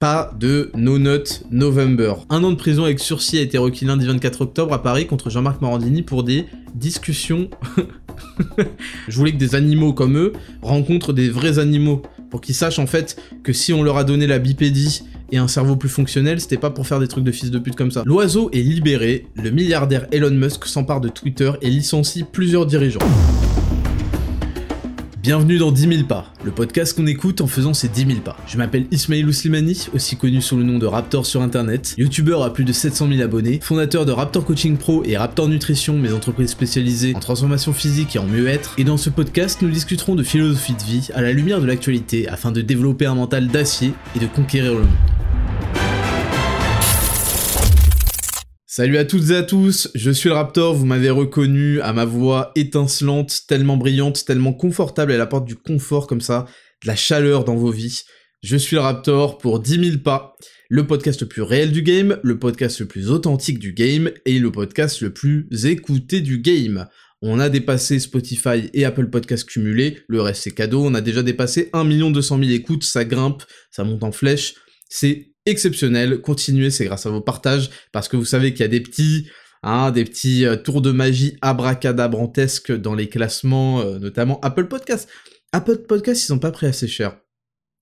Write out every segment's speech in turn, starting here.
Pas de No Note November. Un an de prison avec sursis a été requis lundi 24 octobre à Paris contre Jean-Marc Morandini pour des discussions. Je voulais que des animaux comme eux rencontrent des vrais animaux pour qu'ils sachent en fait que si on leur a donné la bipédie et un cerveau plus fonctionnel, c'était pas pour faire des trucs de fils de pute comme ça. L'oiseau est libéré, le milliardaire Elon Musk s'empare de Twitter et licencie plusieurs dirigeants. Bienvenue dans 10 000 pas, le podcast qu'on écoute en faisant ces 10 000 pas. Je m'appelle Ismail Ouslimani, aussi connu sous le nom de Raptor sur internet, youtubeur à plus de 700 000 abonnés, fondateur de Raptor Coaching Pro et Raptor Nutrition, mes entreprises spécialisées en transformation physique et en mieux-être. Et dans ce podcast, nous discuterons de philosophie de vie à la lumière de l'actualité afin de développer un mental d'acier et de conquérir le monde. Salut à toutes et à tous, je suis le Raptor, vous m'avez reconnu à ma voix étincelante, tellement brillante, tellement confortable, elle apporte du confort comme ça, de la chaleur dans vos vies. Je suis le Raptor pour 10 000 pas, le podcast le plus réel du game, le podcast le plus authentique du game et le podcast le plus écouté du game. On a dépassé Spotify et Apple Podcasts cumulés, le reste c'est cadeau, on a déjà dépassé 1 200 000 écoutes, ça grimpe, ça monte en flèche, c'est exceptionnel. Continuez, c'est grâce à vos partages, parce que vous savez qu'il y a des petits, hein, des petits euh, tours de magie abracadabrantesques dans les classements, euh, notamment Apple Podcasts. Apple Podcasts, ils sont pas pris assez cher.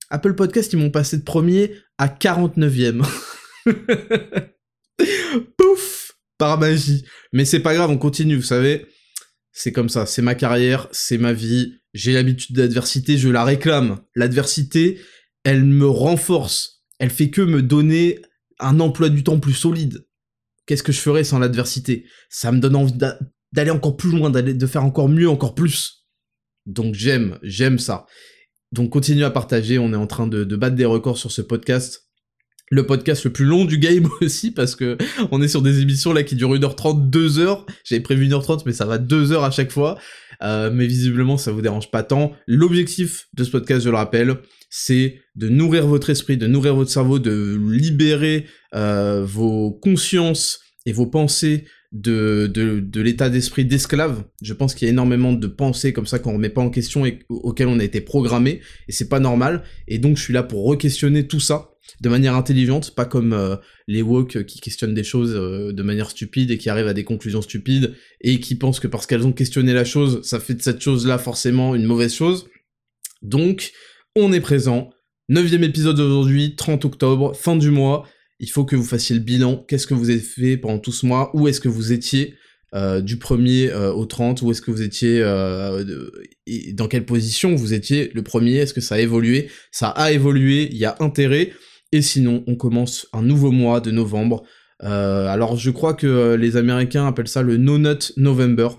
Apple Podcasts, ils m'ont passé de premier à 49e. Pouf Par magie. Mais c'est pas grave, on continue, vous savez. C'est comme ça, c'est ma carrière, c'est ma vie. J'ai l'habitude d'adversité, je la réclame. L'adversité, elle me renforce elle fait que me donner un emploi du temps plus solide. Qu'est-ce que je ferais sans l'adversité? Ça me donne envie d'aller encore plus loin, de faire encore mieux, encore plus. Donc j'aime, j'aime ça. Donc continuez à partager, on est en train de, battre des records sur ce podcast. Le podcast le plus long du game aussi, parce que on est sur des émissions là qui durent 1h30, 2h. J'avais prévu 1h30, mais ça va 2h à chaque fois. Euh, mais visiblement, ça vous dérange pas tant. L'objectif de ce podcast, je le rappelle, c'est de nourrir votre esprit, de nourrir votre cerveau, de libérer euh, vos consciences et vos pensées de, de, l'état d'esprit d'esclave. Je pense qu'il y a énormément de pensées comme ça qu'on remet pas en question et auxquelles on a été programmé, et c'est pas normal. Et donc je suis là pour re-questionner tout ça de manière intelligente, pas comme euh, les woke qui questionnent des choses euh, de manière stupide et qui arrivent à des conclusions stupides et qui pensent que parce qu'elles ont questionné la chose, ça fait de cette chose-là forcément une mauvaise chose. Donc, on est présent. Neuvième épisode aujourd'hui, 30 octobre, fin du mois. Il faut que vous fassiez le bilan. Qu'est-ce que vous avez fait pendant tout ce mois? Où est-ce que vous étiez euh, du 1er euh, au 30 Où est-ce que vous étiez euh, Dans quelle position vous étiez le premier? Est-ce que ça a évolué? Ça a évolué, il y a intérêt. Et sinon, on commence un nouveau mois de novembre. alors, je crois que les Américains appellent ça le No Nut November.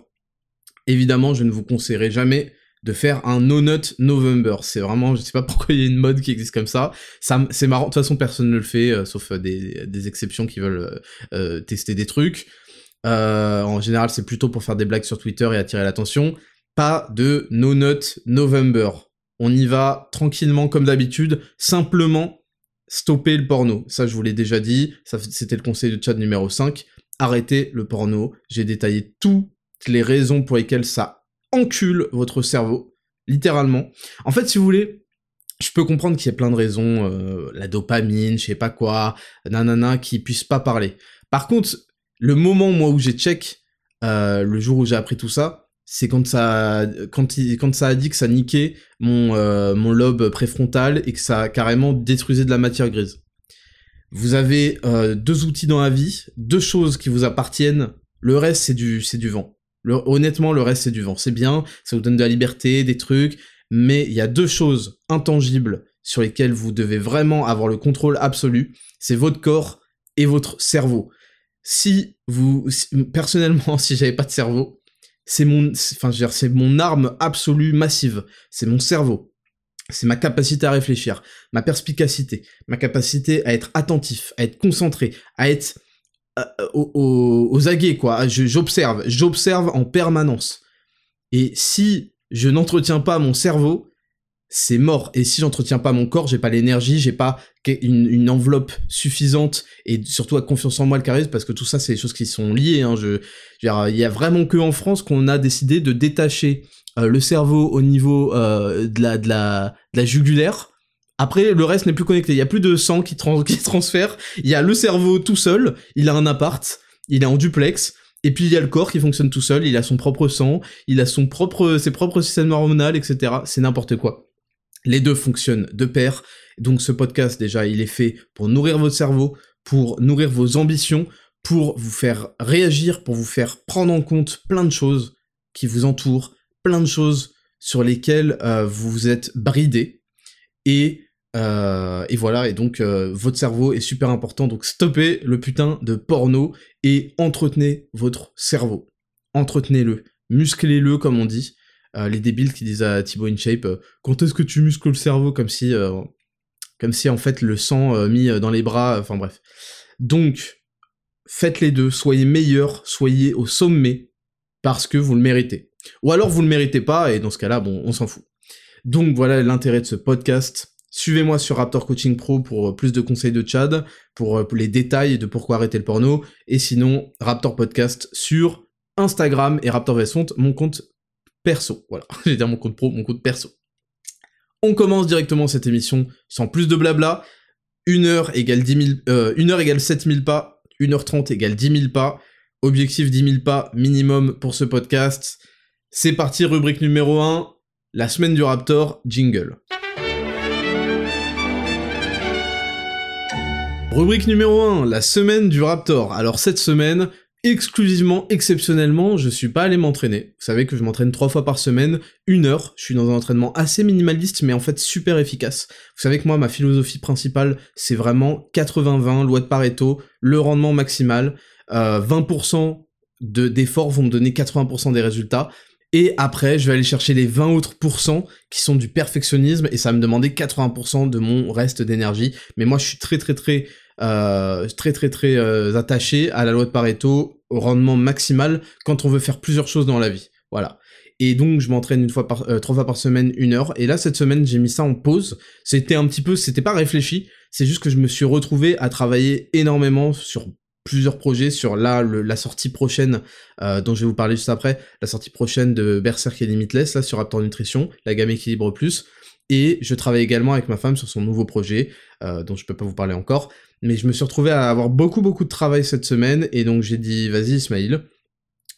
Évidemment, je ne vous conseillerai jamais de faire un no nut November. C'est vraiment, je sais pas pourquoi il y a une mode qui existe comme ça. Ça, c'est marrant. De toute façon, personne ne le fait, euh, sauf euh, des, exceptions qui veulent euh, tester des trucs. en général, c'est plutôt pour faire des blagues sur Twitter et attirer l'attention. Pas de no nut November. On y va tranquillement comme d'habitude. Simplement stopper le porno. Ça, je vous l'ai déjà dit. C'était le conseil de chat numéro 5. Arrêtez le porno. J'ai détaillé toutes les raisons pour lesquelles ça encule votre cerveau, littéralement. En fait, si vous voulez, je peux comprendre qu'il y a plein de raisons, euh, la dopamine, je sais pas quoi, nanana, qui puissent pas parler. Par contre, le moment, moi, où j'ai check, euh, le jour où j'ai appris tout ça, c'est quand ça, quand, quand ça a dit que ça niquait mon, euh, mon lobe préfrontal et que ça carrément détruisait de la matière grise. Vous avez deux outils dans la vie, deux choses qui vous appartiennent, le reste c'est du, c'est du vent honnêtement, le reste, c'est du vent. C'est bien, ça vous donne de la liberté, des trucs, mais il y a deux choses intangibles sur lesquelles vous devez vraiment avoir le contrôle absolu. C'est votre corps et votre cerveau. Si vous, personnellement, si j'avais pas de cerveau, c'est mon, enfin, c'est mon arme absolue massive. C'est mon cerveau. C'est ma capacité à réfléchir, ma perspicacité, ma capacité à être attentif, à être concentré, à être euh, aux, aux, aguets, quoi. J'observe, j'observe en permanence. Et si je n'entretiens pas mon cerveau, c'est mort. Et si j'entretiens pas mon corps, j'ai pas l'énergie, j'ai pas une, enveloppe suffisante et surtout la confiance en moi, le charisme, parce que tout ça, c'est des choses qui sont liées. Hein. Il y a vraiment que en France qu'on a décidé de détacher euh, le cerveau au niveau euh, de, la, de la jugulaire Après, le reste n'est plus connecté. Il y a plus de sang qui, qui transfère. Il y a le cerveau tout seul. Il a un appart. Il est en duplex. Et puis il y a le corps qui fonctionne tout seul. Il a son propre sang. Il a son propre, ses propres systèmes hormonaux, etc. C'est n'importe quoi. Les deux fonctionnent de pair. Donc ce podcast, déjà, il est fait pour nourrir votre cerveau, pour nourrir vos ambitions, pour vous faire réagir, pour vous faire prendre en compte plein de choses qui vous entourent, plein de choses sur lesquelles euh, vous êtes bridé. Et, euh, et voilà, et donc euh, votre cerveau est super important, donc stoppez le putain de porno et entretenez votre cerveau. Entretenez-le, musclez-le comme on dit. les débiles qui disent à Thibaut InShape, quand est-ce que tu muscles le cerveau? Comme si, comme si en fait le sang mis dans les bras, enfin bref. Donc, faites les deux, soyez meilleurs, soyez au sommet, parce que vous le méritez. Ou alors vous le méritez pas, et dans ce cas-là, bon, on s'en fout. Donc voilà l'intérêt de ce podcast. Suivez-moi sur Raptor Coaching Pro pour euh, plus de conseils de Chad, pour, euh, les détails de pourquoi arrêter le porno, et sinon Raptor Podcast sur Instagram et Raptor Vesfonte, mon compte perso. Voilà, j'ai dire mon compte pro, mon compte perso. On commence directement cette émission sans plus de blabla. Une heure égale 10 000, euh, égale 7000 pas, 1h30 égale 10 000 pas. Objectif 10 000 pas minimum pour ce podcast. C'est parti, rubrique numéro 1, la semaine du Raptor, jingle. Rubrique numéro 1, la semaine du Raptor. Alors cette semaine, exclusivement, exceptionnellement, je suis pas allé m'entraîner. Vous savez que je m'entraîne trois fois par semaine, une heure. Je suis dans un entraînement assez minimaliste, mais en fait super efficace. Vous savez que moi, ma philosophie principale, c'est vraiment 80-20, loi de Pareto, le rendement maximal. 20% euh, de d'efforts vont me donner 80% des résultats. Et après, je vais aller chercher les 20 autres pourcents qui sont du perfectionnisme et ça va me demander 80% de mon reste d'énergie. Mais moi, je suis très très très euh, très très très euh, attaché à la loi de Pareto, au rendement maximal quand on veut faire plusieurs choses dans la vie. Voilà. Et donc je m'entraîne une fois par euh, trois fois par semaine, une heure. Et là cette semaine j'ai mis ça en pause. C'était un petit peu, c'était pas réfléchi. C'est juste que je me suis retrouvé à travailler énormément sur plusieurs projets sur la sortie prochaine dont je vais vous parler juste après. La sortie prochaine de Berserk et Limitless là sur Raptor Nutrition la gamme équilibre plus. Et je travaille également avec ma femme sur son nouveau projet dont je peux pas vous parler encore. Mais je me suis retrouvé à avoir beaucoup beaucoup de travail cette semaine et donc j'ai dit vas-y Ismail,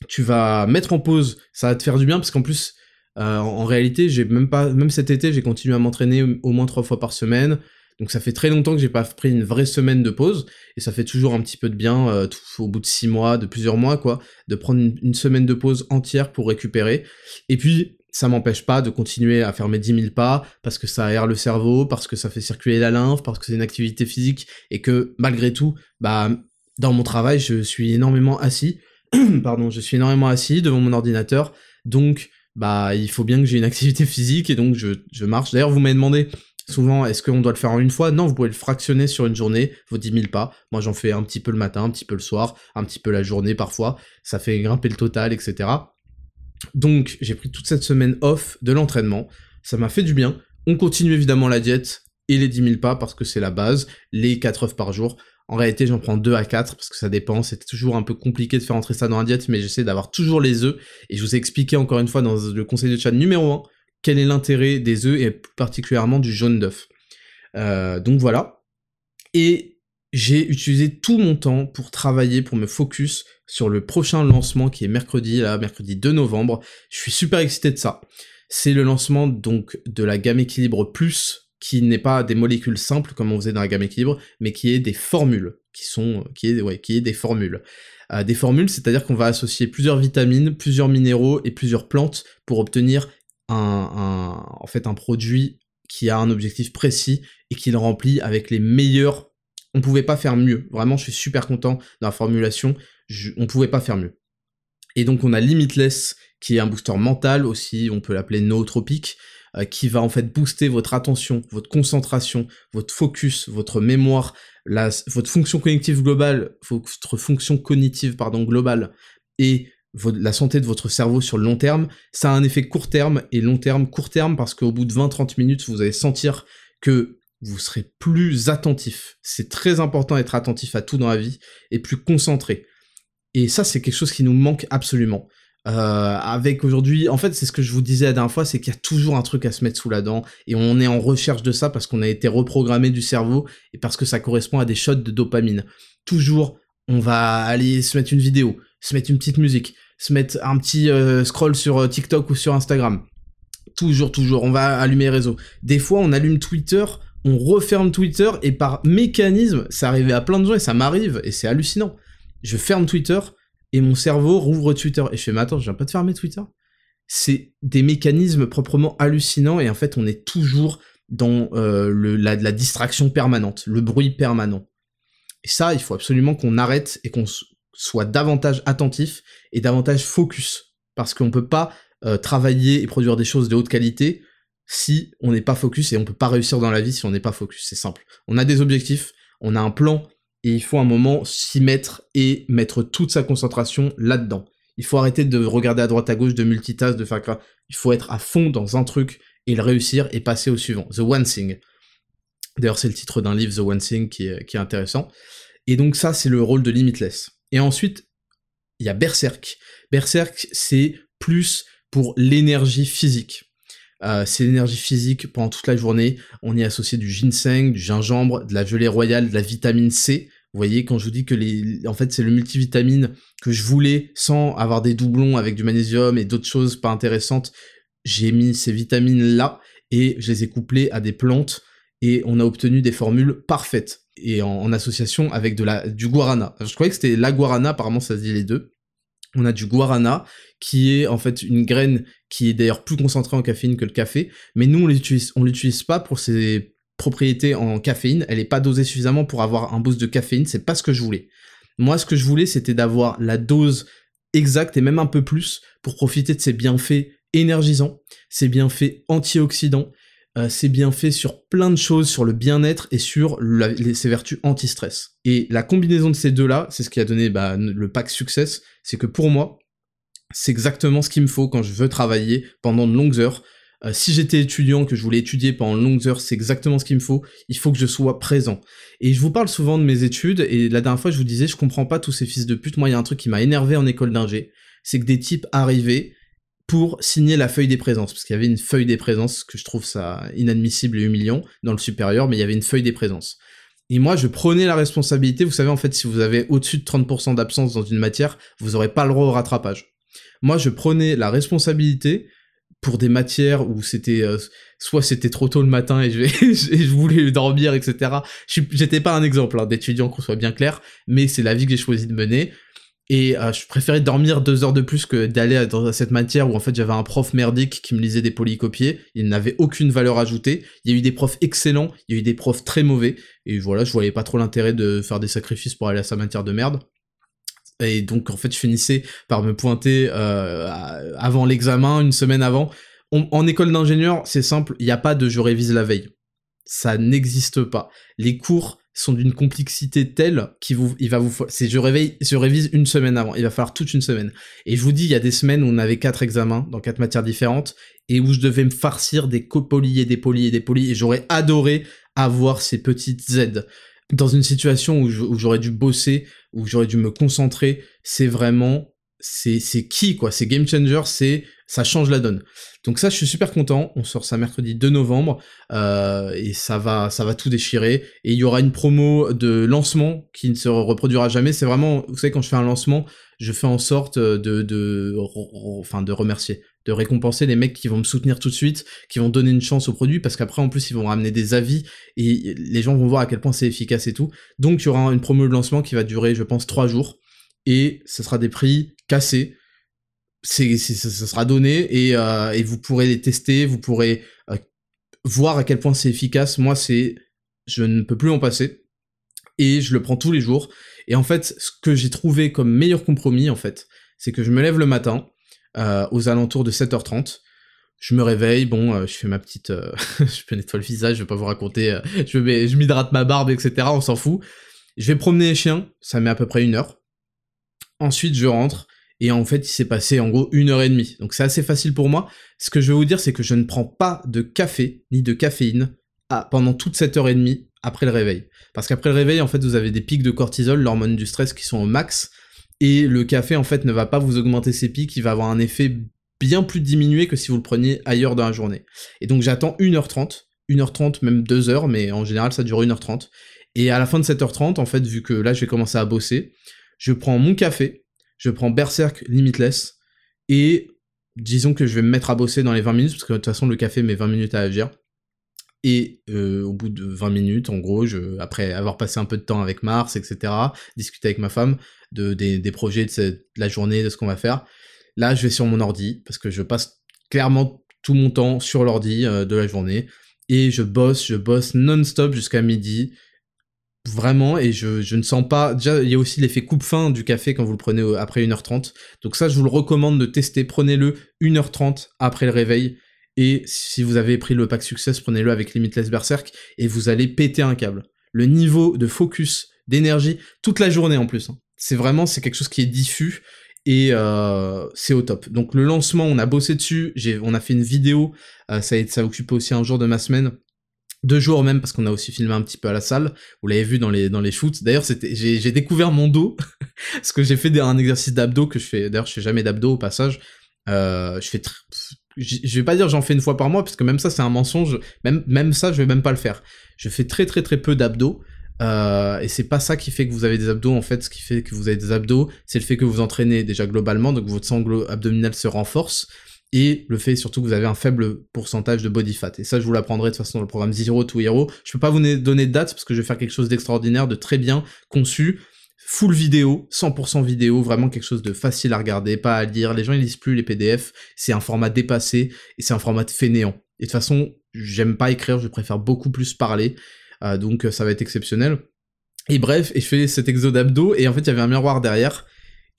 tu vas mettre en pause, ça va te faire du bien parce qu'en plus euh, en, réalité j'ai même pas même cet été j'ai continué à m'entraîner au moins trois fois par semaine. Donc ça fait très longtemps que j'ai pas pris une vraie semaine de pause et ça fait toujours un petit peu de bien euh, au bout de six mois, de plusieurs mois quoi, de prendre une, semaine de pause entière pour récupérer. Et puis ça m'empêche pas de continuer à faire mes 10 000 pas, parce que ça aère le cerveau, parce que ça fait circuler la lymphe, parce que c'est une activité physique, et que malgré tout, bah, dans mon travail, je suis énormément assis, pardon, je suis énormément assis devant mon ordinateur, donc, bah, il faut bien que j'ai une activité physique, et donc je, je marche. D'ailleurs, vous m'avez demandé souvent, est-ce qu'on doit le faire en une fois? Non, vous pouvez le fractionner sur une journée, vos 10 000 pas. Moi, j'en fais un petit peu le matin, un petit peu le soir, un petit peu la journée parfois. Ça fait grimper le total, etc. Donc j'ai pris toute cette semaine off de l'entraînement, ça m'a fait du bien. On continue évidemment la diète et les 10 000 pas parce que c'est la base, les 4 œufs par jour. En réalité, j'en prends 2 à 4 parce que ça dépend. C'est toujours un peu compliqué de faire entrer ça dans la diète, mais j'essaie d'avoir toujours les œufs. Et je vous ai expliqué encore une fois dans le conseil de chat numéro 1 quel est l'intérêt des œufs et particulièrement du jaune d'œuf. Euh, donc voilà. Et j'ai utilisé tout mon temps pour travailler, pour me focus sur le prochain lancement qui est mercredi, là, mercredi 2 novembre. Je suis super excité de ça. C'est le lancement donc de la gamme équilibre plus, qui n'est pas des molécules simples comme on faisait dans la gamme équilibre, mais qui est des formules, qui sont, qui est, des formules. Euh, des formules, c'est-à-dire qu'on va associer plusieurs vitamines, plusieurs minéraux et plusieurs plantes pour obtenir un, en fait, un produit qui a un objectif précis et qui le remplit avec les meilleurs on pouvait pas faire mieux. Vraiment, je suis super content de la formulation. On on pouvait pas faire mieux. Et donc, on a Limitless, qui est un booster mental aussi, on peut l'appeler nootropique, euh, qui va en fait booster votre attention, votre concentration, votre focus, votre mémoire, votre fonction cognitive globale, votre fonction cognitive, pardon, globale, et la santé de votre cerveau sur le long terme. Ça a un effet court terme et long terme. Court terme parce qu'au bout de 20-30 minutes, vous allez sentir que vous serez plus attentif. C'est très important d'être attentif à tout dans la vie et plus concentré. Et ça, c'est quelque chose qui nous manque absolument. Euh, avec aujourd'hui, en fait, c'est ce que je vous disais la dernière fois, c'est qu'il y a toujours un truc à se mettre sous la dent, et on est en recherche de ça parce qu'on a été reprogrammé du cerveau et parce que ça correspond à des shots de dopamine. Toujours, on va aller se mettre une vidéo, se mettre une petite musique, se mettre un petit euh, scroll sur euh, TikTok ou sur Instagram. Toujours, toujours, on va allumer les réseaux. Des fois, on allume Twitter, on referme Twitter, et par mécanisme, ça arrivait à plein de gens, et ça m'arrive, et c'est hallucinant. Je ferme Twitter, et mon cerveau rouvre Twitter. Et je fais, mais attends, je viens pas de fermer Twitter. C'est des mécanismes proprement hallucinants, et en fait, on est toujours dans euh, le, la, la distraction permanente, le bruit permanent. Et ça, il faut absolument qu'on arrête et qu'on soit davantage attentif et davantage focus. Parce qu'on peut pas euh, travailler et produire des choses de haute qualité si on n'est pas focus et on peut pas réussir dans la vie si on n'est pas focus. C'est simple. On a des objectifs, on a un plan et il faut un moment s'y mettre et mettre toute sa concentration là-dedans. Il faut arrêter de regarder à droite à gauche, de multitask, de faire Il faut être à fond dans un truc et le réussir et passer au suivant. The One Thing. D'ailleurs, c'est le titre d'un livre, The One Thing, qui est intéressant. Et donc ça, c'est le rôle de Limitless. Et ensuite, il y a Berserk. Berserk, c'est plus pour l'énergie physique. Euh, c'est l'énergie physique pendant toute la journée. On y associe du ginseng, du gingembre, de la gelée royale, de la vitamine C. Vous voyez, quand je vous dis que les, en fait, c'est le multivitamine que je voulais sans avoir des doublons avec du magnésium et d'autres choses pas intéressantes, j'ai mis ces vitamines-là et je les ai couplées à des plantes et on a obtenu des formules parfaites et en, association avec de la, du guarana. Je croyais que c'était la guarana, apparemment ça se dit les deux. On a du guarana qui est en fait une graine qui est d'ailleurs plus concentrée en caféine que le café, mais nous on l'utilise on l'utilise pas pour ses propriétés en caféine, elle est pas dosée suffisamment pour avoir un boost de caféine, c'est pas ce que je voulais. Moi ce que je voulais c'était d'avoir la dose exacte et même un peu plus pour profiter de ses bienfaits énergisants, ses bienfaits antioxydants euh, c'est bien fait sur plein de choses, sur le bien-être et sur ses vertus anti-stress. Et la combinaison de ces deux-là, c'est ce qui a donné bah, le pack Success, c'est que pour moi, c'est exactement ce qu'il me faut quand je veux travailler pendant de longues heures. Euh, si j'étais étudiant, que je voulais étudier pendant de longues heures, c'est exactement ce qu'il me faut. Il faut que je sois présent. Et je vous parle souvent de mes études, et la dernière fois, je vous disais, je comprends pas tous ces fils de pute. Moi, il y a un truc qui m'a énervé en école d'ingé, c'est que des types arrivaient, pour signer la feuille des présences, parce qu'il y avait une feuille des présences, que je trouve ça inadmissible et humiliant dans le supérieur, mais il y avait une feuille des présences. Et moi, je prenais la responsabilité, vous savez, en fait, si vous avez au-dessus de 30% d'absence dans une matière, vous n'aurez pas le droit au rattrapage. Moi, je prenais la responsabilité pour des matières où c'était euh, soit c'était trop tôt le matin et je, voulais dormir, etc. J'étais pas un exemple hein, d'étudiant qu'on soit bien clair, mais c'est la vie que j'ai choisi de mener. Et euh, je préférais dormir deux heures de plus que d'aller dans cette matière où en fait j'avais un prof merdique qui me lisait des polycopiés. Il n'avait aucune valeur ajoutée. Il y a eu des profs excellents, il y a eu des profs très mauvais. Et voilà, je voyais pas trop l'intérêt de faire des sacrifices pour aller à sa matière de merde. Et donc en fait je finissais par me pointer euh, avant l'examen, une semaine avant. en école d'ingénieur, c'est simple, il n'y a pas de je révise la veille. Ça n'existe pas. Les cours sont d'une complexité telle qu'il vous, il va vous, c'est je réveille, je révise une semaine avant. Il va falloir toute une semaine. Et je vous dis, il y a des semaines où on avait quatre examens dans quatre matières différentes et où je devais me farcir des copolis et des polis et des polis et j'aurais adoré avoir ces petites aides. Dans une situation où j'aurais dû bosser, où j'aurais dû me concentrer, c'est vraiment c'est qui quoi? C'est game changer c'est ça change la donne. Donc ça je suis super content. On sort ça mercredi 2 novembre euh, et ça va ça va tout déchirer. Et il y aura une promo de lancement qui ne se reproduira jamais. C'est vraiment vous savez quand je fais un lancement je fais en sorte de de enfin de remercier de récompenser les mecs qui vont me soutenir tout de suite, qui vont donner une chance au produit, parce qu'après en plus ils vont ramener des avis et les gens vont voir à quel point c'est efficace et tout. Donc il y aura une promo de lancement qui va durer, je pense, trois jours. Et ce sera des prix cassés. C'est, ça sera donné et, euh, et, vous pourrez les tester, vous pourrez euh, voir à quel point c'est efficace. Moi, c'est, je ne peux plus en passer et je le prends tous les jours. Et en fait, ce que j'ai trouvé comme meilleur compromis, en fait, c'est que je me lève le matin euh, aux alentours de 7h30. Je me réveille, bon, je fais ma petite, je peux nettoyer le visage, je vais pas vous raconter, je, vais, je m'hydrate ma barbe, etc. On s'en fout. Je vais promener les chiens, ça met à peu près une heure. Ensuite, je rentre. Et en fait, il s'est passé en gros une heure et demie. Donc c'est assez facile pour moi. Ce que je vais vous dire, c'est que je ne prends pas de café ni de caféine pendant toute cette heure et demie après le réveil. Parce qu'après le réveil, en fait, vous avez des pics de cortisol, l'hormone du stress, qui sont au max. Et le café, en fait, ne va pas vous augmenter ses pics, il va avoir un effet bien plus diminué que si vous le preniez ailleurs dans la journée. Et donc j'attends 1h30, 1h30, même 2h, mais en général ça dure 1h30. Et à la fin de 7h30, en fait, vu que là je vais commencer à bosser, je prends mon café, je prends Berserk Limitless, et disons que je vais me mettre à bosser dans les 20 minutes, parce que de toute façon le café met 20 minutes à agir. Et euh, au bout de 20 minutes, en gros, après avoir passé un peu de temps avec Mars, etc., discuter avec ma femme de, des, projets de, la journée, de ce qu'on va faire, là, je vais sur mon ordi, parce que je passe clairement tout mon temps sur l'ordi euh, de la journée, et je bosse, je bosse non-stop jusqu'à midi, vraiment, et je, ne sens pas... Déjà, il y a aussi l'effet coupe-fin du café quand vous le prenez après 1h30, donc ça, je vous le recommande de tester, prenez-le 1h30 après le réveil, et si vous avez pris le pack Success, prenez-le avec Limitless Berserk et vous allez péter un câble. Le niveau de focus, d'énergie, toute la journée en plus. Hein. C'est vraiment, c'est quelque chose qui est diffus et euh, c'est au top. Donc le lancement, on a bossé dessus, on a fait une vidéo, euh, ça, ça a occupé aussi un jour de ma semaine, deux jours même parce qu'on a aussi filmé un petit peu à la salle. Vous l'avez vu dans les dans les shoots. D'ailleurs, c'était j'ai découvert mon dos parce que j'ai fait un exercice d'abdos que je fais. D'ailleurs, je fais jamais d'abdos au passage. Euh, je fais je vais pas dire j'en fais une fois par mois parce que même ça c'est un mensonge. Même même ça je vais même pas le faire. Je fais très très très peu d'abdos. Euh, et c'est pas ça qui fait que vous avez des abdos en fait, ce qui fait que vous avez des abdos, c'est le fait que vous entraînez déjà globalement, donc votre sangle abdominal se renforce, et le fait surtout que vous avez un faible pourcentage de body fat. Et ça je vous l'apprendrai de toute façon dans le programme Zero to Hero. Je peux pas vous donner de date parce que je vais faire quelque chose d'extraordinaire, de très bien conçu, full vidéo, 100% vidéo, vraiment quelque chose de facile à regarder, pas à lire, les gens ils lisent plus les PDF, c'est un format dépassé, et c'est un format de fainéant. Et de toute façon, j'aime pas écrire, je préfère beaucoup plus parler, euh, donc ça va être exceptionnel. Et bref, et je fais cet exo d'abdos, et en fait il y avait un miroir derrière,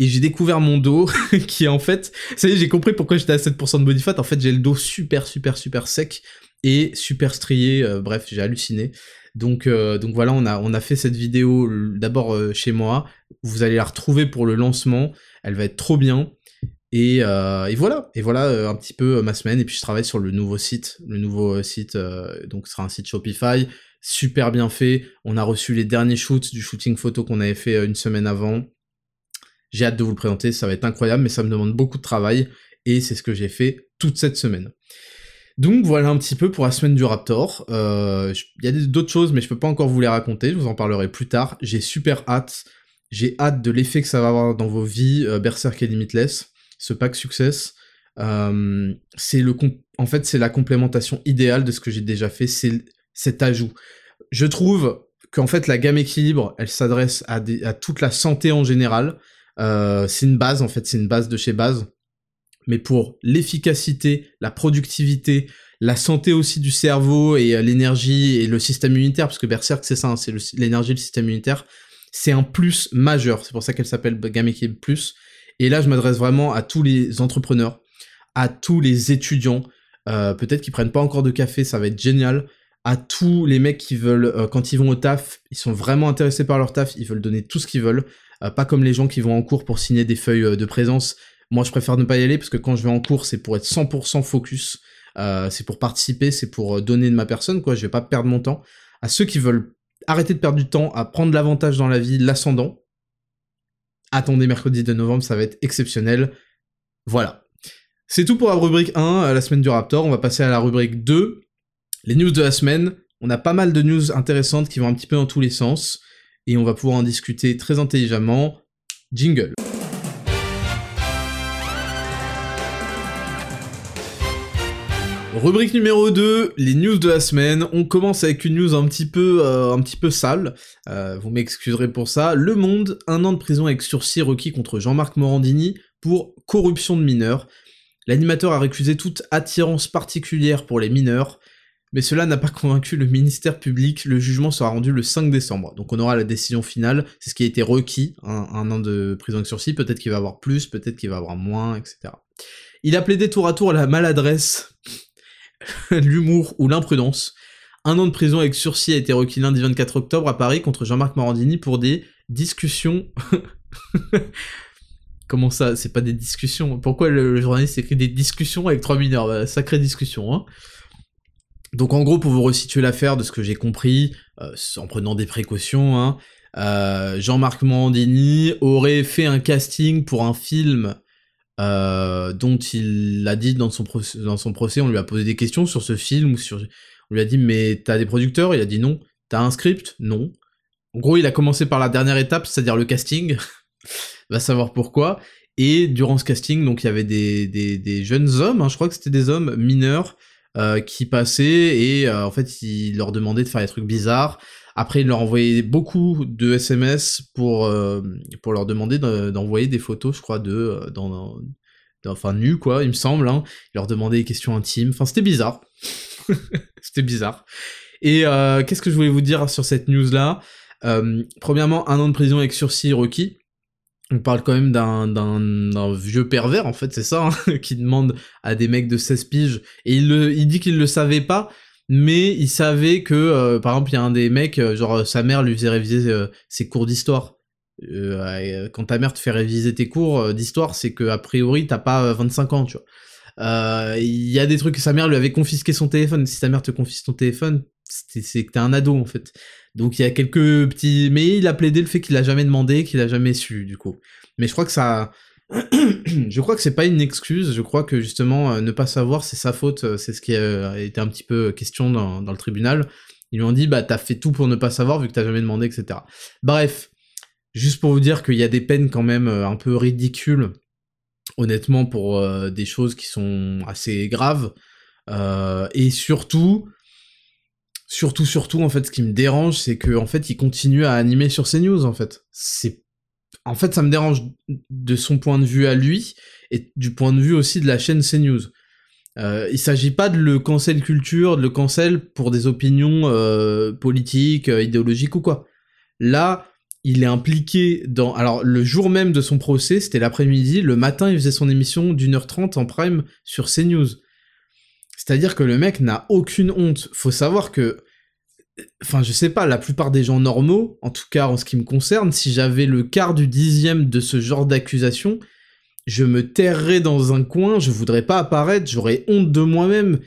et j'ai découvert mon dos, qui est en fait, y est, j'ai compris pourquoi j'étais à 7% de body fat, en fait j'ai le dos super super super sec, et super strié, euh, bref, j'ai halluciné. Donc, euh, donc voilà, on a, on a fait cette vidéo d'abord euh, chez moi. Vous allez la retrouver pour le lancement. Elle va être trop bien. Et, et voilà, et voilà un petit peu ma semaine. Et puis je travaille sur le nouveau site, le nouveau site. donc sera un site Shopify, super bien fait. On a reçu les derniers shoots du shooting photo qu'on avait fait une semaine avant. J'ai hâte de vous le présenter, ça va être incroyable, mais ça me demande beaucoup de travail. Et c'est ce que j'ai fait toute cette semaine. Donc voilà un petit peu pour la semaine du Raptor. Euh, il y a d'autres choses, mais je peux pas encore vous les raconter. Je vous en parlerai plus tard. J'ai super hâte. J'ai hâte de l'effet que ça va avoir dans vos vies. Euh, Berserk et Limitless, ce pack Success. Euh, le en fait c'est la complémentation idéale de ce que j'ai déjà fait. C'est cet ajout. Je trouve qu'en fait la gamme équilibre, elle s'adresse à, toute la santé en général. C'est une base en fait, c'est une base de chez base. Mais pour l'efficacité, la productivité, la santé aussi du cerveau et euh, l'énergie et le système immunitaire, parce que Berserk c'est ça, hein, c'est l'énergie et le système immunitaire, c'est un plus majeur, c'est pour ça qu'elle s'appelle Game Plus. Et là je m'adresse vraiment à tous les entrepreneurs, à tous les étudiants, euh, peut-être qui prennent pas encore de café, ça va être génial, à tous les mecs qui veulent, euh, quand ils vont au taf, ils sont vraiment intéressés par leur taf, ils veulent donner tout ce qu'ils veulent, pas comme les gens qui vont en cours pour signer des feuilles de présence moi, je préfère ne pas y aller parce que quand je vais en cours, c'est pour être 100% focus. Euh, c'est pour participer, c'est pour euh, donner de ma personne, quoi. Je vais pas perdre mon temps. À ceux qui veulent arrêter de perdre du temps, à prendre l'avantage dans la vie, l'ascendant, attendez mercredi de novembre, ça va être exceptionnel. Voilà. C'est tout pour la rubrique 1, la semaine du Raptor. On va passer à la rubrique 2, les news de la semaine. On a pas mal de news intéressantes qui vont un petit peu dans tous les sens, et on va pouvoir en discuter très intelligemment. Jingle. Rubrique numéro 2, les news de la semaine. On commence avec une news un petit peu, euh, sale. Euh, vous m'excuserez pour ça. Le Monde, un an de prison avec sursis requis contre Jean-Marc Morandini pour corruption de mineurs. L'animateur a récusé toute attirance particulière pour les mineurs, mais cela n'a pas convaincu le ministère public. Le jugement sera rendu le 5 décembre. Donc on aura la décision finale. C'est ce qui a été requis, un, an de prison avec sursis. Peut-être qu'il va avoir plus, peut-être qu'il va avoir moins, etc. Il a plaidé tour à tour la maladresse l'humour ou l'imprudence. Un an de prison avec sursis a été requis lundi 24 octobre à Paris contre Jean-Marc Morandini pour des discussions. Comment ça? C'est pas des discussions. Pourquoi le, journaliste écrit des discussions avec trois mineurs? Bah, Sacrée discussion, hein donc en gros, pour vous resituer l'affaire de ce que j'ai compris, euh, en prenant des précautions, hein, Jean-Marc Morandini aurait fait un casting pour un film dont il l'a dit dans son, procès, on lui a posé des questions sur ce film, on lui a dit mais t'as des producteurs? Il a dit non. T'as un script? Non. En gros, il a commencé par la dernière étape, c'est-à-dire le casting. Va savoir pourquoi. Et durant ce casting, donc il y avait des, des, jeunes hommes, hein, je crois que c'était des hommes mineurs, euh, qui passaient et euh, en fait il leur demandait de faire des trucs bizarres. Après il leur envoyait beaucoup de SMS pour, euh, pour leur demander d'envoyer des photos, je crois, de dans, enfin nus quoi, il me semble. Hein. Il leur demandait des questions intimes. Enfin c'était bizarre. c'était bizarre. Et qu'est-ce que je voulais vous dire sur cette news là Premièrement, un an de prison avec sursis requis on parle quand même d'un vieux pervers, en fait, c'est ça, hein, qui demande à des mecs de 16 piges. Et il, le, il dit qu'il le savait pas, mais il savait que, euh, par exemple, il y a un des mecs, euh, genre sa mère lui faisait réviser euh, ses cours d'histoire. quand ta mère te fait réviser tes cours d'histoire, c'est que a priori t'as pas 25 ans, tu vois. Il y a des trucs que sa mère lui avait confisqué son téléphone. Si ta mère te confisque ton téléphone, c'est que t'es un ado en fait. Donc il y a quelques petits, mais il a plaidé le fait qu'il a jamais demandé, qu'il a jamais su du coup. Mais je crois que ça, je crois que c'est pas une excuse. Je crois que justement euh, ne pas savoir c'est sa faute. Euh, c'est ce qui a été un petit peu question dans, le tribunal. Ils lui ont dit bah t'as fait tout pour ne pas savoir vu que t'as jamais demandé, etc. Bref, juste pour vous dire qu'il y a des peines quand même euh, un peu ridicules, honnêtement pour des choses qui sont assez graves. et surtout, surtout, surtout, en fait, ce qui me dérange, c'est que en fait, il continue à animer sur CNews, en fait. C'est, en fait, ça me dérange de son point de vue à lui et du point de vue aussi de la chaîne CNews. Euh, il s'agit pas de le cancel culture, de le cancel pour des opinions euh, politiques, euh, idéologiques ou quoi. Là, il est impliqué dans. Alors, le jour même de son procès, c'était l'après-midi. Le matin, il faisait son émission d'une heure trente en prime sur CNews. C'est-à-dire que le mec n'a aucune honte. Faut savoir que, enfin, je sais pas, la plupart des gens normaux, en tout cas en ce qui me concerne, si j'avais le quart du dixième de ce genre d'accusation, je me terrerais dans un coin, je voudrais pas apparaître, j'aurais honte de moi-même.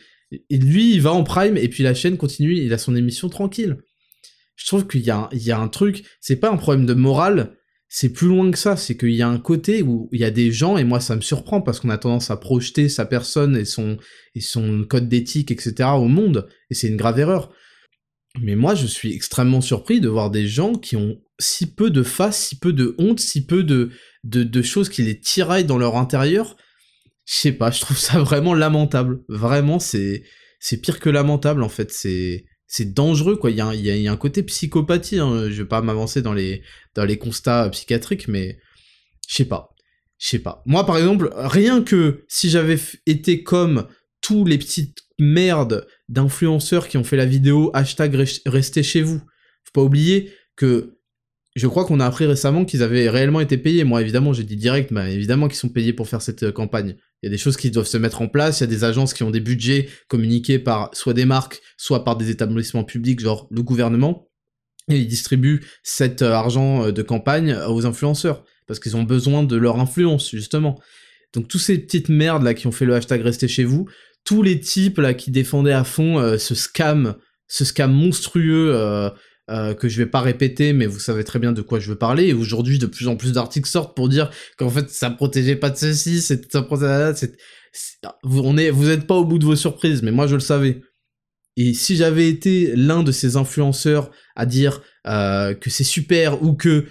Et lui, il va en prime, et puis la chaîne continue, il a son émission tranquille. Je trouve qu'il y, y, a un truc, c'est pas un problème de morale, c'est plus loin que ça, c'est qu'il y a un côté où il y a des gens, et moi ça me surprend parce qu'on a tendance à projeter sa personne et son, code d'éthique, etc. au monde, et c'est une grave erreur. Mais moi je suis extrêmement surpris de voir des gens qui ont si peu de face, si peu de honte, si peu de, de, de choses qui les tiraillent dans leur intérieur. Je sais pas, je trouve ça vraiment lamentable. Vraiment, c'est, c'est pire que lamentable en fait, c'est c'est dangereux quoi. Il y, a, un côté psychopathie. Hein. Je vais pas m'avancer dans les constats psychiatriques, mais je sais pas, je sais pas. Moi par exemple, rien que si j'avais été comme tous les petites merdes d'influenceurs qui ont fait la vidéo hashtag restez chez vous. Faut pas oublier que je crois qu'on a appris récemment qu'ils avaient réellement été payés. Moi, évidemment, j'ai dit direct, évidemment qu'ils sont payés pour faire cette euh, campagne. Il y a des choses qui doivent se mettre en place, il y a des agences qui ont des budgets communiqués par soit des marques, soit par des établissements publics, genre le gouvernement, et ils distribuent cet euh, argent euh, de campagne aux influenceurs, parce qu'ils ont besoin de leur influence, justement. Donc, tous ces petites merdes là qui ont fait le hashtag restez chez vous, tous les types là qui défendaient à fond ce scam, ce scam monstrueux, euh, que je vais pas répéter, mais vous savez très bien de quoi je veux parler. Et aujourd'hui, de plus en plus d'articles sortent pour dire qu'en fait, ça protégeait pas de ceci, c'est ça protégeait, vous, on est, vous êtes pas au bout de vos surprises, mais moi je le savais. Et si j'avais été l'un de ces influenceurs à dire euh, que c'est super ou que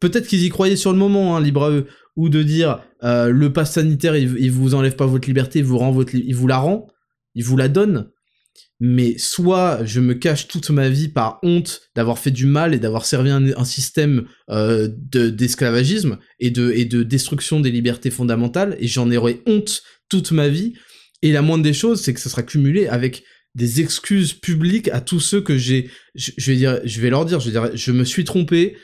peut-être qu'ils y croyaient sur le moment, hein, libre ou de dire euh, le pass sanitaire il, il, vous enlève pas votre liberté, il vous rend votre, il vous la rend, il vous la donne mais soit je me cache toute ma vie par honte d'avoir fait du mal et d'avoir servi un, système euh, d'esclavagisme et, de, et de destruction des libertés fondamentales, et j'en aurai honte toute ma vie, et la moindre des choses, c'est que ça sera cumulé avec des excuses publiques à tous ceux que j'ai, je, vais dire, je vais leur dire, je vais dire, je me suis trompé,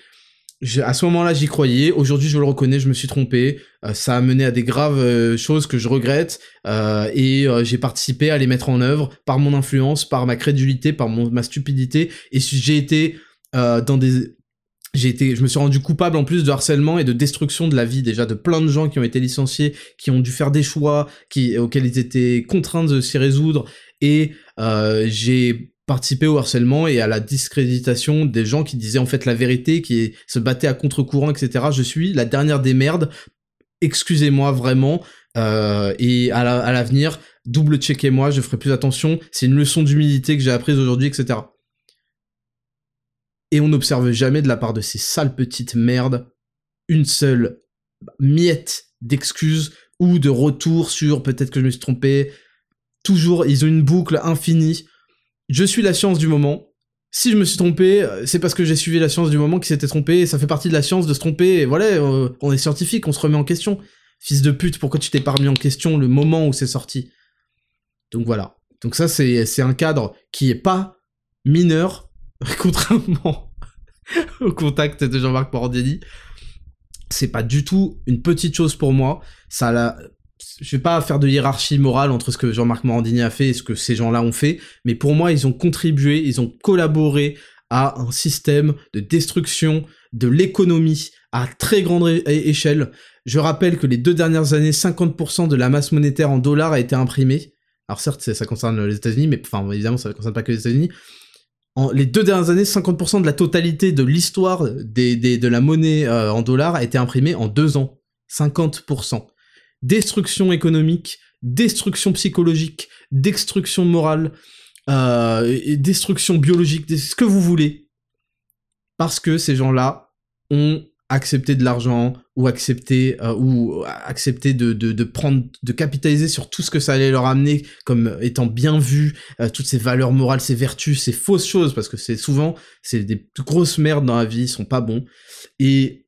à ce moment-là, j'y croyais. Aujourd'hui, je le reconnais, je me suis trompé. Euh, ça a mené à des graves euh, choses que je regrette. Euh, et j'ai participé à les mettre en œuvre par mon influence, par ma crédulité, par mon, ma stupidité. Et j'ai été dans des... J'ai été, je me suis rendu coupable en plus de harcèlement et de destruction de la vie déjà de plein de gens qui ont été licenciés, qui ont dû faire des choix, auxquels ils étaient contraints de s'y résoudre. Et j'ai participé au harcèlement et à la discréditation des gens qui disaient en fait la vérité, qui se battaient à contre-courant, etc. Je suis la dernière des merdes. Excusez-moi vraiment. Euh, et à l'avenir, double-checkez-moi, je ferai plus attention. C'est une leçon d'humilité que j'ai apprise aujourd'hui, etc. Et on n'observe jamais de la part de ces sales petites merdes une seule miette d'excuses ou de retour sur peut-être que je me suis trompé. Toujours, ils ont une boucle infinie je suis la science du moment. Si je me suis trompé, euh, c'est parce que j'ai suivi la science du moment qui s'était trompé, et ça fait partie de la science de se tromper, voilà, euh, on est scientifique, on se remet en question. Fils de pute, pourquoi tu t'es pas remis en question le moment où c'est sorti? Donc voilà. Donc ça, c'est un cadre qui est pas mineur, contrairement au contact de Jean-Marc Morandini. C'est pas du tout une petite chose pour moi. Ça a je vais pas faire de hiérarchie morale entre ce que Jean-Marc Morandini a fait et ce que ces gens-là ont fait, mais pour moi, ils ont contribué, ils ont collaboré à un système de destruction de l'économie à très grande échelle. Je rappelle que les deux dernières années, 50% de la masse monétaire en dollars a été imprimée. Alors certes, ça concerne les États-Unis, mais enfin évidemment, ça ne concerne pas que les États-Unis. En les deux dernières années, 50% de la totalité de l'histoire de la monnaie euh, en dollars a été imprimée en deux ans. 50% destruction économique, destruction psychologique, destruction morale, euh, destruction biologique, ce que vous voulez. Parce que ces gens-là ont accepté de l'argent ou accepté euh, ou accepté de, de, prendre de capitaliser sur tout ce que ça allait leur amener comme étant bien vu euh, toutes ces valeurs morales ces vertus ces fausses choses parce que c'est souvent c'est des grosses merdes dans la vie ils sont pas bons et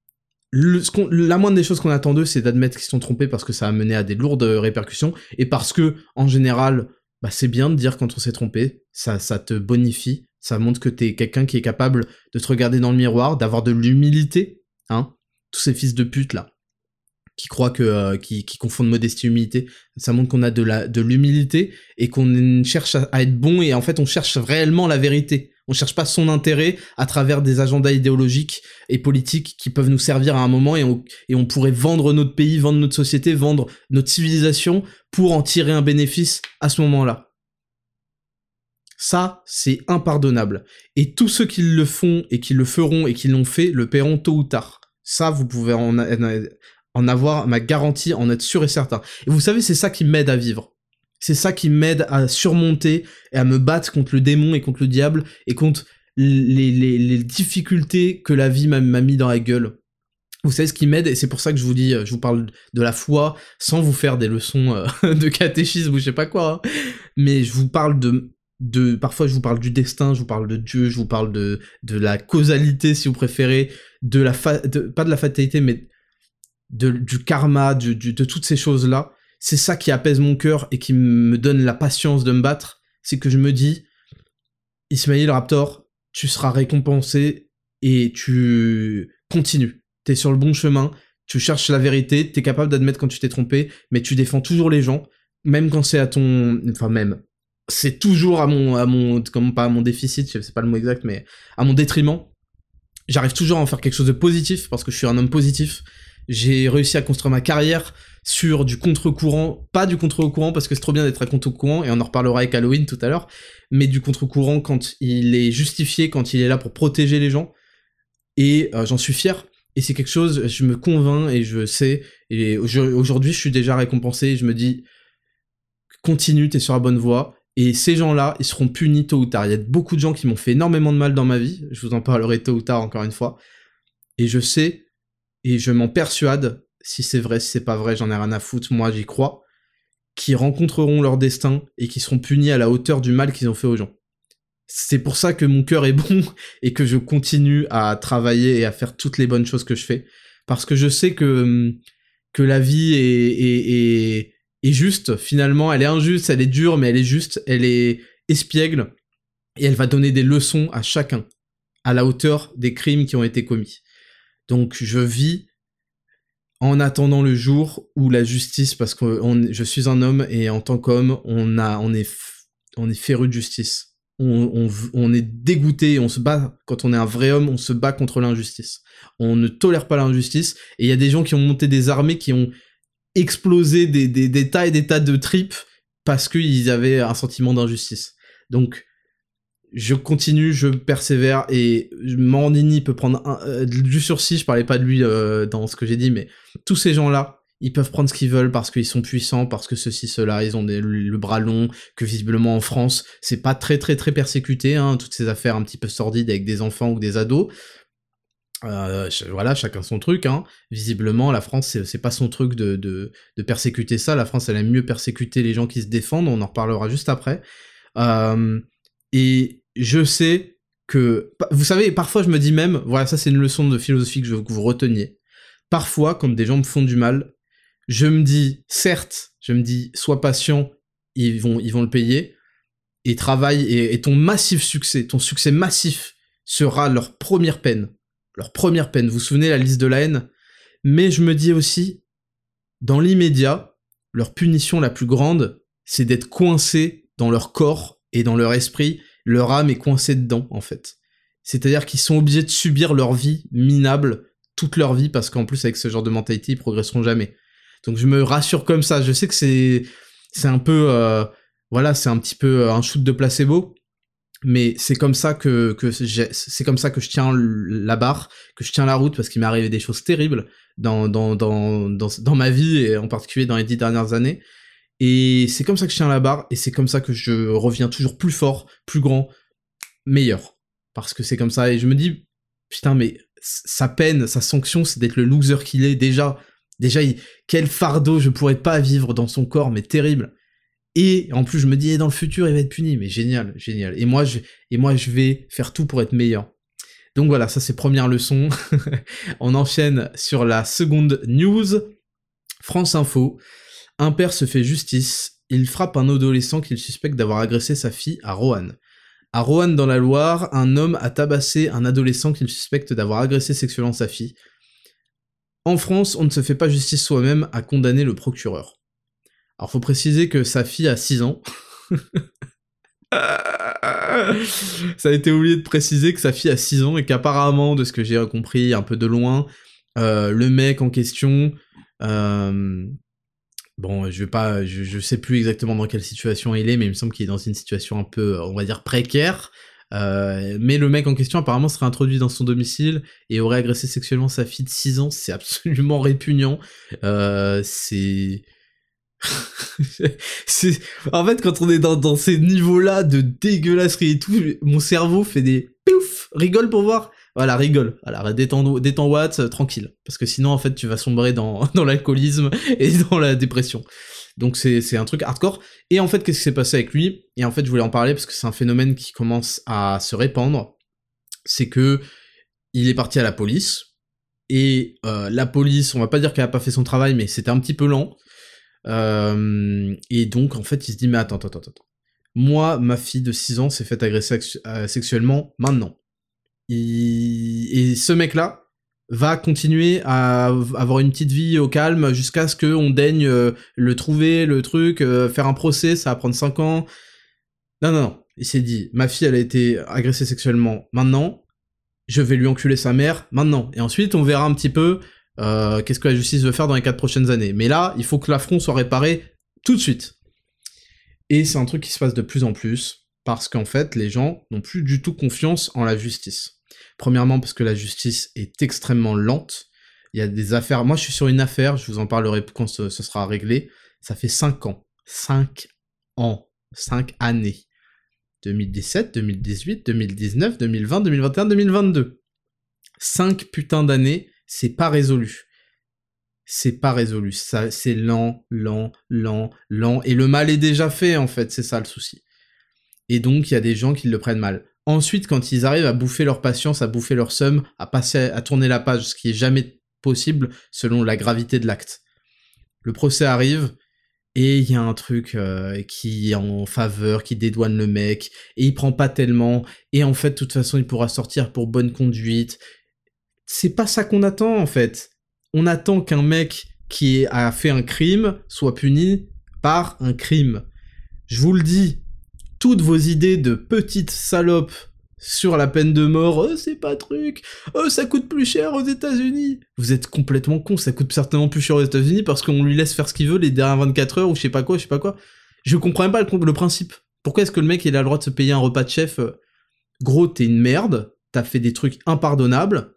la moindre des choses qu'on attend d'eux, c'est d'admettre qu'ils sont trompés parce que ça a mené à des lourdes répercussions et parce que, en général, bah, c'est bien de dire quand on s'est trompé, ça, ça te bonifie, ça montre que t'es quelqu'un qui est capable de te regarder dans le miroir, d'avoir de l'humilité, hein. Tous ces fils de pute là, qui croient que, euh, qui, confondent modestie et humilité, ça montre qu'on a de la, de l'humilité et qu'on cherche à être bon et en fait on cherche réellement la vérité. On cherche pas son intérêt à travers des agendas idéologiques et politiques qui peuvent nous servir à un moment et on, pourrait vendre notre pays, vendre notre société, vendre notre civilisation pour en tirer un bénéfice à ce moment-là. Ça, c'est impardonnable. Et tous ceux qui le font et qui le feront et qui l'ont fait le paieront tôt ou tard. Ça, vous pouvez en avoir ma garantie, en être sûr et certain. Et vous savez, c'est ça qui m'aide à vivre. C'est ça qui m'aide à surmonter et à me battre contre le démon et contre le diable et contre les, difficultés que la vie m'a mis dans la gueule. Vous savez ce qui m'aide et c'est pour ça que je vous dis, je vous parle de la foi sans vous faire des leçons euh, de catéchisme ou je sais pas quoi. Hein. Mais je vous parle de de parfois je vous parle du destin, je vous parle de Dieu, je vous parle de la causalité si vous préférez, de la pas de la fatalité mais du karma, de toutes ces choses là c'est ça qui apaise mon cœur et qui me donne la patience de me battre, c'est que je me dis, Ismail Raptor, tu seras récompensé et tu continues. T'es sur le bon chemin, tu cherches la vérité, t'es capable d'admettre quand tu t'es trompé, mais tu défends toujours les gens, même quand c'est à ton, enfin même, c'est toujours à mon, à mon, pas à mon déficit, je sais pas le mot exact, mais à mon détriment. J'arrive toujours à en faire quelque chose de positif parce que je suis un homme positif. J'ai réussi à construire ma carrière sur du contre-courant, pas du contre-courant parce que c'est trop bien d'être à contre-courant et on en reparlera avec Halloween tout à l'heure, mais du contre-courant quand il est justifié, quand il est là pour protéger les gens. Et euh, j'en suis fier. Et c'est quelque chose, je me convainc et je sais. Et aujourd'hui, je suis déjà récompensé. Et je me dis, continue, t'es sur la bonne voie. Et ces gens-là, ils seront punis tôt ou tard. Il y a beaucoup de gens qui m'ont fait énormément de mal dans ma vie. Je vous en parlerai tôt ou tard, encore une fois. Et je sais, et je m'en persuade, si c'est vrai, si c'est pas vrai, j'en ai rien à foutre, moi j'y crois, qui rencontreront leur destin et qui seront punis à la hauteur du mal qu'ils ont fait aux gens. C'est pour ça que mon cœur est bon et que je continue à travailler et à faire toutes les bonnes choses que je fais. Parce que je sais que, que la vie est, est, est, juste, finalement, elle est injuste, elle est dure, mais elle est juste, elle est espiègle, et elle va donner des leçons à chacun, à la hauteur des crimes qui ont été commis. Donc je vis en attendant le jour où la justice, parce que je suis un homme et en tant qu'homme, on a, on est, on est féru de justice. On, est dégoûté, on se bat, quand on est un vrai homme, on se bat contre l'injustice. On ne tolère pas l'injustice, et il y a des gens qui ont monté des armées, qui ont explosé des, des, des tas et des tas de tripes, parce qu'ils avaient un sentiment d'injustice. Donc, je continue, je persévère et Morandini peut prendre un, euh, du sursis. Je parlais pas de lui euh, dans ce que j'ai dit, mais tous ces gens-là, ils peuvent prendre ce qu'ils veulent parce qu'ils sont puissants, parce que ceci, cela, ils ont le, bras long, que visiblement en France, c'est pas très très très persécuté, hein, toutes ces affaires un petit peu sordides avec des enfants ou des ados. Euh, voilà, chacun son truc. Hein. Visiblement, la France, c'est pas son truc de, persécuter ça. La France, elle aime mieux persécuter les gens qui se défendent. On en reparlera juste après. Et je sais que, vous savez, parfois je me dis même, voilà, ça c'est une leçon de philosophie que je veux que vous reteniez. Parfois, quand des gens me font du mal, je me dis, certes, je me dis, sois patient, ils vont, ils vont le payer, et travaille, et, ton massif succès, ton succès massif sera leur première peine. Leur première peine. Vous vous souvenez la liste de la haine? Mais je me dis aussi, dans l'immédiat, leur punition la plus grande, c'est d'être coincés dans leur corps et dans leur esprit. Leur âme est coincée dedans, en fait. C'est-à-dire qu'ils sont obligés de subir leur vie minable toute leur vie parce qu'en plus avec ce genre de mentalité ils progresseront jamais. Donc je me rassure comme ça. Je sais que c'est c'est un peu euh, voilà, c'est un petit peu euh, un shoot de placebo, mais c'est comme ça que que c'est comme ça que je tiens la barre, que je tiens la route parce qu'il m'est arrivé des choses terribles dans dans dans dans dans ma vie et en particulier dans les dix dernières années. Et c'est comme ça que je tiens la barre et c'est comme ça que je reviens toujours plus fort, plus grand, meilleur. Parce que c'est comme ça et je me dis putain mais sa peine, sa sanction, c'est d'être le loser qu'il est déjà. Déjà, quel fardeau je pourrais pas vivre dans son corps, mais terrible. Et en plus, je me dis, dans le futur, il va être puni, mais génial, génial. Et moi, je, et moi, je vais faire tout pour être meilleur. Donc voilà, ça c'est première leçon. On enchaîne sur la seconde news. France Info. Un père se fait justice. Il frappe un adolescent qu'il suspecte d'avoir agressé sa fille à Roanne. À Roanne dans la Loire, un homme a tabassé un adolescent qu'il suspecte d'avoir agressé sexuellement sa fille. En France, on ne se fait pas justice soi-même à condamner le procureur. Alors faut préciser que sa fille a 6 ans. Ça a été oublié de préciser que sa fille a 6 ans et qu'apparemment, de ce que j'ai compris un peu de loin, euh, le mec en question, euh, bon, je vais pas, je, sais plus exactement dans quelle situation il est, mais il me semble qu'il est dans une situation un peu, on va dire précaire. Euh, mais le mec en question apparemment serait introduit dans son domicile et aurait agressé sexuellement sa fille de 6 ans. C'est absolument répugnant. Euh, c'est... c'est... En fait, quand on est dans, dans ces niveaux-là de dégueulasserie et tout, mon cerveau fait des pouf, rigole pour voir. Voilà, rigole. Voilà, détends, détends Watts, euh, tranquille. Parce que sinon, en fait, tu vas sombrer dans, l'alcoolisme et dans la dépression. Donc c'est un truc hardcore. Et en fait, qu'est-ce qui s'est passé avec lui? Et en fait, je voulais en parler parce que c'est un phénomène qui commence à se répandre. C'est que il est parti à la police. Et euh, la police, on va pas dire qu'elle a pas fait son travail, mais c'était un petit peu lent. Euh, et donc, en fait, il se dit, mais attends, attends, attends, attends. Moi, ma fille de 6 ans s'est fait agresser sexuellement maintenant. Et ce mec-là, va continuer à avoir une petite vie au calme jusqu'à ce qu'on daigne euh, le trouver, le truc, euh, faire un procès, ça va prendre 5 ans. Non, non, non. Il s'est dit, ma fille, elle a été agressée sexuellement maintenant, je vais lui enculer sa mère maintenant. Et ensuite, on verra un petit peu euh, qu'est-ce que la justice veut faire dans les 4 prochaines années. Mais là, il faut que l'affront soit réparé tout de suite. Et c'est un truc qui se passe de plus en plus, parce qu'en fait, les gens n'ont plus du tout confiance en la justice. Premièrement parce que la justice est extrêmement lente. Il y a des affaires. Moi, je suis sur une affaire, je vous en parlerai quand ce, sera réglé. Ça fait 5 ans. 5 ans. 5 années. 2017, 2018, 2019, 2020, 2021, 2022. 5 putains d'années, c'est pas résolu. C'est pas résolu. Ça, c'est lent, lent, lent, lent. Et le mal est déjà fait, en fait. C'est ça le souci. Et donc, il y a des gens qui le prennent mal. Ensuite, quand ils arrivent à bouffer leur patience, à bouffer leur somme, à passer, à tourner la page, ce qui est jamais possible selon la gravité de l'acte. Le procès arrive, et il y a un truc euh, qui est en faveur, qui dédouane le mec, et il prend pas tellement, et en fait, de toute façon, il pourra sortir pour bonne conduite. C'est pas ça qu'on attend, en fait. On attend qu'un mec qui a fait un crime soit puni par un crime. Je vous le dis, toutes vos idées de petites salopes sur la peine de mort, oh, c'est pas truc, oh, ça coûte plus cher aux États-Unis. Vous êtes complètement con, ça coûte certainement plus cher aux États-Unis parce qu'on lui laisse faire ce qu'il veut les dernières 24 heures ou je sais pas quoi, je sais pas quoi. Je comprends même pas le, principe. Pourquoi est-ce que le mec il a le droit de se payer un repas de chef euh, gros, t'es une merde, t'as fait des trucs impardonnables.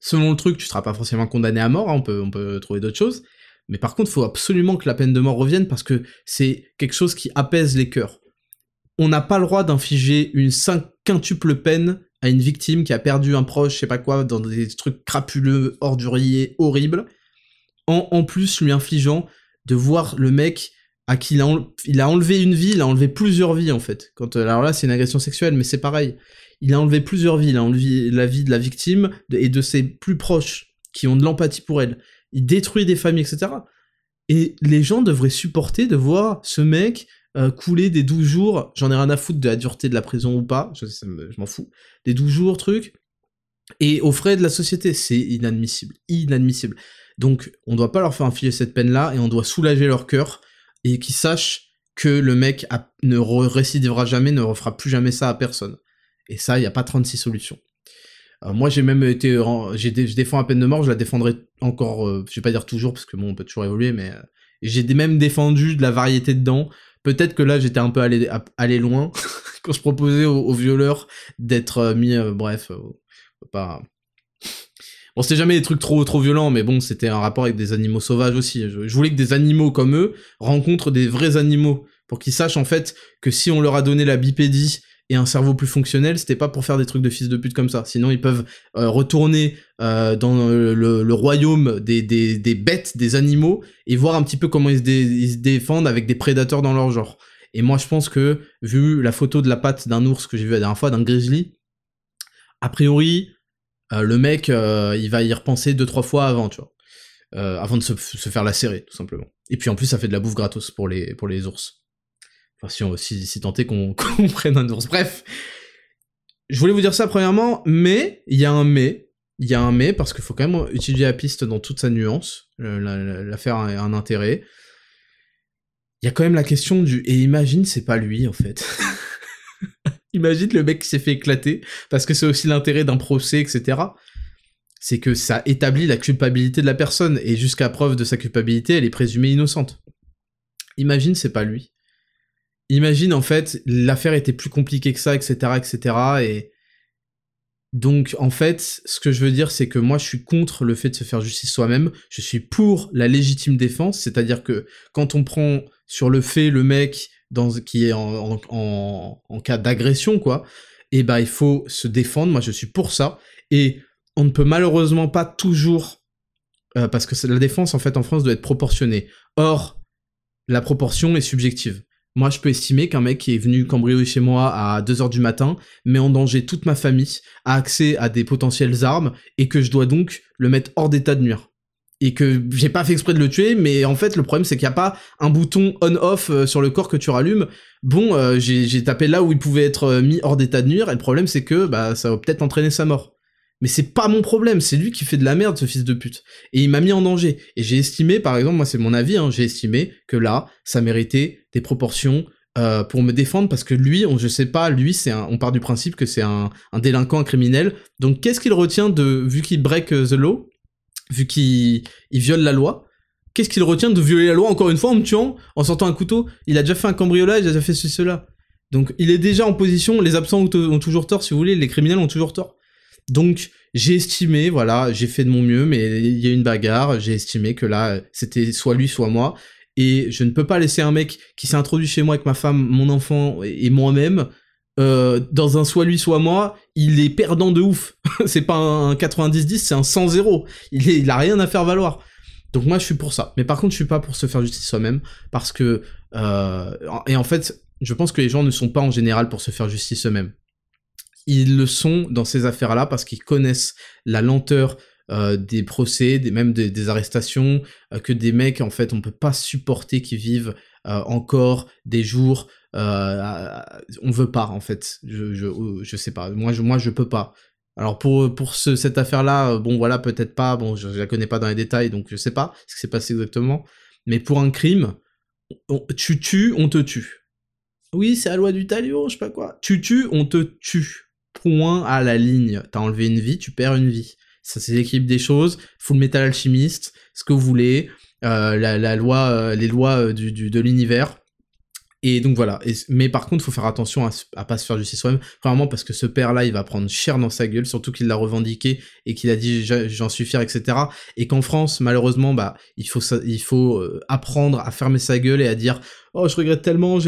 Selon le truc, tu seras pas forcément condamné à mort, hein, on, peut, on peut trouver d'autres choses. Mais par contre, il faut absolument que la peine de mort revienne parce que c'est quelque chose qui apaise les cœurs. On n'a pas le droit d'infliger une quintuple peine à une victime qui a perdu un proche, je sais pas quoi, dans des trucs crapuleux, orduriers, horribles, en, plus lui infligeant de voir le mec à qui il a, enlevé une vie, il a enlevé plusieurs vies en fait. Quand, alors là, c'est une agression sexuelle, mais c'est pareil. Il a enlevé plusieurs vies, il a enlevé la vie de la victime et de ses plus proches qui ont de l'empathie pour elle. Il détruit des familles, etc. Et les gens devraient supporter de voir ce mec euh, couler des 12 jours, j'en ai rien à foutre de la dureté de la prison ou pas, je, je m'en fous, des 12 jours, truc, et aux frais de la société, c'est inadmissible, inadmissible. Donc, on doit pas leur faire infiler cette peine-là, et on doit soulager leur cœur, et qu'ils sachent que le mec ne récidivera jamais, ne refera plus jamais ça à personne. Et ça, il n'y a pas 36 solutions. Moi, j'ai même été, je défends la peine de mort, je la défendrai encore, euh, je vais pas dire toujours, parce que bon, on peut toujours évoluer, mais euh, j'ai même défendu de la variété dedans. Peut-être que là, j'étais un peu allé, allé loin quand je proposais aux, violeurs d'être mis, bref, pas Bon, c'était jamais des trucs trop trop violents, mais bon, c'était un rapport avec des animaux sauvages aussi. Je, voulais que des animaux comme eux rencontrent des vrais animaux, pour qu'ils sachent en fait que si on leur a donné la bipédie et un cerveau plus fonctionnel, c'était pas pour faire des trucs de fils de pute comme ça. Sinon, ils peuvent euh, retourner euh, dans le, royaume des, bêtes, des animaux, et voir un petit peu comment ils se, défendent avec des prédateurs dans leur genre. Et moi, je pense que, vu la photo de la patte d'un ours que j'ai vu la dernière fois, d'un grizzly, a priori, euh, le mec, il va y repenser deux trois fois avant, tu vois, avant de se, faire lacérer, tout simplement. Et puis en plus, ça fait de la bouffe gratos pour les ours. Enfin, si, on, si, si qu'on prenne un ours. Bref, je voulais vous dire ça premièrement, mais il y a un mais. Il y a un mais parce qu'il faut quand même étudier la piste dans toute sa nuance. L'affaire a un intérêt. Il y a quand même la question du et imagine c'est pas lui en fait. Imagine le mec qui s'est fait éclater, parce que c'est aussi l'intérêt d'un procès, etc. C'est que ça établit la culpabilité de la personne, et jusqu'à preuve de sa culpabilité, elle est présumée innocente. Imagine, c'est pas lui. Imagine, en fait, l'affaire était plus compliquée que ça, etc., etc., et... Donc, en fait, ce que je veux dire, c'est que moi, je suis contre le fait de se faire justice soi-même. Je suis pour la légitime défense, c'est-à-dire que quand on prend sur le fait le mec qui est en, cas d'agression, quoi, et eh ben, il faut se défendre, moi je suis pour ça, et on ne peut malheureusement pas toujours, euh, parce que la défense en fait en France doit être proportionnée. Or, la proportion est subjective. Moi, je peux estimer qu'un mec qui est venu cambrioler chez moi à 2h du matin met en danger toute ma famille, a accès à des potentielles armes, et que je dois donc le mettre hors d'état de nuire et que j'ai pas fait exprès de le tuer, mais en fait le problème c'est qu'il n'y a pas un bouton on-off euh, sur le corps que tu rallumes. Bon, euh, j'ai tapé là où il pouvait être euh, mis hors d'état de nuire, et le problème c'est que bah ça va peut-être entraîner sa mort. Mais c'est pas mon problème, c'est lui qui fait de la merde, ce fils de pute. Et il m'a mis en danger. Et j'ai estimé, par exemple, moi c'est mon avis, hein, j'ai estimé que là, ça méritait des proportions pour me défendre parce que lui, on, je sais pas, lui, c'est on part du principe que c'est un, délinquant, un criminel. Donc qu'est-ce qu'il retient de, vu qu'il break the law, vu qu'il viole la loi. Qu'est-ce qu'il retient de violer la loi encore une fois en me tuant, en sortant un couteau? Il a déjà fait un cambriolage, il a déjà fait ceci, cela. Donc il est déjà en position, les absents ont, toujours tort, si vous voulez, les criminels ont toujours tort. Donc j'ai estimé, voilà, j'ai fait de mon mieux, mais il y a une bagarre, j'ai estimé que là, c'était soit lui, soit moi, et je ne peux pas laisser un mec qui s'est introduit chez moi avec ma femme, mon enfant et moi-même euh, dans un soit lui soit moi, il est perdant de ouf. c'est pas un 90-10, c'est un 100-0. Il, il a rien à faire valoir. Donc moi je suis pour ça. Mais par contre je suis pas pour se faire justice soi-même parce que euh, et en fait je pense que les gens ne sont pas en général pour se faire justice eux-mêmes. Ils le sont dans ces affaires-là parce qu'ils connaissent la lenteur euh, des procès, des, même des, arrestations, que des mecs en fait on peut pas supporter qu'ils vivent encore des jours euh, on veut pas en fait. Je, je, je sais pas. Moi je, moi je peux pas. Alors pour pour ce, cette affaire-là, euh, bon voilà peut-être pas. Bon je, la connais pas dans les détails donc je sais pas ce qui s'est passé exactement. Mais pour un crime, tu tues, on te tue. Oui c'est la loi du talion, je sais pas quoi. Tu tues, on te tue. Point à la ligne. T'as enlevé une vie, tu perds une vie. Ça c'est l'équilibre des choses. Full Metal Alchimiste, ce que vous voulez. Euh, la, la, loi, les lois du, du, de l'univers Et donc voilà. mais par contre, il faut faire attention à, à pas se faire justice soi-même. Premièrement parce que ce père-là, il va prendre cher dans sa gueule, surtout qu'il l'a revendiqué et qu'il a dit j'en suis fier, etc. Et qu'en France, malheureusement, bah, il faut, euh, apprendre à fermer sa gueule et à dire oh je regrette tellement,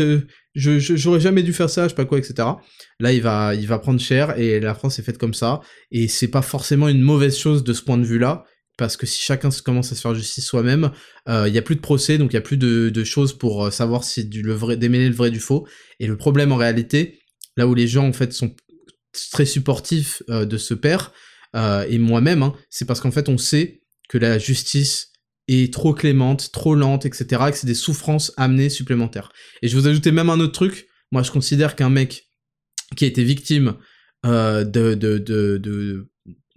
j'aurais jamais dû faire ça, je sais pas quoi, etc. Là, il va, il va prendre cher et la France est faite comme ça. Et c'est pas forcément une mauvaise chose de ce point de vue-là parce que si chacun commence à se faire justice soi-même, il euh, y a plus de procès, donc il y a plus de, choses pour euh, savoir si vrai, démêler le vrai du faux. Et le problème en réalité, là où les gens en fait sont très supportifs euh, de ce père, et moi-même, hein, c'est parce qu'en fait on sait que la justice est trop clémente, trop lente, etc., et que c'est des souffrances amenées supplémentaires. Et je vous ajouter même un autre truc, moi je considère qu'un mec qui a été victime de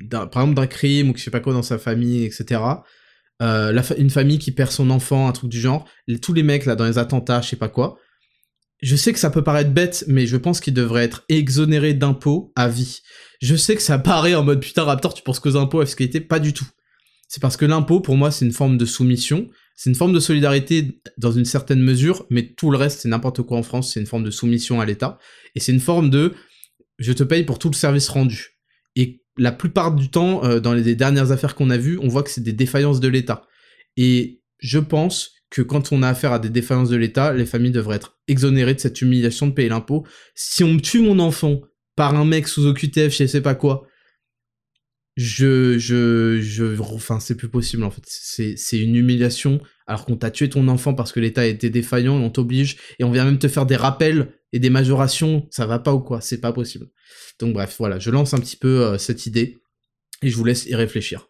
par exemple d'un crime ou que je sais pas quoi dans sa famille, etc. Euh, une famille qui perd son enfant, un truc du genre, tous les mecs là dans les attentats, je sais pas quoi. Je sais que ça peut paraître bête, mais je pense qu'ils devraient être exonérés d'impôts à vie. Je sais que ça paraît en mode putain Raptor, tu penses qu'aux impôts à fiscalité Pas du tout. C'est parce que l'impôt, pour moi, c'est une forme de soumission, c'est une forme de solidarité dans une certaine mesure, mais tout le reste, c'est n'importe quoi en France, c'est une forme de soumission à l'État, et c'est une forme de je te paye pour tout le service rendu. Et la plupart du temps, euh, dans les dernières affaires qu'on a vues, on voit que c'est des défaillances de l'État. Et je pense que quand on a affaire à des défaillances de l'État, les familles devraient être exonérées de cette humiliation de payer l'impôt. Si on me tue mon enfant par un mec sous OQTF, je sais pas quoi, je, je, je, enfin, c'est plus possible en fait. C'est une humiliation alors qu'on t'a tué ton enfant parce que l'État était défaillant on t'oblige et on vient même te faire des rappels et des majorations. Ça va pas ou quoi? C'est pas possible. Donc bref, voilà, je lance un petit peu euh, cette idée et je vous laisse y réfléchir.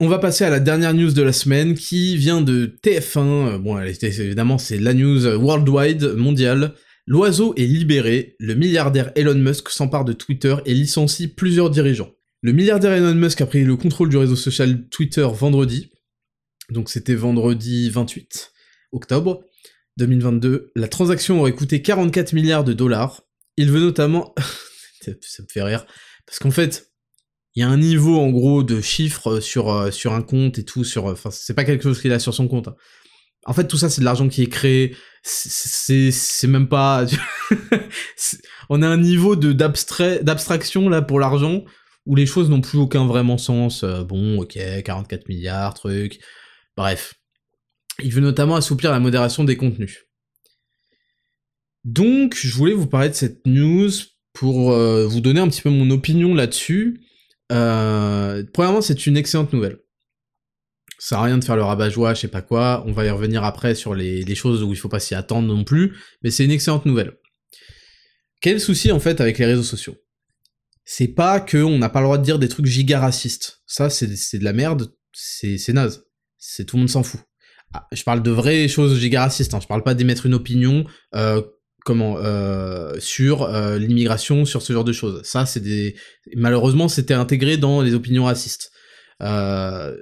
On va passer à la dernière news de la semaine qui vient de TF1. Euh, bon, évidemment, c'est la news worldwide, mondiale. L'oiseau est libéré, le milliardaire Elon Musk s'empare de Twitter et licencie plusieurs dirigeants. Le milliardaire Elon Musk a pris le contrôle du réseau social Twitter vendredi, donc c'était vendredi 28 octobre 2022. La transaction aurait coûté 44 milliards de dollars. Il veut notamment ça me fait rire. Parce qu'en fait, il y a un niveau en gros de chiffres sur, euh, sur un compte et tout, sur. Enfin, c'est pas quelque chose qu'il a sur son compte. Hein. En fait, tout ça, c'est de l'argent qui est créé. C'est même pas. on a un niveau d'abstraction là pour l'argent où les choses n'ont plus aucun vraiment sens. Euh, bon, ok, 44 milliards, truc. Bref. Il veut notamment assouplir la modération des contenus. Donc, je voulais vous parler de cette news pour euh, vous donner un petit peu mon opinion là-dessus. Euh, premièrement, c'est une excellente nouvelle. Ça sert à rien de faire le rabat-joie, je sais pas quoi. On va y revenir après sur les, choses où il faut pas s'y attendre non plus. Mais c'est une excellente nouvelle. Quel souci en fait avec les réseaux sociaux? C'est pas qu'on n'a pas le droit de dire des trucs giga racistes. Ça, c'est de la merde. C'est naze. Tout le monde s'en fout. Ah, je parle de vraies choses giga racistes. Hein. Je parle pas d'émettre une opinion euh, comment euh, sur euh, l'immigration, sur ce genre de choses. Ça, c'est malheureusement c'était intégré dans les opinions racistes. Euh,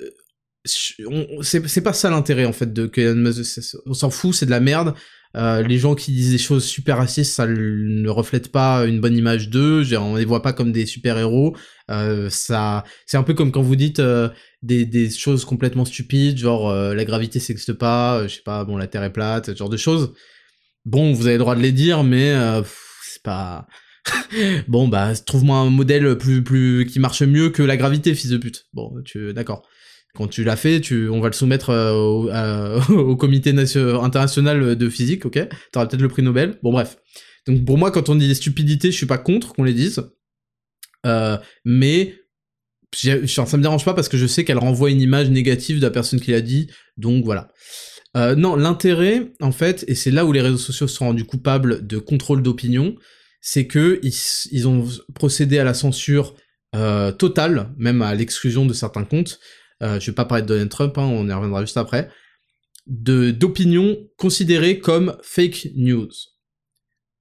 c'est pas ça l'intérêt en fait de que on s'en fout, c'est de la merde. Euh, les gens qui disent des choses super racistes, ça ne reflète pas une bonne image d'eux. On les voit pas comme des super héros. Euh, ça, c'est un peu comme quand vous dites euh, des, des, choses complètement stupides, genre la gravité n'existe pas, je sais pas, bon la Terre est plate, ce genre de choses bon, vous avez le droit de les dire, mais euh, c'est pas. bon, bah, trouve-moi un modèle plus, plus, qui marche mieux que la gravité, fils de pute. Bon, tu, d'accord. Quand tu l'as fait, tu, on va le soumettre euh, au, comité international de physique, ok? T'auras peut-être le prix Nobel. Bon, bref. Donc, pour moi, quand on dit des stupidités, je suis pas contre qu'on les dise. Euh, mais ça me dérange pas parce que je sais qu'elle renvoie une image négative de la personne qui l'a dit. Donc, voilà. Euh, non, l'intérêt, en fait, et c'est là où les réseaux sociaux se sont rendus coupables de contrôle d'opinion, c'est que ils, ont procédé à la censure euh, totale, même à l'exclusion de certains comptes. Euh, je vais pas parler de Donald Trump, hein, on y reviendra juste après. De d'opinions considérées comme fake news.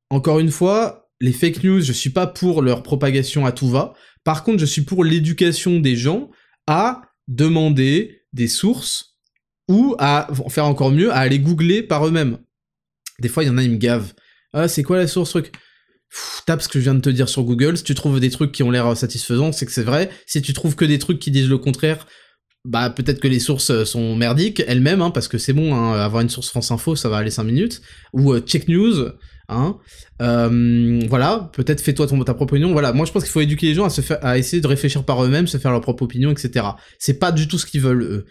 Encore une fois, les fake news, je suis pas pour leur propagation à tout va. Par contre, je suis pour l'éducation des gens à demander des sources ou à faire encore mieux, à aller googler par eux-mêmes. Des fois, il y en a, ils me gavent. Ah, c'est quoi la source truc? Tape ce que je viens de te dire sur Google. Si tu trouves des trucs qui ont l'air satisfaisants, c'est que c'est vrai. Si tu trouves que des trucs qui disent le contraire, bah peut-être que les sources sont merdiques elles-mêmes, hein, parce que c'est bon, hein, avoir une source France Info, ça va aller 5 minutes, ou Check News, hein. voilà, peut-être fais-toi ta propre opinion. Voilà, moi je pense qu'il faut éduquer les gens à se faire, à essayer de réfléchir par eux-mêmes, se faire leur propre opinion, etc. C'est pas du tout ce qu'ils veulent eux.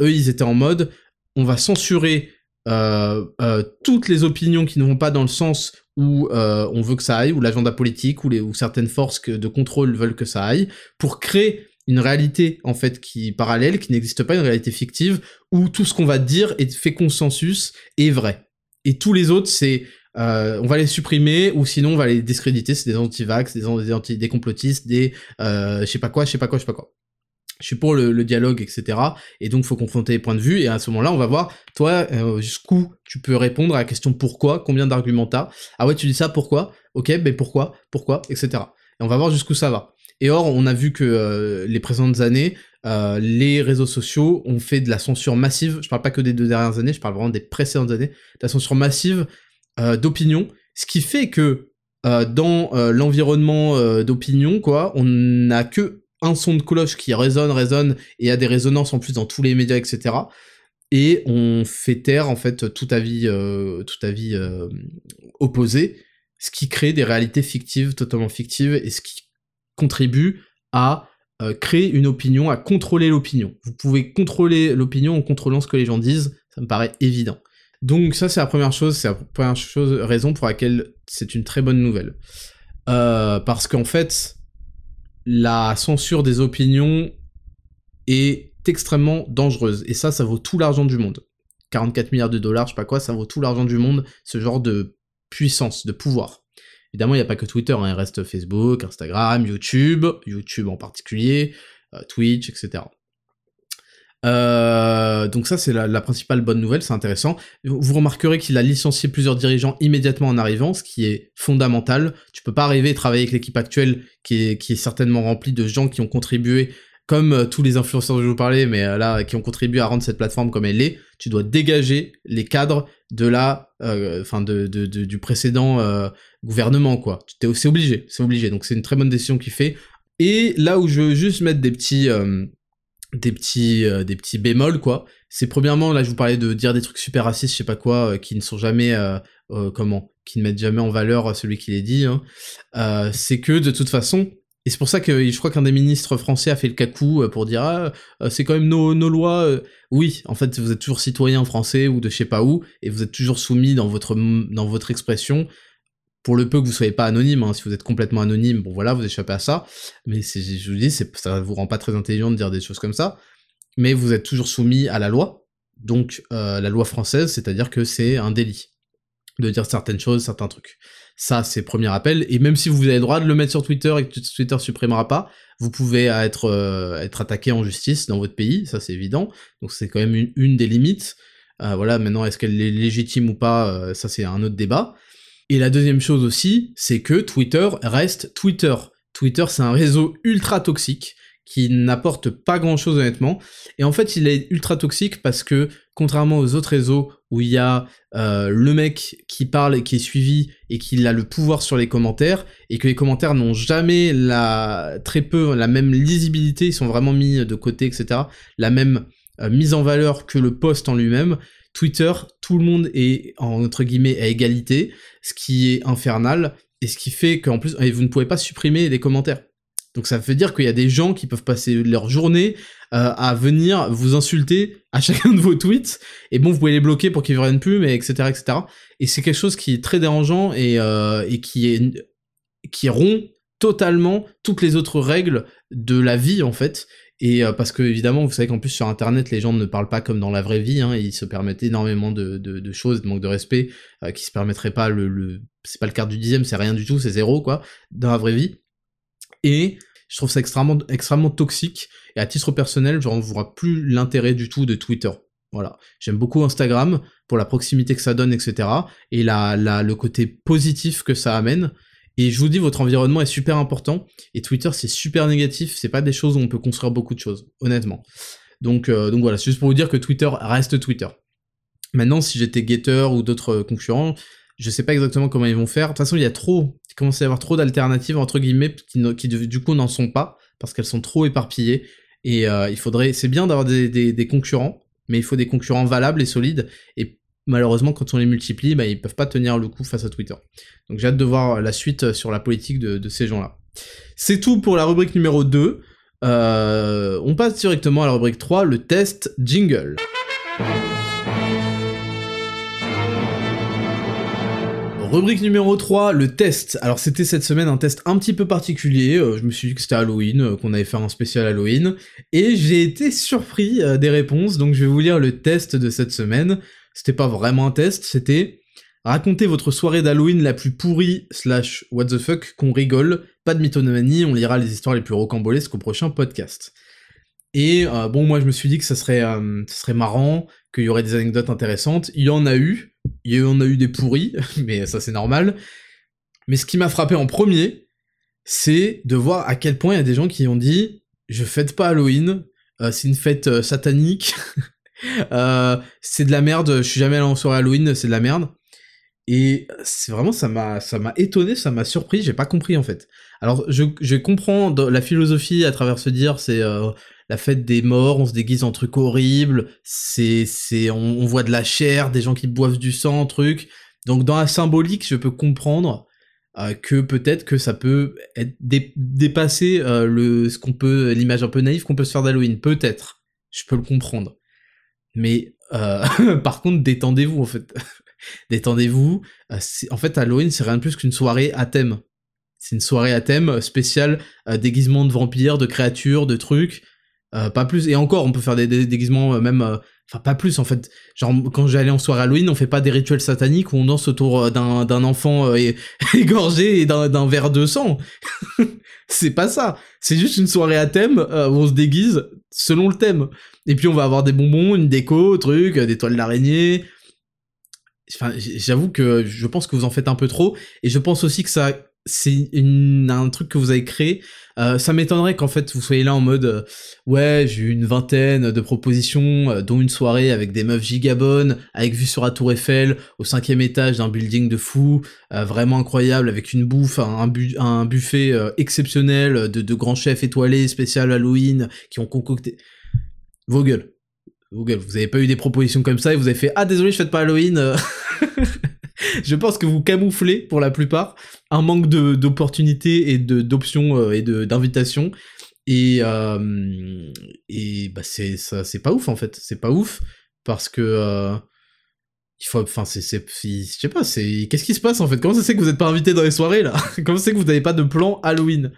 eux, ils étaient en mode, on va censurer euh, euh, toutes les opinions qui ne vont pas dans le sens où euh, on veut que ça aille, où l'agenda politique, ou, les, ou certaines forces de contrôle veulent que ça aille, pour créer une réalité en fait qui parallèle, qui n'existe pas, une réalité fictive, où tout ce qu'on va dire est fait consensus et vrai. Et tous les autres, c'est on va les supprimer ou sinon on va les discréditer, c'est des anti-vax, des, anti des complotistes, des je sais pas quoi, je sais pas quoi, je sais pas quoi je suis pour le, dialogue, etc. Et donc, faut confronter les points de vue. Et à ce moment-là, on va voir, toi, euh, jusqu'où tu peux répondre à la question pourquoi, combien d'arguments t'as. Ah ouais, tu dis ça, pourquoi? Ok, mais pourquoi? Pourquoi? Etc. Et on va voir jusqu'où ça va. Et or, on a vu que euh, les précédentes années, euh, les réseaux sociaux ont fait de la censure massive. Je parle pas que des deux dernières années, je parle vraiment des précédentes années. De la censure massive d'opinion. Ce qui fait que dans l'environnement d'opinion, quoi, on n'a que un son de cloche qui résonne, résonne, et a des résonances en plus dans tous les médias, etc. Et on fait taire en fait tout avis, euh, tout avis euh, opposé, ce qui crée des réalités fictives, totalement fictives, et ce qui contribue à euh, créer une opinion, à contrôler l'opinion. Vous pouvez contrôler l'opinion en contrôlant ce que les gens disent, ça me paraît évident. Donc ça c'est la première chose, c'est la première chose, raison pour laquelle c'est une très bonne nouvelle. parce qu'en fait, la censure des opinions est extrêmement dangereuse. Et ça, ça vaut tout l'argent du monde. 44 milliards de dollars, je sais pas quoi, ça vaut tout l'argent du monde, ce genre de puissance, de pouvoir. Évidemment, il n'y a pas que Twitter, hein. il reste Facebook, Instagram, YouTube, YouTube en particulier, euh, Twitch, etc. Euh, donc ça c'est la, principale bonne nouvelle, c'est intéressant. Vous remarquerez qu'il a licencié plusieurs dirigeants immédiatement en arrivant, ce qui est fondamental. Tu peux pas arriver et travailler avec l'équipe actuelle qui est certainement remplie de gens qui ont contribué, comme euh, tous les influenceurs dont je vous parlais, mais euh, là qui ont contribué à rendre cette plateforme comme elle est. Tu dois dégager les cadres de la, enfin de, du précédent gouvernement quoi. C'est obligé, c'est obligé. Donc c'est une très bonne décision qu'il fait. Et là où je veux juste mettre des petits des petits euh, des petits bémols quoi c'est premièrement là je vous parlais de dire des trucs super racistes je sais pas quoi euh, qui ne sont jamais euh, comment qui ne mettent jamais en valeur celui qui les dit hein. c'est que de toute façon et c'est pour ça que je crois qu'un des ministres français a fait le cacou pour dire ah c'est quand même nos, nos lois oui en fait vous êtes toujours citoyen français ou de je sais pas où et vous êtes toujours soumis dans votre dans votre expression pour le peu que vous soyez pas anonyme, hein, si vous êtes complètement anonyme, bon voilà, vous échappez à ça, mais je vous dis, ça vous rend pas très intelligent de dire des choses comme ça, mais vous êtes toujours soumis à la loi, donc euh, la loi française, c'est-à-dire que c'est un délit de dire certaines choses, certains trucs. Ça, c'est premier appel, et même si vous avez le droit de le mettre sur Twitter et que Twitter supprimera pas, vous pouvez être, euh, être attaqué en justice dans votre pays, ça c'est évident, donc c'est quand même une, des limites. Euh, voilà, maintenant, est-ce qu'elle est légitime ou pas, ça c'est un autre débat. Et la deuxième chose aussi, c'est que Twitter reste Twitter. Twitter, c'est un réseau ultra toxique qui n'apporte pas grand chose honnêtement. Et en fait, il est ultra toxique parce que, contrairement aux autres réseaux où il y a euh, le mec qui parle et qui est suivi et qui a le pouvoir sur les commentaires, et que les commentaires n'ont jamais la, très peu, la même lisibilité, ils sont vraiment mis de côté, etc., la même euh, mise en valeur que le post en lui-même, Twitter, tout le monde est entre guillemets à égalité, ce qui est infernal, et ce qui fait qu'en plus, vous ne pouvez pas supprimer les commentaires. Donc ça veut dire qu'il y a des gens qui peuvent passer leur journée euh, à venir vous insulter à chacun de vos tweets, et bon, vous pouvez les bloquer pour qu'ils ne viennent plus, mais etc. etc. Et c'est quelque chose qui est très dérangeant et, euh, et qui est qui rompt totalement toutes les autres règles de la vie en fait et euh, parce que évidemment, vous savez qu'en plus sur Internet, les gens ne parlent pas comme dans la vraie vie. Hein, ils se permettent énormément de, de, choses, de manque de respect, qui se permettraient pas. Le, le... c'est pas le quart du dixième, c'est rien du tout, c'est zéro quoi dans la vraie vie. Et je trouve ça extrêmement extrêmement toxique. Et à titre personnel, je ne vois plus l'intérêt du tout de Twitter. Voilà, j'aime beaucoup Instagram pour la proximité que ça donne, etc. Et la, la, le côté positif que ça amène. Et je vous dis, votre environnement est super important. Et Twitter, c'est super négatif. C'est pas des choses où on peut construire beaucoup de choses, honnêtement. Donc, euh, donc voilà, c'est juste pour vous dire que Twitter reste Twitter. Maintenant, si j'étais Getter ou d'autres concurrents, je sais pas exactement comment ils vont faire. De toute façon, il y a trop, à y avoir trop d'alternatives, entre guillemets, qui, qui du coup n'en sont pas, parce qu'elles sont trop éparpillées. Et il faudrait, c'est bien d'avoir des, des, concurrents, mais il faut des concurrents valables et solides. Et malheureusement, quand on les multiplie, bah, ils peuvent pas tenir le coup face à Twitter. Donc j'ai hâte de voir la suite sur la politique de, de ces gens-là. C'est tout pour la rubrique numéro 2. Euh, on passe directement à la rubrique 3, le test jingle. Rubrique numéro 3, le test. Alors c'était cette semaine un test un petit peu particulier, euh, je me suis dit que c'était Halloween, euh, qu'on allait faire un spécial Halloween, et j'ai été surpris des réponses, donc je vais vous lire le test de cette semaine. C'était pas vraiment un test, c'était Racontez votre soirée d'Halloween la plus pourrie slash what the fuck qu'on rigole, pas de mythomanie, on lira les histoires les plus rocambolesques au prochain podcast. Et euh, bon, moi je me suis dit que ça serait, euh, ça serait marrant, qu'il y aurait des anecdotes intéressantes. Il y en a eu, en a eu des pourris, mais ça c'est normal. Mais ce qui m'a frappé en premier, c'est de voir à quel point il y a des gens qui ont dit je fête pas Halloween, euh, c'est une fête satanique, c'est de la merde, je suis jamais allé en soirée Halloween, c'est de la merde. Et c'est vraiment, ça m'a, étonné, ça m'a surpris, j'ai pas compris en fait. Alors, je, je comprends la philosophie à travers se dire, c'est euh, la fête des morts, on se déguise en trucs horribles, c'est, c'est, on, voit de la chair, des gens qui boivent du sang, truc. Donc, dans la symbolique, je peux comprendre euh, que peut-être que ça peut dépasser euh, le, ce qu'on peut, l'image un peu naïve qu'on peut se faire d'Halloween, peut-être. Je peux le comprendre. Mais par contre, détendez-vous en fait. détendez-vous. Euh, en fait, Halloween, c'est rien de plus qu'une soirée à thème. C'est une soirée à thème euh, spéciale euh, déguisement de vampires, de créatures, de trucs. Pas plus. Et encore, on peut faire des, déguisements même. Enfin, pas plus en fait. Genre, quand j'allais en soirée Halloween, on fait pas des rituels sataniques où on danse autour d'un enfant égorgé et d'un verre de sang. c'est pas ça. C'est juste une soirée à thème où on se déguise selon le thème. Et puis on va avoir des bonbons, une déco, truc, des toiles d'araignée, Enfin, j'avoue que je pense que vous en faites un peu trop, et je pense aussi que ça, c'est un truc que vous avez créé. Euh, ça m'étonnerait qu'en fait vous soyez là en mode euh, ouais j'ai eu une vingtaine de propositions euh, dont une soirée avec des meufs gigabonnes avec vue sur la tour Eiffel au cinquième étage d'un building de fou vraiment incroyable avec une bouffe un, buffet exceptionnel de, de grands chefs étoilés spécial Halloween qui ont concocté vos gueules Google, vous avez pas eu des propositions comme ça et vous avez fait ah désolé je fais pas Halloween. Euh. je pense que vous camouflez pour la plupart un manque d'opportunités et d'options euh, et d'invitations. Et euh, et bah c'est ça c'est pas ouf en fait. C'est pas ouf parce que il faut enfin c'est je sais pas c'est qu'est-ce qui se passe en fait? Comment ça c'est que vous êtes pas invité dans les soirées là? Comment c'est que vous n'avez pas de plan Halloween?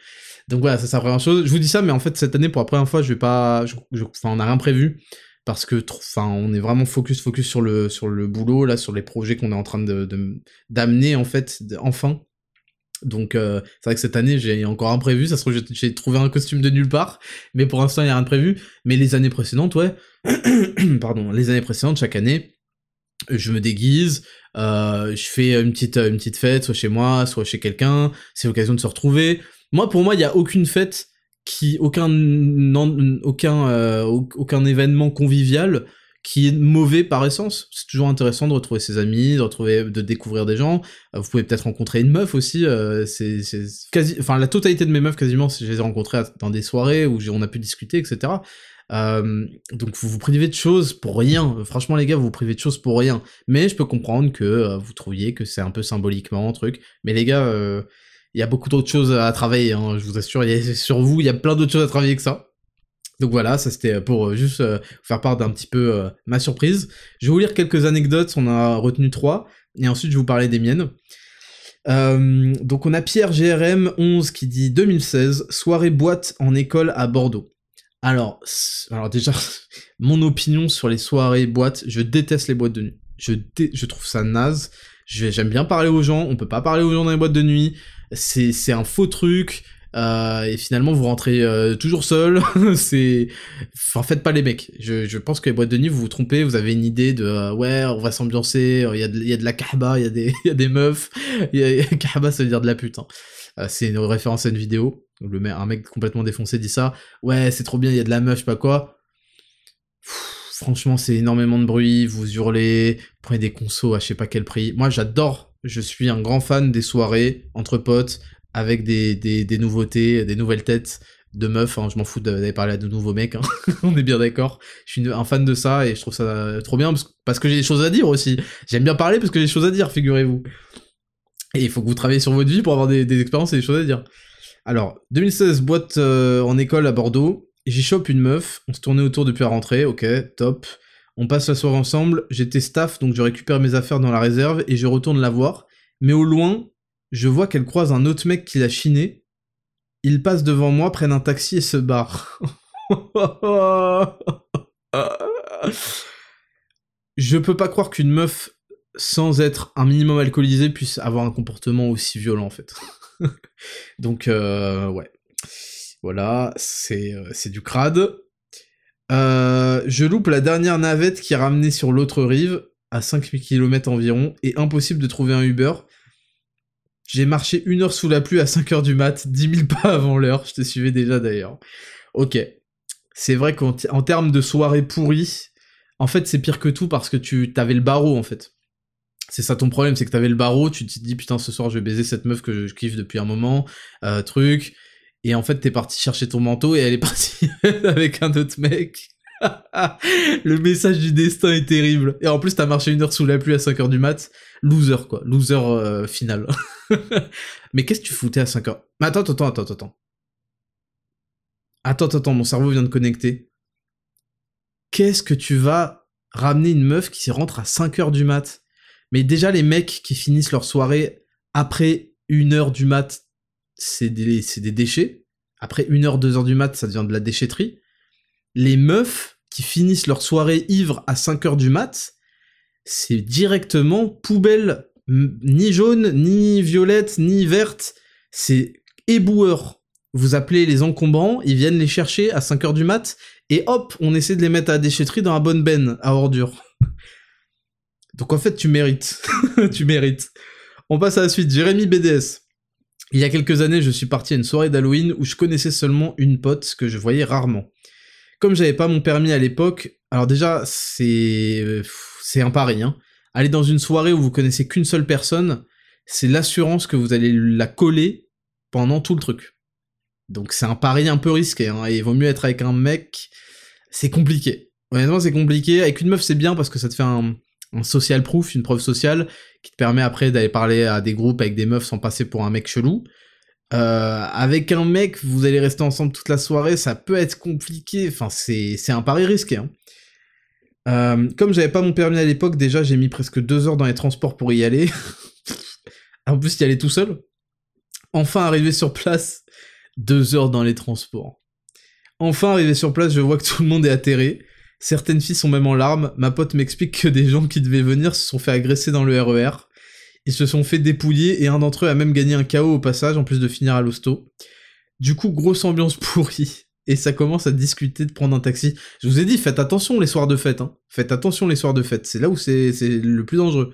Donc voilà ça c'est la première chose je vous dis ça mais en fait cette année pour la première fois je vais pas enfin on a rien prévu parce que enfin on est vraiment focus focus sur le sur le boulot là sur les projets qu'on est en train de d'amener en fait enfin. Donc euh, c'est vrai que cette année j'ai encore un prévu. Ça se trouve j'ai trouvé un costume de nulle part mais pour l'instant il y a rien de prévu. Mais les années précédentes ouais. Pardon. Les années précédentes chaque année je me déguise euh, je fais une petite une petite fête soit chez moi soit chez quelqu'un. C'est l'occasion de se retrouver. Moi pour moi il y a aucune fête qui aucun aucun euh, aucun événement convivial qui est mauvais par essence. C'est toujours intéressant de retrouver ses amis, de retrouver, de découvrir des gens. Euh, vous pouvez peut-être rencontrer une meuf aussi. Euh, c'est quasi, enfin la totalité de mes meufs quasiment, je les ai rencontrées dans des soirées où on a pu discuter, etc. Donc vous vous privez de choses pour rien. Franchement les gars, vous vous privez de choses pour rien. Mais je peux comprendre que vous trouviez que c'est un peu symboliquement un truc. Mais les gars, il y a beaucoup d'autres choses à travailler, hein, je vous assure. sur vous, il y a plein d'autres choses à travailler que ça. Donc voilà, ça c'était pour euh, juste euh, faire part d'un petit peu euh, ma surprise. Je vais vous lire quelques anecdotes, on a retenu trois, et ensuite je vais vous parler des miennes. donc on a Pierre GRM 11 qui dit 2016, soirée boîte en école à Bordeaux. Alors, alors déjà, mon opinion sur les soirées boîtes, je déteste les boîtes de nuit. Je, je trouve ça naze. J'aime bien parler aux gens, on peut pas parler aux gens dans les boîtes de nuit c'est un faux truc. Euh, et finalement vous rentrez euh, toujours seul. c'est, enfin faites pas les mecs. Je, je pense que les boîtes de nuit vous vous trompez. Vous avez une idée de euh, ouais on va s'ambiancer. Il y a de, il y a de la kahba, il y a des, y a des meufs. Y a, kahba ça veut dire de la pute. Hein. c'est une référence à une vidéo. Le un mec complètement défoncé dit ça. Ouais c'est trop bien, il y a de la meuf, je sais pas quoi. franchement c'est énormément de bruit. Vous hurlez, prenez des consos à je sais pas quel prix. Moi j'adore je suis un grand fan des soirées entre potes avec des, nouveautés, des nouvelles têtes, de meufs, hein, je m'en fous d'aller parler à de nouveaux mecs, hein. on est bien d'accord. Je suis un fan de ça et je trouve ça trop bien parce, que j'ai des choses à dire aussi. J'aime bien parler parce que j'ai des choses à dire, figurez-vous. Et il faut que vous travaillez sur votre vie pour avoir des, expériences et des choses à dire. Alors, 2016, boîte euh, en école à Bordeaux, j'y chope une meuf, on se tournait autour depuis la rentrée, ok, top. On passe la soirée ensemble, j'étais staff, donc je récupère mes affaires dans la réserve et je retourne la voir. Mais au loin, je vois qu'elle croise un autre mec qui l'a chiné. Il passe devant moi, prenne un taxi et se barre. je peux pas croire qu'une meuf sans être un minimum alcoolisée puisse avoir un comportement aussi violent en fait. Donc euh, ouais. Voilà, c'est euh, du crade. Euh, je loupe la dernière navette qui ramenait sur l'autre rive, à 5000 km environ, et impossible de trouver un Uber. J'ai marché une heure sous la pluie à 5h du mat, 10 000 pas avant l'heure, je te suivais déjà d'ailleurs. Ok. C'est vrai qu'en termes de soirée pourrie, en fait c'est pire que tout parce que tu t'avais le barreau en fait. C'est ça ton problème, c'est que t'avais le barreau, tu te dis putain ce soir je vais baiser cette meuf que je kiffe depuis un moment, euh, truc, et en fait, t'es parti chercher ton manteau et elle est partie avec un autre mec. le message du destin est terrible. Et en plus, t'as marché une heure sous la pluie à 5h du mat. Loser, quoi. Loser euh, final. Mais qu'est-ce que tu foutais à 5h attends, attends, attends, attends. Attends, attends, mon cerveau vient de connecter. Qu'est-ce que tu vas ramener une meuf qui rentre à 5h du mat? Mais déjà, les mecs qui finissent leur soirée après une heure du mat, c'est des, des déchets. Après une heure, deux heures du mat, ça devient de la déchetterie. Les meufs qui finissent leur soirée ivre à 5 heures du mat, c'est directement poubelle, ni jaune, ni violette, ni verte. C'est éboueur. Vous appelez les encombrants, ils viennent les chercher à 5 heures du mat, et hop, on essaie de les mettre à la déchetterie dans la bonne benne, à ordures. Donc en fait, tu mérites. tu mérites. On passe à la suite. Jérémy BDS. Il y a quelques années, je suis parti à une soirée d'Halloween où je connaissais seulement une pote que je voyais rarement. Comme j'avais pas mon permis à l'époque, alors déjà, c'est c'est un pari. Hein. Aller dans une soirée où vous connaissez qu'une seule personne, c'est l'assurance que vous allez la coller pendant tout le truc. Donc c'est un pari un peu risqué, hein, et il vaut mieux être avec un mec, c'est compliqué. Honnêtement, c'est compliqué. Avec une meuf, c'est bien parce que ça te fait un social proof, une preuve sociale, qui te permet après d'aller parler à des groupes avec des meufs sans passer pour un mec chelou. Euh, avec un mec, vous allez rester ensemble toute la soirée, ça peut être compliqué, enfin c'est, un pari risqué. Hein. Euh, comme j'avais pas mon permis à l'époque, déjà j'ai mis presque deux heures dans les transports pour y aller. en plus y aller tout seul. Enfin arrivé sur place, deux heures dans les transports. Enfin arrivé sur place, je vois que tout le monde est atterré. Certaines filles sont même en larmes. Ma pote m'explique que des gens qui devaient venir se sont fait agresser dans le RER. E Ils se sont fait dépouiller et un d'entre eux a même gagné un KO au passage en plus de finir à l'hosto. Du coup, grosse ambiance pourrie. Et ça commence à discuter de prendre un taxi. Je vous ai dit, faites attention les soirs de fête. Hein. Faites attention les soirs de fête. C'est là où c'est le plus dangereux.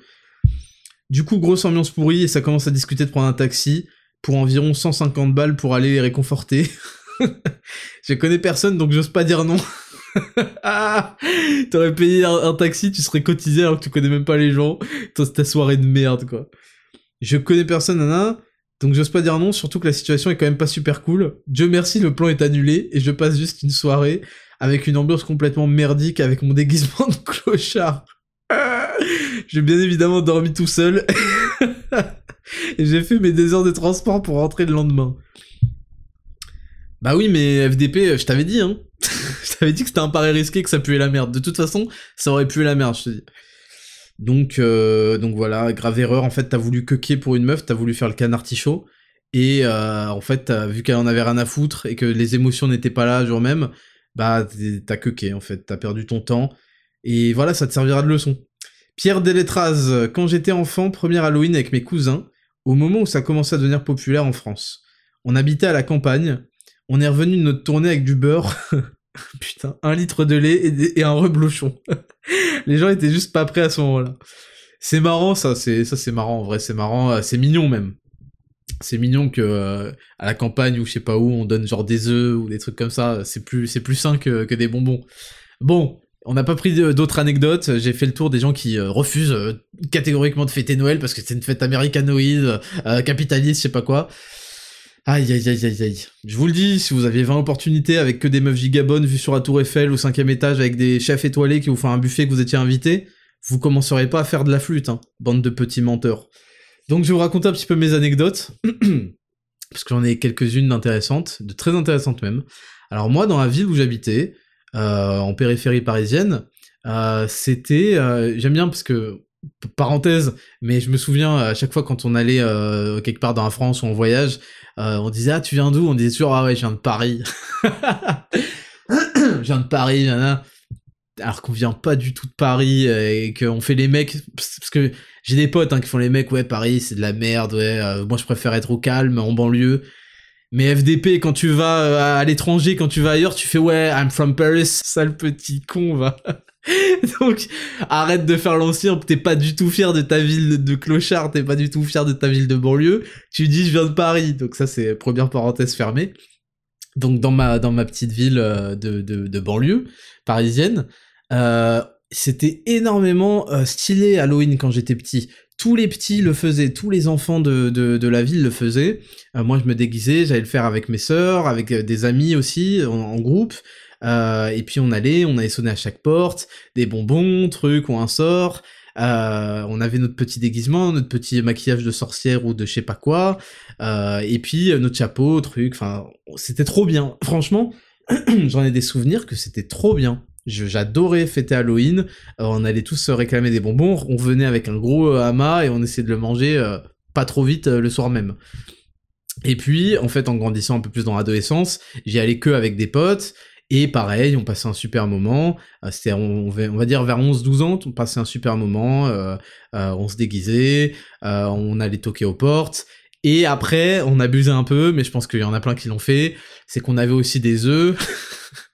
Du coup, grosse ambiance pourrie et ça commence à discuter de prendre un taxi pour environ 150 balles pour aller les réconforter. je connais personne donc j'ose pas dire non. ah T'aurais payé un, taxi, tu serais cotisé alors que tu connais même pas les gens. C'est ta soirée de merde, quoi. Je connais personne, nana, donc j'ose pas dire non, surtout que la situation est quand même pas super cool. Dieu merci, le plan est annulé, et je passe juste une soirée avec une ambiance complètement merdique avec mon déguisement de clochard. J'ai bien évidemment dormi tout seul. et j'ai fait mes deux heures de transport pour rentrer le lendemain. Bah oui, mais FDP, je t'avais dit, hein. T'avais dit que c'était un pari risqué, que ça puait la merde. De toute façon, ça aurait pué la merde, je te dis. Donc, euh, donc voilà, grave erreur. En fait, t'as voulu quequer pour une meuf, t'as voulu faire le canard artichaut. Et euh, en fait, vu qu'elle en avait rien à foutre et que les émotions n'étaient pas là jour même, bah t'as quequé en fait, t'as perdu ton temps. Et voilà, ça te servira de leçon. Pierre Deletraz, quand j'étais enfant, premier Halloween avec mes cousins, au moment où ça commençait à devenir populaire en France. On habitait à la campagne, on est revenu de notre tournée avec du beurre. Putain, un litre de lait et, un reblochon. les gens étaient juste pas prêts à ce moment-là. C'est marrant, ça, c'est ça, c'est marrant. En vrai, c'est marrant, euh, c'est mignon même. C'est mignon que euh, à la campagne ou je sais pas où, on donne genre des œufs ou des trucs comme ça. C'est plus, c'est plus sain que, que des bonbons. Bon, on n'a pas pris d'autres anecdotes. J'ai fait le tour des gens qui euh, refusent catégoriquement de fêter Noël parce que c'est une fête américanoïde, capitaliste, je sais pas quoi. Aïe aïe aïe aïe aïe. Je vous le dis, si vous aviez 20 opportunités avec que des meufs gigabonnes vues sur la tour Eiffel au cinquième étage avec des chefs étoilés qui vous font un buffet que vous étiez invité, vous commencerez pas à faire de la flûte, hein, bande de petits menteurs. Donc je vais vous raconter un petit peu mes anecdotes, parce que j'en ai quelques-unes d'intéressantes, de très intéressantes même. Alors moi, dans la ville où j'habitais, euh, en périphérie parisienne, euh, c'était... Euh, j'aime bien parce que parenthèse, mais je me souviens à chaque fois quand on allait euh, quelque part dans la France ou en voyage, euh, on disait ah tu viens d'où? On disait toujours ah ouais je viens de Paris, je viens de Paris, là, alors qu'on vient pas du tout de Paris et qu'on fait les mecs parce que j'ai des potes hein, qui font les mecs ouais Paris c'est de la merde ouais euh, moi je préfère être au calme en banlieue mais FDP quand tu vas à l'étranger quand tu vas ailleurs tu fais ouais I'm from Paris sale petit con va Donc, arrête de faire l'ancien, t'es pas du tout fier de ta ville de clochard, t'es pas du tout fier de ta ville de banlieue, tu dis je viens de Paris, donc ça c'est première parenthèse fermée. Donc dans ma, dans ma petite ville euh, de, de, banlieue parisienne, euh, c'était énormément euh, stylé Halloween quand j'étais petit. Tous les petits le faisaient, tous les enfants de, de, la ville le faisaient. moi je me déguisais, j'allais le faire avec mes sœurs, avec des amis aussi, en groupe. Euh, et puis on allait, on allait sonner à chaque porte, des bonbons, trucs ou un sort. Euh, on avait notre petit déguisement, notre petit maquillage de sorcière ou de je sais pas quoi, euh, et puis notre chapeau, truc, enfin, c'était trop bien. Franchement, j'en ai des souvenirs que c'était trop bien. J'adorais fêter Halloween, on allait tous se réclamer des bonbons, on venait avec un gros hama et on essayait de le manger pas trop vite le soir même. Et puis, en fait, en grandissant un peu plus dans l'adolescence, j'y allais que avec des potes, et pareil, on passait un super moment. Euh, c'était, on, va dire vers 11-12 ans, on passait un super moment. Euh, euh, on se déguisait, on allait toquer aux portes. Et après, on abusait un peu, mais je pense qu'il y en a plein qui l'ont fait. C'est qu'on avait aussi des œufs.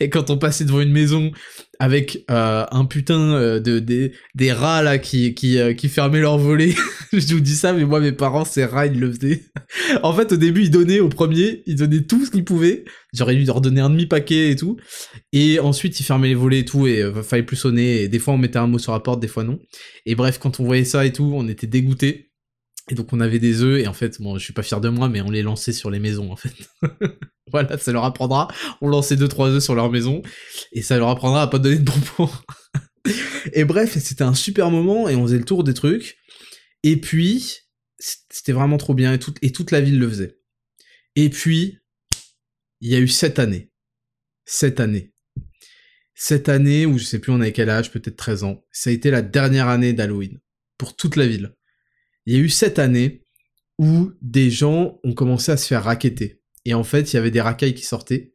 et quand on passait devant une maison avec euh, un putain euh, de des, rats là qui qui, euh, fermaient leur volet. je vous dis ça, mais moi mes parents ces rats ils le faisaient. en fait au début ils donnaient au premier, ils donnaient tout ce qu'ils pouvaient. J'aurais dû leur donner un demi paquet et tout. Et ensuite ils fermaient les volets et tout et fallait plus sonner. Et des fois on mettait un mot sur la porte, des fois non. Et bref quand on voyait ça et tout, on était dégoûtés. Et donc on avait des œufs et en fait, bon, je suis pas fier de moi, mais on les lançait sur les maisons en fait. voilà, ça leur apprendra. On lançait deux trois œufs sur leur maison et ça leur apprendra à pas donner de bonbons. et bref, c'était un super moment et on faisait le tour des trucs. Et puis c'était vraiment trop bien et, et toute la ville le faisait. Et puis il y a eu cette année, cette année, cette année où je sais plus on avait quel âge, peut-être 13 ans. Ça a été la dernière année d'Halloween pour toute la ville il y a eu cette année où des gens ont commencé à se faire raqueter. Et en fait, il y avait des racailles qui sortaient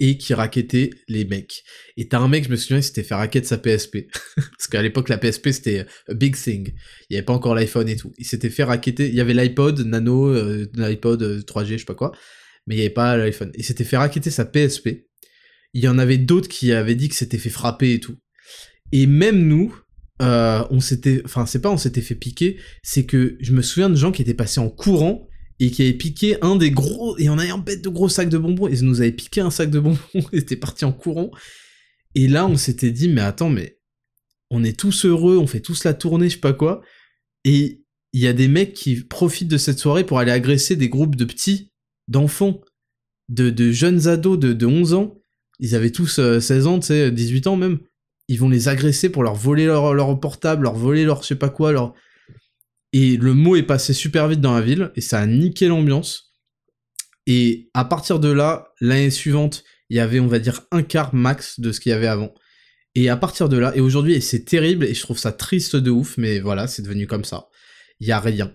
et qui raquettaient les mecs. Et t'as un mec, je me souviens, il s'était fait raqueter sa PSP. Parce qu'à l'époque, la PSP, c'était a big thing. Il n'y avait pas encore l'iPhone et tout. Il s'était fait raqueter. Il y avait l'iPod Nano, euh, l'iPod 3G, euh, je sais pas quoi. Mais il n'y avait pas l'iPhone. Il s'était fait raqueter sa PSP. Il y en avait d'autres qui avaient dit que c'était fait frapper et tout. Et même nous, euh, on s'était, enfin c'est pas on s'était fait piquer, c'est que je me souviens de gens qui étaient passés en courant et qui avaient piqué un des gros, et on avait un bête de gros sacs de bonbons, et ils nous avaient piqué un sac de bonbons, ils étaient partis en courant, et là on s'était dit, mais attends, mais on est tous heureux, on fait tous la tournée, je sais pas quoi, et il y a des mecs qui profitent de cette soirée pour aller agresser des groupes de petits, d'enfants, de, jeunes ados de, de 11 ans, ils avaient tous 16 euh, ans, tu sais, 18 ans même, ils vont les agresser pour leur voler leur, portable, leur voler leur je sais pas quoi, leur... Et le mot est passé super vite dans la ville, et ça a niqué l'ambiance. Et à partir de là, l'année suivante, il y avait, on va dire, un quart max de ce qu'il y avait avant. Et à partir de là, et aujourd'hui, et c'est terrible, et je trouve ça triste de ouf, mais voilà, c'est devenu comme ça. Il y a rien.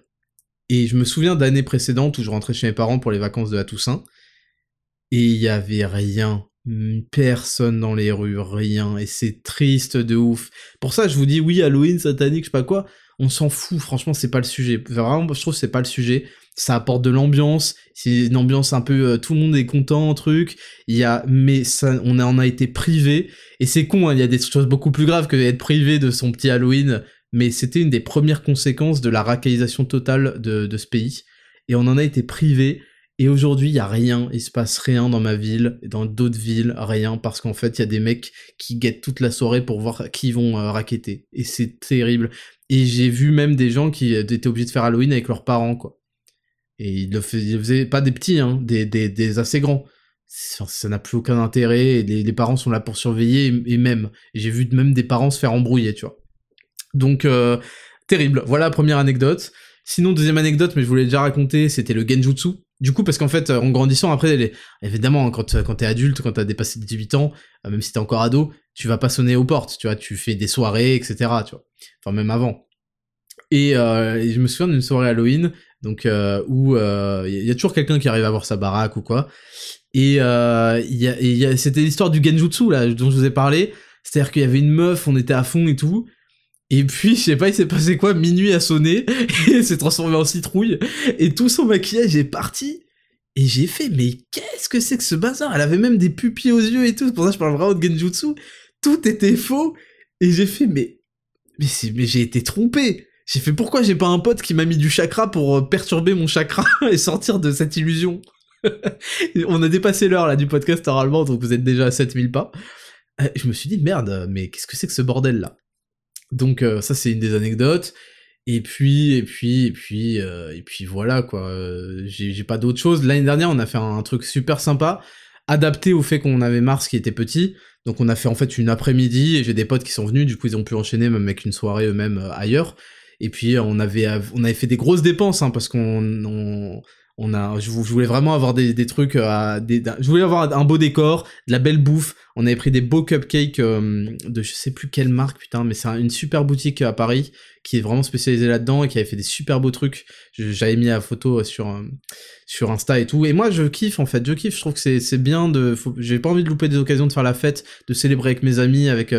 Et je me souviens d'années précédentes où je rentrais chez mes parents pour les vacances de la Toussaint, et il y avait rien personne dans les rues, rien, et c'est triste de ouf. Pour ça, je vous dis, oui, Halloween, satanique, je sais pas quoi, on s'en fout, franchement, c'est pas le sujet. Vraiment, je trouve que c'est pas le sujet. Ça apporte de l'ambiance, c'est une ambiance un peu, euh, tout le monde est content, truc, il y a, mais ça, on en a été privé, et c'est con, hein, il y a des choses beaucoup plus graves que d'être privé de son petit Halloween, mais c'était une des premières conséquences de la racaillisation totale de ce pays, et on en a été privé, et aujourd'hui, il y a rien, il se passe rien dans ma ville, dans d'autres villes, rien, parce qu'en fait, il y a des mecs qui guettent toute la soirée pour voir qui vont euh, raqueter. Et c'est terrible. Et j'ai vu même des gens qui euh, étaient obligés de faire Halloween avec leurs parents, quoi. Et il le, faisait pas des petits, hein, des, assez grands. Ça n'a plus aucun intérêt, les, parents sont là pour surveiller, et, même, j'ai vu même des parents se faire embrouiller, tu vois. Donc, euh, terrible. Voilà la première anecdote. Sinon, deuxième anecdote, mais je voulais déjà raconter, c'était le genjutsu. Du coup, parce qu'en fait, en grandissant, après, évidemment, quand, quand t'es adulte, quand t'as dépassé 18 ans, euh, même si t'es encore ado, tu vas pas sonner aux portes, tu vois, tu fais des soirées, etc., tu vois. Enfin, même avant. Et, euh, je me souviens d'une soirée Halloween, donc euh, où il euh, y a toujours quelqu'un qui arrive à voir sa baraque ou quoi. Et, euh, y a, y a, c'était l'histoire du genjutsu là dont je vous ai parlé. C'est-à-dire qu'il y avait une meuf, on était à fond et tout. Et puis, je sais pas, il s'est passé quoi, minuit a sonné, et s'est transformé en citrouille, et tout son maquillage est parti. Et j'ai fait, mais qu'est-ce que c'est que ce bazar? Elle avait même des pupilles aux yeux et tout, pour ça je parle vraiment de Genjutsu. Tout était faux. Et j'ai fait, mais, mais, j'ai été trompé. J'ai fait, pourquoi j'ai pas un pote qui m'a mis du chakra pour euh, perturber mon chakra et sortir de cette illusion? On a dépassé l'heure là du podcast oralement, donc vous êtes déjà à 7000 pas. Euh, je me suis dit, merde, mais qu'est-ce que c'est que ce bordel là donc euh, ça c'est une des anecdotes. Et puis et puis et puis euh, et puis voilà quoi. Euh, j'ai pas d'autre chose. L'année dernière on a fait un, truc super sympa, adapté au fait qu'on avait Mars qui était petit. Donc on a fait en fait une après-midi et j'ai des potes qui sont venus. Du coup ils ont pu enchaîner même avec une soirée eux-mêmes ailleurs. Et puis on avait on avait fait des grosses dépenses hein, parce qu'on on a, je, voulais vraiment avoir des, trucs, euh, des, je voulais avoir un beau décor, de la belle bouffe. On avait pris des beaux cupcakes euh, de je sais plus quelle marque, putain, mais c'est une super boutique à Paris qui est vraiment spécialisée là-dedans et qui avait fait des super beaux trucs. J'avais mis la photo sur euh, sur Insta et tout. Et moi, je kiffe en fait, je kiffe. Je trouve que c'est c'est bien de, j'ai pas envie de louper des occasions de faire la fête, de célébrer avec mes amis, avec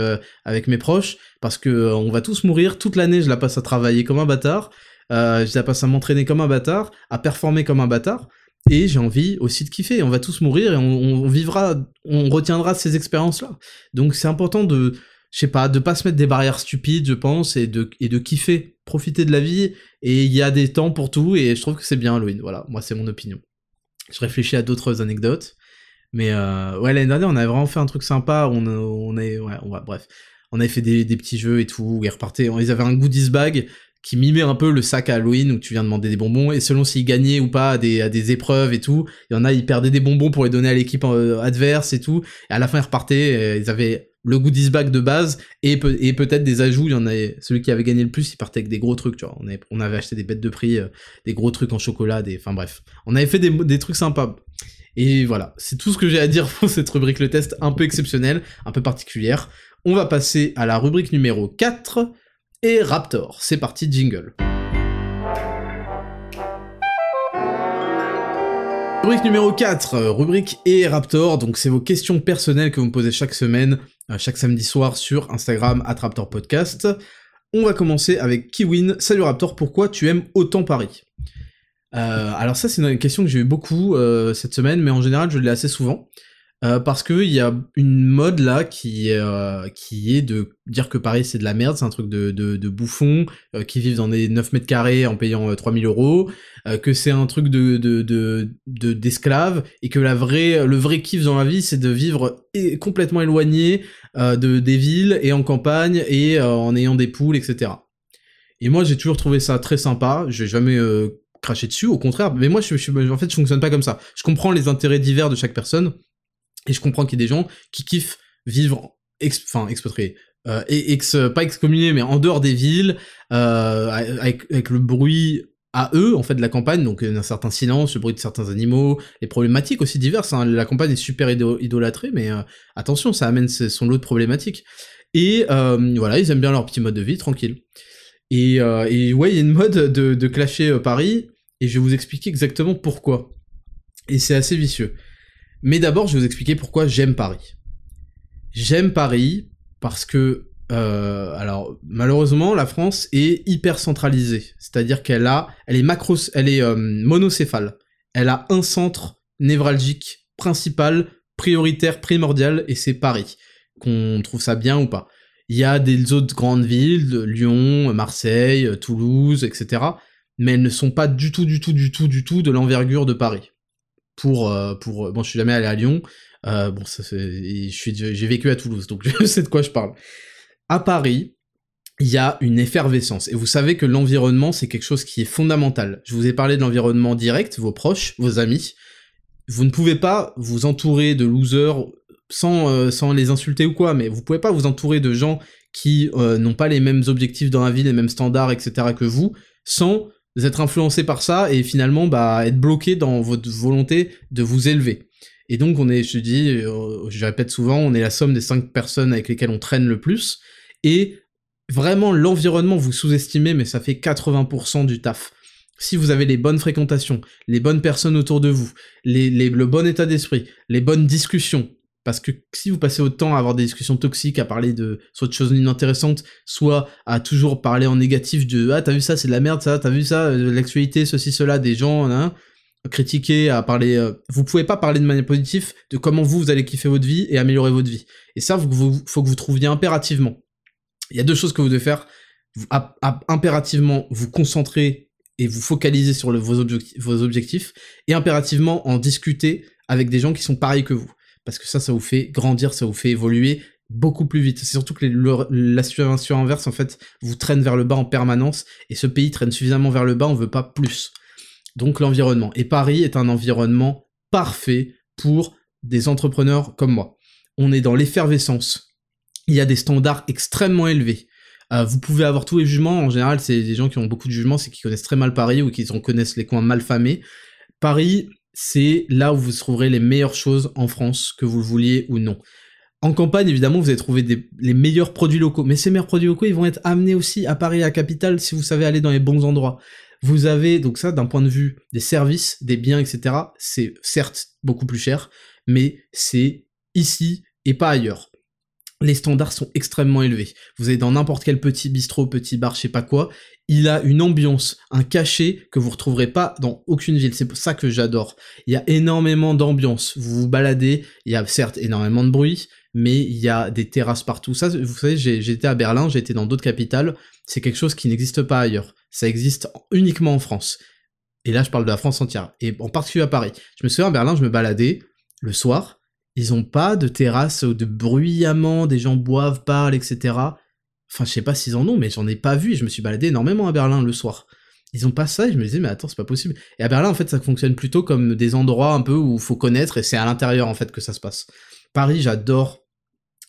avec mes proches, parce que on va tous mourir. Toute l'année, je la passe à travailler comme un bâtard. Euh, je à m'entraîner comme un bâtard, à performer comme un bâtard, et j'ai envie aussi de kiffer. On va tous mourir et on, vivra, on retiendra ces expériences-là. Donc c'est important de, je sais pas, de pas se mettre des barrières stupides, je pense, et de, et de kiffer, profiter de la vie. Et il y a des temps pour tout, et je trouve que c'est bien Halloween. Voilà, moi c'est mon opinion. Je réfléchis à d'autres anecdotes. Mais euh, ouais, l'année dernière, on avait vraiment fait un truc sympa. On, est, ouais, on bref, on avait fait des, des, petits jeux et tout. Ils repartaient, ils avaient un goodies bag qui mimait un peu le sac à Halloween où tu viens demander des bonbons et selon s'ils gagnaient ou pas à des, à des épreuves et tout, il y en a ils perdaient des bonbons pour les donner à l'équipe euh, adverse et tout et à la fin ils repartaient, ils avaient le goodies bag de base et, et peut-être des ajouts, il y en avait celui qui avait gagné le plus, il partait avec des gros trucs, tu vois. On avait, on avait acheté des bêtes de prix, euh, des gros trucs en chocolat, des enfin bref. On avait fait des, des trucs sympas. Et voilà, c'est tout ce que j'ai à dire pour cette rubrique le test un peu exceptionnelle, un peu particulière. On va passer à la rubrique numéro 4 et Raptor. C'est parti, jingle. Rubrique numéro 4, rubrique et Raptor, donc c'est vos questions personnelles que vous me posez chaque semaine, euh, chaque samedi soir sur Instagram, at Raptor Podcast. On va commencer avec Kiwin. Salut Raptor, pourquoi tu aimes autant Paris? Euh, Alors ça c'est une question que j'ai eu beaucoup euh, cette semaine, mais en général je l'ai assez souvent. Euh, parce que il y a une mode là qui euh, qui est de dire que Paris c'est de la merde, c'est un truc de, de, de bouffons euh, qui vivent dans des 9 mètres carrés en payant 3000 euros, que c'est un truc de de de d'esclaves et que la vraie le vrai kiff dans la vie c'est de vivre complètement éloigné de des villes et en campagne et en ayant des poules etc. Et moi j'ai toujours trouvé ça très sympa, j'ai jamais craché dessus, au contraire, mais moi je, je, en fait je fonctionne pas comme ça. Je comprends les intérêts divers de chaque personne et je comprends qu'il y ait des gens qui kiffent vivre, enfin, expatriés, euh, ex, pas excommuniés, mais en dehors des villes, euh, avec, le bruit à eux, en fait, de la campagne, donc un certain silence, le bruit de certains animaux, les problématiques aussi diverses. Hein. La campagne est super idolâtrée, mais euh, attention, ça amène son lot de problématiques. Et voilà, ils aiment bien leur petit mode de vie, tranquille. Et, et ouais, il y a une mode de, de clasher Paris, et je vais vous expliquer exactement pourquoi. Et c'est assez vicieux. Mais d'abord, je vais vous expliquer pourquoi j'aime Paris. J'aime Paris parce que, euh, alors malheureusement, la France est hyper centralisée, c'est-à-dire qu'elle a, elle est macro, elle est euh, monocéphale. Elle a un centre névralgique principal, prioritaire, primordial, et c'est Paris. Qu'on trouve ça bien ou pas. Il y a des autres grandes villes, Lyon, Marseille, Toulouse, etc. Mais elles ne sont pas du tout, du tout, du tout, du tout de l'envergure de Paris pour euh, pour bon je suis jamais allé à Lyon euh, bon ça j'ai vécu à Toulouse donc je sais de quoi je parle à Paris il y a une effervescence. Et vous savez que l'environnement, c'est quelque chose qui est fondamental. Je vous ai parlé de l'environnement direct, vos proches, vos amis. Vous ne pouvez pas vous entourer de losers sans, euh, sans les insulter ou quoi, mais vous pouvez pas vous entourer de gens qui euh, n'ont pas les mêmes objectifs dans la vie, les mêmes standards, etc. que vous, sans être influencé par ça et finalement bah, être bloqué dans votre volonté de vous élever. Et donc on est, je dis, euh, je répète souvent, on est la somme des cinq personnes avec lesquelles on traîne le plus, et vraiment l'environnement vous sous-estimez, mais ça fait 80% du taf. Si vous avez les bonnes fréquentations, les bonnes personnes autour de vous, le bon état d'esprit, les bonnes discussions, parce que si vous passez autant à avoir des discussions toxiques, à parler de soit de choses inintéressantes, soit à toujours parler en négatif de ah t'as vu ça c'est de la merde ça, t'as vu ça euh, l'actualité ceci cela des gens, hein, critiquer, à parler, euh, vous pouvez pas parler de manière positive de comment vous vous allez kiffer votre vie et améliorer votre vie. Et ça vous, faut que vous trouviez impérativement. Il y a deux choses que vous devez faire. impérativement vous concentrer et vous focaliser sur vos, vos objectifs et impérativement en discuter avec des gens qui sont pareils que vous parce que ça, ça vous fait grandir, ça vous fait évoluer beaucoup plus vite. C'est surtout que la situation inverse, en fait, vous traîne vers le bas en permanence, et ce pays traîne suffisamment vers le bas, on veut pas plus. Donc l'environnement. Et Paris est un environnement parfait pour des entrepreneurs comme moi. On est dans l'effervescence. Il y a des standards extrêmement élevés. Euh, vous pouvez avoir tous les jugements. En général, c'est des gens qui ont beaucoup de jugements, c'est qui connaissent très mal Paris ou qui connaissent les coins mal famés. Paris, c'est là où vous trouverez les meilleures choses en France, que vous le vouliez ou non. En campagne, évidemment, vous allez trouver les meilleurs produits locaux, mais ces meilleurs produits locaux, ils vont être amenés aussi à Paris, à Capitale, si vous savez aller dans les bons endroits. Vous avez, donc ça, d'un point de vue des services, des biens, etc., c'est certes beaucoup plus cher, mais c'est ici et pas ailleurs les standards sont extrêmement élevés. Vous allez dans n'importe quel petit bistrot, petit bar, je sais pas quoi, il a une ambiance, un cachet que vous retrouverez pas dans aucune ville. C'est pour ça que j'adore. Il y a énormément d'ambiance. Vous vous baladez, il y a certes énormément de bruit, mais il y a des terrasses partout. Ça, vous savez, été à Berlin, j'ai été dans d'autres capitales. C'est quelque chose qui n'existe pas ailleurs. Ça existe uniquement en France. Et là, je parle de la France entière. Et en particulier à Paris. Je me souviens à Berlin, je me baladais le soir ils ont pas de terrasse de bruyamment, des gens boivent, parlent, etc. Enfin, je sais pas s'ils en ont, mais j'en ai pas vu. Je me suis baladé énormément à Berlin le soir. Ils ont pas ça, et je me disais, mais attends, c'est pas possible. Et à Berlin, en fait, ça fonctionne plutôt comme des endroits un peu où faut connaître, et c'est à l'intérieur, en fait, que ça se passe. Paris, j'adore.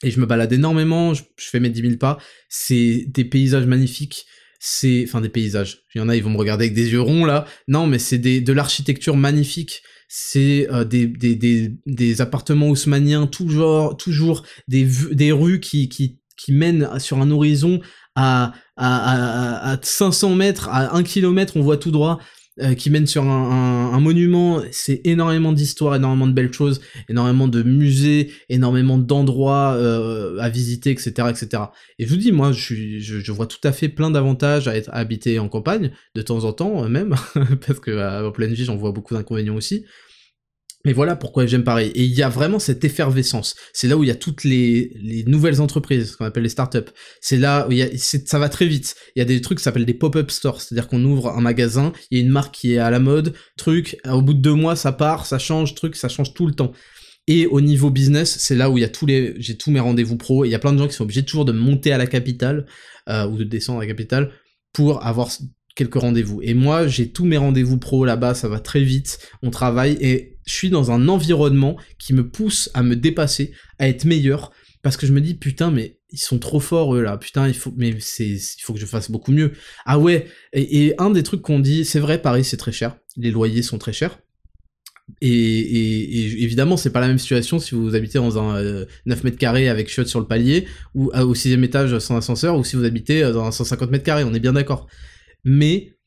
Et je me balade énormément, je, fais mes 10 000 pas. C'est des paysages magnifiques. C'est, enfin, des paysages. Il y en a, ils vont me regarder avec des yeux ronds, là. Non, mais c'est de l'architecture magnifique c'est euh, des, des, des, des, appartements haussmanniens, toujours, toujours des, des rues qui, qui, qui mènent sur un horizon à, à, à, à 500 mètres, à 1 km, on voit tout droit. Euh, qui mène sur un, monument. C'est énormément d'histoires, énormément de belles choses, énormément de musées, énormément d'endroits euh, à visiter, etc., etc. Et je vous dis, moi, je, je vois tout à fait plein d'avantages à être habité en campagne, de temps en temps euh, même, parce que en pleine vie, j'en vois beaucoup d'inconvénients aussi. Mais voilà pourquoi j'aime Paris. Et il y a vraiment cette effervescence. C'est là où il y a toutes les, les nouvelles entreprises, ce qu'on appelle les startups. C'est là où ça va très vite. Il y a des trucs qui s'appellent des pop-up stores. C'est-à-dire qu'on ouvre un magasin, il y a une marque qui est à la mode, truc, au bout de deux mois, ça part, ça change, truc, ça change tout le temps. Et au niveau business, c'est là où il y a tous les, j'ai tous mes rendez-vous pro. Il y a plein de gens qui sont obligés toujours de monter à la capitale, euh, ou de descendre à la capitale, pour avoir quelques rendez-vous. Et moi, j'ai tous mes rendez-vous pro là-bas, ça va très vite, on travaille, et je suis dans un environnement qui me pousse à me dépasser, à être meilleur, parce que je me dis putain mais ils sont trop forts eux là, putain il faut mais il faut que je fasse beaucoup mieux. Ah ouais, et, un des trucs qu'on dit, c'est vrai Paris c'est très cher, les loyers sont très chers. Et, évidemment, c'est pas la même situation si vous habitez dans un 9 euh, mètres carrés avec chiottes sur le palier, ou au sixième étage sans ascenseur, ou si vous habitez dans un 150 mètres carrés, on est bien d'accord. Mais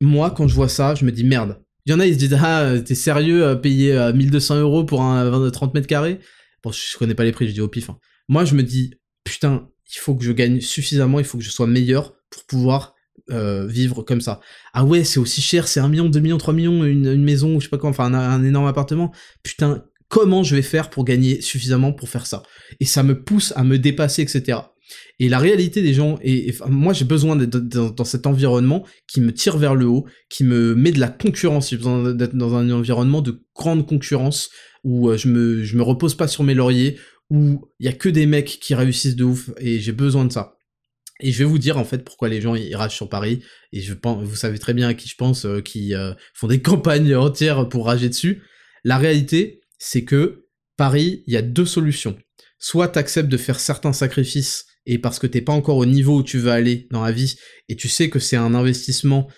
moi, quand je vois ça, je me dis merde, il y en a, ils se disent, ah, t'es sérieux à payer 1200 euh, euros pour un 30 mètres carrés? Bon, je connais pas les prix, je dis au pif. Hein. Moi, je me dis, putain, il faut que je gagne suffisamment, il faut que je sois meilleur pour pouvoir euh, vivre comme ça. Ah ouais, c'est aussi cher, c'est 1 million, 2 millions, 3 millions, une, maison, je sais pas quoi, enfin un, énorme appartement. Putain, comment je vais faire pour gagner suffisamment pour faire ça? Et ça me pousse à me dépasser, etc. Et la réalité des gens, et, moi j'ai besoin d'être dans, cet environnement qui me tire vers le haut, qui me met de la concurrence, j'ai besoin d'être dans un environnement de grande concurrence, où euh, je me, je me repose pas sur mes lauriers, où il y a que des mecs qui réussissent de ouf, et j'ai besoin de ça. Et je vais vous dire en fait pourquoi les gens ils ragent sur Paris. Et je pense, vous savez très bien à qui je pense, euh, qui euh, font des campagnes entières pour rager dessus. La réalité, c'est que Paris, il y a deux solutions. Soit t'acceptes de faire certains sacrifices et parce que t'es pas encore au niveau où tu veux aller dans la vie et tu sais que c'est un investissement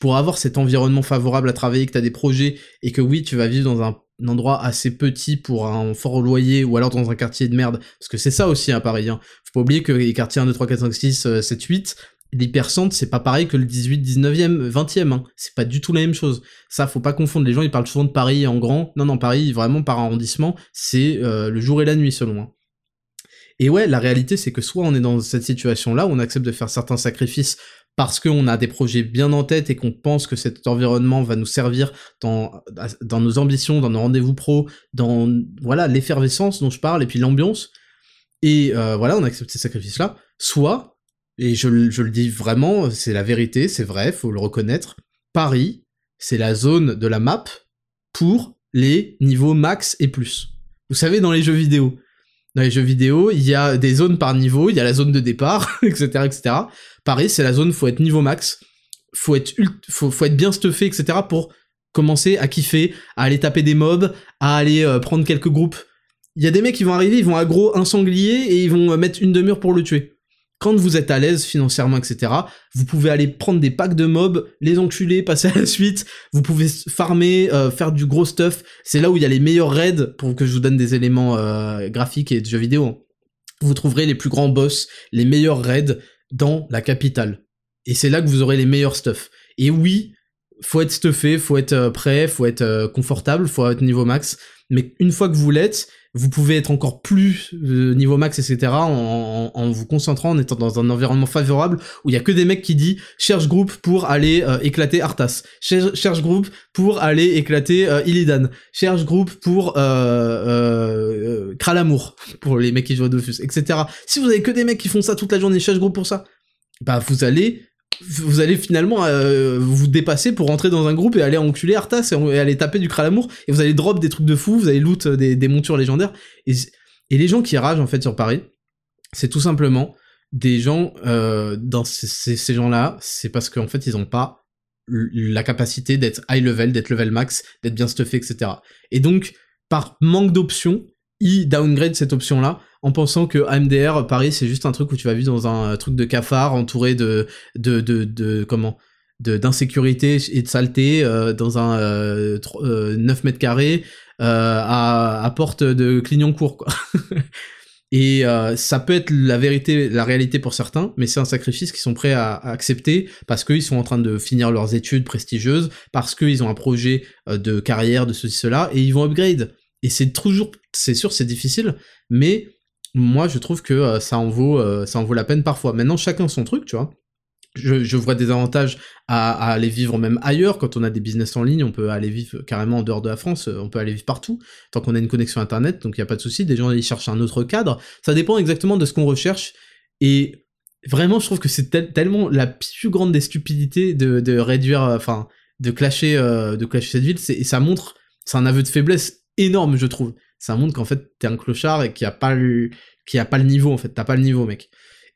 pour avoir cet environnement favorable à travailler, que t'as des projets et que oui, tu vas vivre dans un endroit assez petit pour un fort loyer ou alors dans un quartier de merde. Parce que c'est ça aussi à Paris hein. faut pas oublier que les quartiers 1 2 3 4 5 6 7 8 l'hypercentre c'est pas pareil que le 18 19e 20e hein. c'est pas du tout la même chose. Ça faut pas confondre. Les gens ils parlent souvent de Paris en grand. Non non Paris vraiment par arrondissement c'est euh, le jour et la nuit selon moi et ouais, la réalité, c'est que soit on est dans cette situation-là, on accepte de faire certains sacrifices parce qu'on a des projets bien en tête et qu'on pense que cet environnement va nous servir dans, dans nos ambitions, dans nos rendez-vous pro, dans voilà l'effervescence dont je parle et puis l'ambiance. Et euh, voilà, on accepte ces sacrifices-là. Soit, et je, je le dis vraiment, c'est la vérité, c'est vrai, faut le reconnaître, Paris, c'est la zone de la map pour les niveaux max et plus. Vous savez, dans les jeux vidéo, dans les jeux vidéo, il y a des zones par niveau, il y a la zone de départ, etc., etc. Pareil, c'est la zone, faut être niveau max, faut être, faut, faut être bien stuffé, etc. pour commencer à kiffer, à aller taper des mobs, à aller euh, prendre quelques groupes. Il y a des mecs qui vont arriver, ils vont aggro un sanglier et ils vont euh, mettre une demi-heure pour le tuer quand vous êtes à l'aise financièrement, etc., vous pouvez aller prendre des packs de mobs, les enculer, passer à la suite, vous pouvez farmer, euh, faire du gros stuff, c'est là où il y a les meilleurs raids, pour que je vous donne des éléments euh, graphiques et de jeux vidéo. Vous trouverez les plus grands boss, les meilleurs raids dans la capitale. Et c'est là que vous aurez les meilleurs stuff. Et oui, faut être stuffé, faut être euh, prêt, faut être confortable, faut être niveau max, mais une fois que vous l'êtes, vous pouvez être encore plus euh, niveau max, etc. En, vous concentrant, en étant dans un environnement favorable où il y a que des mecs qui disent cherche groupe pour aller euh, éclater Arthas, cherche, groupe pour aller éclater euh, Illidan, cherche groupe pour euh, Kralamour pour les mecs qui jouent à Dofus, etc. Si vous avez que des mecs qui font ça toute la journée, cherche groupe pour ça, bah vous allez vous allez finalement euh, vous dépasser pour rentrer dans un groupe et aller enculer Arthas et, aller taper du Kralamour et vous allez drop des trucs de fou, vous allez loot des, montures légendaires et, les gens qui ragent en fait sur Paris, c'est tout simplement des gens euh, dans ces, gens-là, c'est parce qu'en fait ils ont pas la capacité d'être high level, d'être level max, d'être bien stuffé, etc. Et donc par manque d'options, ils downgrade cette option-là en pensant que AMDR Paris c'est juste un truc où tu vas vivre dans un truc de cafard entouré de de de, de comment d'insécurité et de saleté euh, dans un 9 euh, euh, mètres carrés à, à, porte de Clignancourt quoi. et ça peut être la vérité, la réalité pour certains, mais c'est un sacrifice qu'ils sont prêts à, à accepter parce qu'ils sont en train de finir leurs études prestigieuses, parce qu'ils ont un projet de carrière, de ceci, cela, et ils vont upgrade. Et c'est toujours, c'est sûr, c'est difficile, mais moi je trouve que euh, ça en vaut euh, ça en vaut la peine parfois. Maintenant chacun son truc, tu vois. Je, vois des avantages à, aller vivre même ailleurs. Quand on a des business en ligne, on peut aller vivre carrément en dehors de la France, euh, on peut aller vivre partout, tant qu'on a une connexion internet, donc il n'y a pas de souci. Des gens ils cherchent un autre cadre. Ça dépend exactement de ce qu'on recherche. Et vraiment, je trouve que c'est tellement la plus grande des stupidités de, de réduire, enfin, de clasher, de clasher cette ville. Et ça montre, c'est un aveu de faiblesse énorme, je trouve ça montre qu'en fait t'es un clochard et qu'il n'y a pas le qu'il a pas le niveau en fait. T'as pas le niveau mec.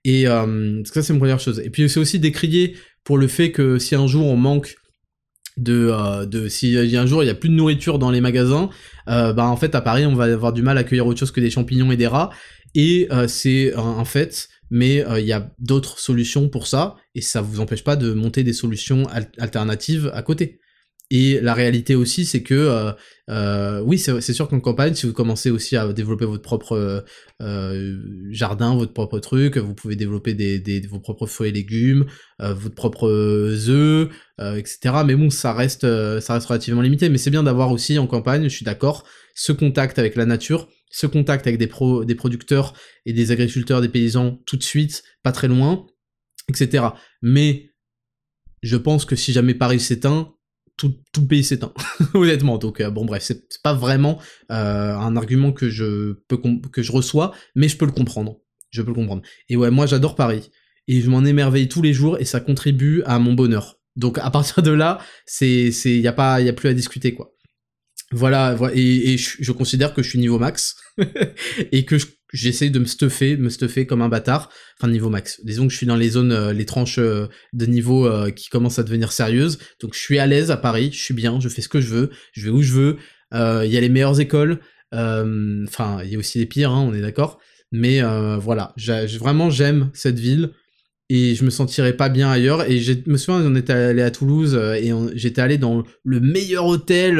Et euh, ça c'est une première chose. Et puis c'est aussi décrié pour le fait que si un jour on manque de, euh, de si un jour il y a plus de nourriture dans les magasins euh, bah en fait à Paris on va avoir du mal à accueillir autre chose que des champignons et des rats. Et euh, c'est un, fait mais il y a d'autres solutions pour ça et ça vous empêche pas de monter des solutions alternatives à côté et la réalité aussi, c'est que, euh, euh, oui, c'est sûr qu'en campagne, si vous commencez aussi à développer votre propre euh, jardin, votre propre truc, vous pouvez développer des, vos propres fruits et légumes, votre propre œufs, etc. Mais bon, ça reste, ça reste relativement limité. Mais c'est bien d'avoir aussi en campagne, je suis d'accord, ce contact avec la nature, ce contact avec des, pro, des producteurs et des agriculteurs, des paysans tout de suite, pas très loin, etc. Mais je pense que si jamais Paris s'éteint, tout, tout pays s'éteint, honnêtement. Donc euh, bon bref, c'est pas vraiment euh, un argument que je peux que je reçois, mais je peux le comprendre. Je peux le comprendre. Et ouais, moi j'adore Paris et je m'en émerveille tous les jours et ça contribue à mon bonheur. Donc à partir de là, c'est c'est y a pas y a plus à discuter quoi. Voilà, et, et je, considère que je suis niveau max et que j'essaye de me stuffer, me stuffer comme un bâtard, enfin niveau max. Disons que je suis dans les zones, euh, les tranches euh, de niveau euh, qui commencent à devenir sérieuses, donc je suis à l'aise à Paris, je suis bien, je fais ce que je veux, je vais où je veux, il y a les meilleures écoles, enfin il y a aussi les pires, hein, on est d'accord, mais voilà, vraiment j'aime cette ville, et je me sentirais pas bien ailleurs. Et je me souviens, on était allé à Toulouse et j'étais allé dans le meilleur hôtel,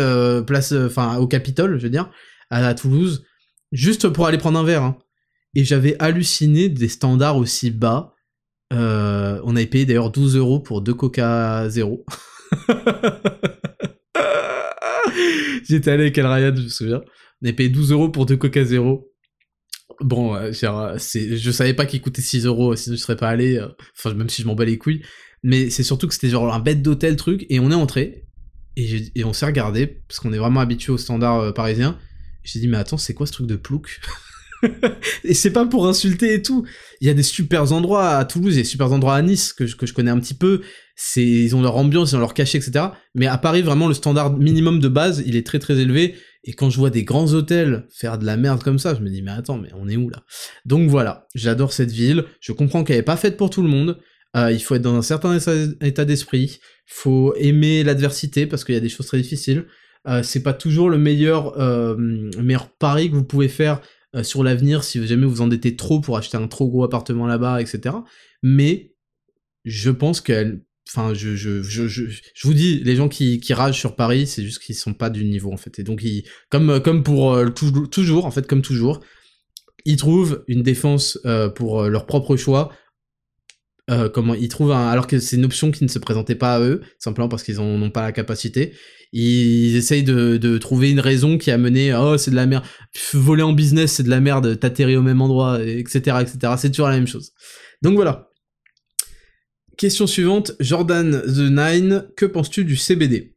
place, enfin au Capitole, je veux dire, à, à Toulouse, juste pour aller prendre un verre. Hein et j'avais halluciné des standards aussi bas. Euh, on avait payé d'ailleurs 12 euros pour deux Coca Zéro. J'étais allé avec El Ryan, je me souviens. On avait payé 12 euros pour deux Coca Zéro. Bon, euh, je savais pas qu'il coûtait 6 euros, sinon je serais pas allé. Euh, même si je m'en bats les couilles. Mais c'est surtout que c'était genre un bête d'hôtel truc, et on est entré, et, on s'est regardé, parce qu'on est vraiment habitué aux standards parisiens. J'ai dit, mais attends, c'est quoi ce truc de plouc? et c'est pas pour insulter et tout. Il y a des super endroits à Toulouse, il y a des super endroits à Nice que je, que je connais un petit peu. C'est, ils ont leur ambiance, ils ont leur cachet, etc. Mais à Paris, vraiment, le standard minimum de base, il est très très élevé. Et quand je vois des grands hôtels faire de la merde comme ça, je me dis, mais attends, mais on est où là? Donc voilà, j'adore cette ville. Je comprends qu'elle est pas faite pour tout le monde. Euh, il faut être dans un certain état d'esprit. Faut aimer l'adversité parce qu'il y a des choses très difficiles. Euh, c'est pas toujours le meilleur, euh, meilleur pari que vous pouvez faire sur l'avenir si jamais vous endettez trop pour acheter un trop gros appartement là-bas, etc. Mais je pense qu'elle enfin je, vous dis les gens qui, qui ragent sur Paris c'est juste qu'ils sont pas du niveau en fait. Et donc ils, comme comme pour euh, toujours en fait comme toujours ils trouvent une défense euh, pour leur propre choix. Euh, comment ils trouvent alors que c'est une option qui ne se présentait pas à eux simplement parce qu'ils n'ont pas la capacité ils essayent de, de, trouver une raison qui a mené oh c'est de la merde. Voler en business c'est de la merde t'atterris au même endroit etc etc c'est toujours la même chose. Donc voilà. Question suivante. Jordan the Nine que penses-tu du CBD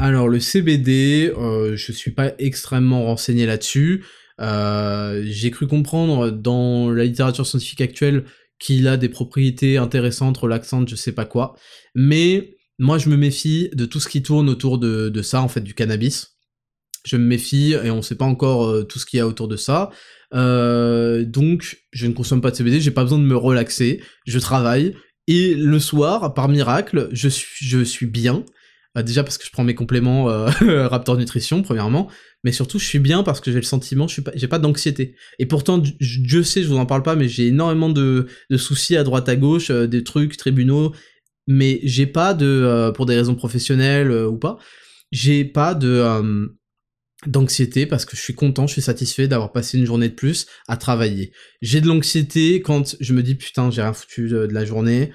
alors le CBD euh, je suis pas extrêmement renseigné là-dessus. Euh, j'ai cru comprendre dans la littérature scientifique actuelle qu'il a des propriétés intéressantes, relaxantes, je sais pas quoi. Mais moi, je me méfie de tout ce qui tourne autour de, ça, en fait, du cannabis. Je me méfie, et on sait pas encore euh, tout ce qu'il y a autour de ça. Euh, donc, je ne consomme pas de CBD, j'ai pas besoin de me relaxer, je travaille, et le soir, par miracle, je suis, bien. Euh, déjà parce que je prends mes compléments Raptor Nutrition, premièrement, mais surtout je suis bien parce que j'ai le sentiment, je suis pas, d'anxiété. Et pourtant, je sais, je vous en parle pas, mais j'ai énormément de, de, soucis à droite à gauche, des trucs, tribunaux, mais j'ai pas de, euh, pour des raisons professionnelles euh, ou pas, j'ai pas de d'anxiété parce que je suis content, je suis satisfait d'avoir passé une journée de plus à travailler. J'ai de l'anxiété quand je me dis putain j'ai rien foutu de, la journée,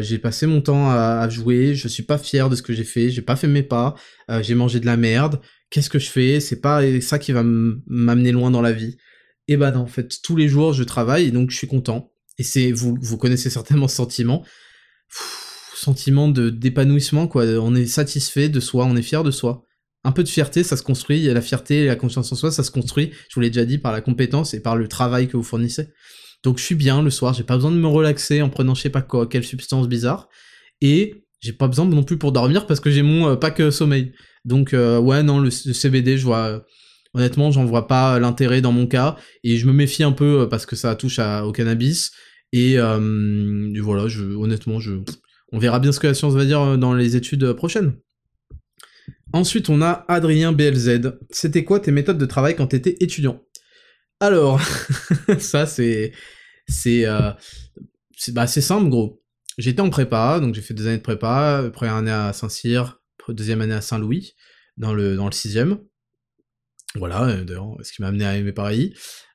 j'ai passé mon temps à, jouer, je suis pas fier de ce que j'ai fait, j'ai pas fait mes pas, j'ai mangé de la merde, qu'est-ce que je fais? C'est pas ça qui va m'amener loin dans la vie. Et bah en fait, tous les jours, je travaille et donc je suis content. Et c'est vous, vous connaissez certainement ce sentiment, sentiment de d'épanouissement quoi. On est satisfait de soi, on est fier de soi. Un peu de fierté, ça se construit. La fierté et la confiance en soi, ça se construit. Je vous l'ai déjà dit par la compétence et par le travail que vous fournissez. Donc je suis bien le soir, j'ai pas besoin de me relaxer en prenant je sais pas quoi, quelle substance bizarre. Et j'ai pas besoin non plus pour dormir parce que j'ai mon euh, pack euh, sommeil. Donc euh, ouais non le, CBD je vois honnêtement j'en vois pas l'intérêt dans mon cas et je me méfie un peu parce que ça touche au cannabis et, voilà je honnêtement je on verra bien ce que la science va dire dans les études prochaines. Ensuite on a Adrien BLZ. C'était quoi tes méthodes de travail quand t'étais étudiant? Alors ça c'est c'est bah c'est simple gros j'étais en prépa, donc j'ai fait deux années de prépa, première année à Saint-Cyr, deuxième année à Saint-Louis, dans le, dans le sixième. Voilà, euh, d'ailleurs, ce qui m'a amené à aimer Paris.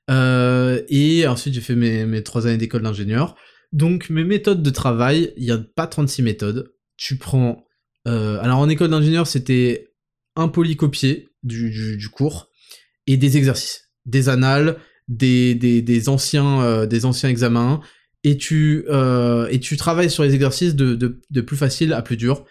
Euh, et ensuite, j'ai fait mes trois années d'école d'ingénieur. Donc, mes méthodes de travail, il n'y a pas 36 méthodes. Tu prends... Euh, alors, en école d'ingénieur, c'était un polycopier du, cours et des exercices, des annales, des, anciens, des anciens examens, et tu, euh, et tu travailles sur les exercices de plus facile à plus dur.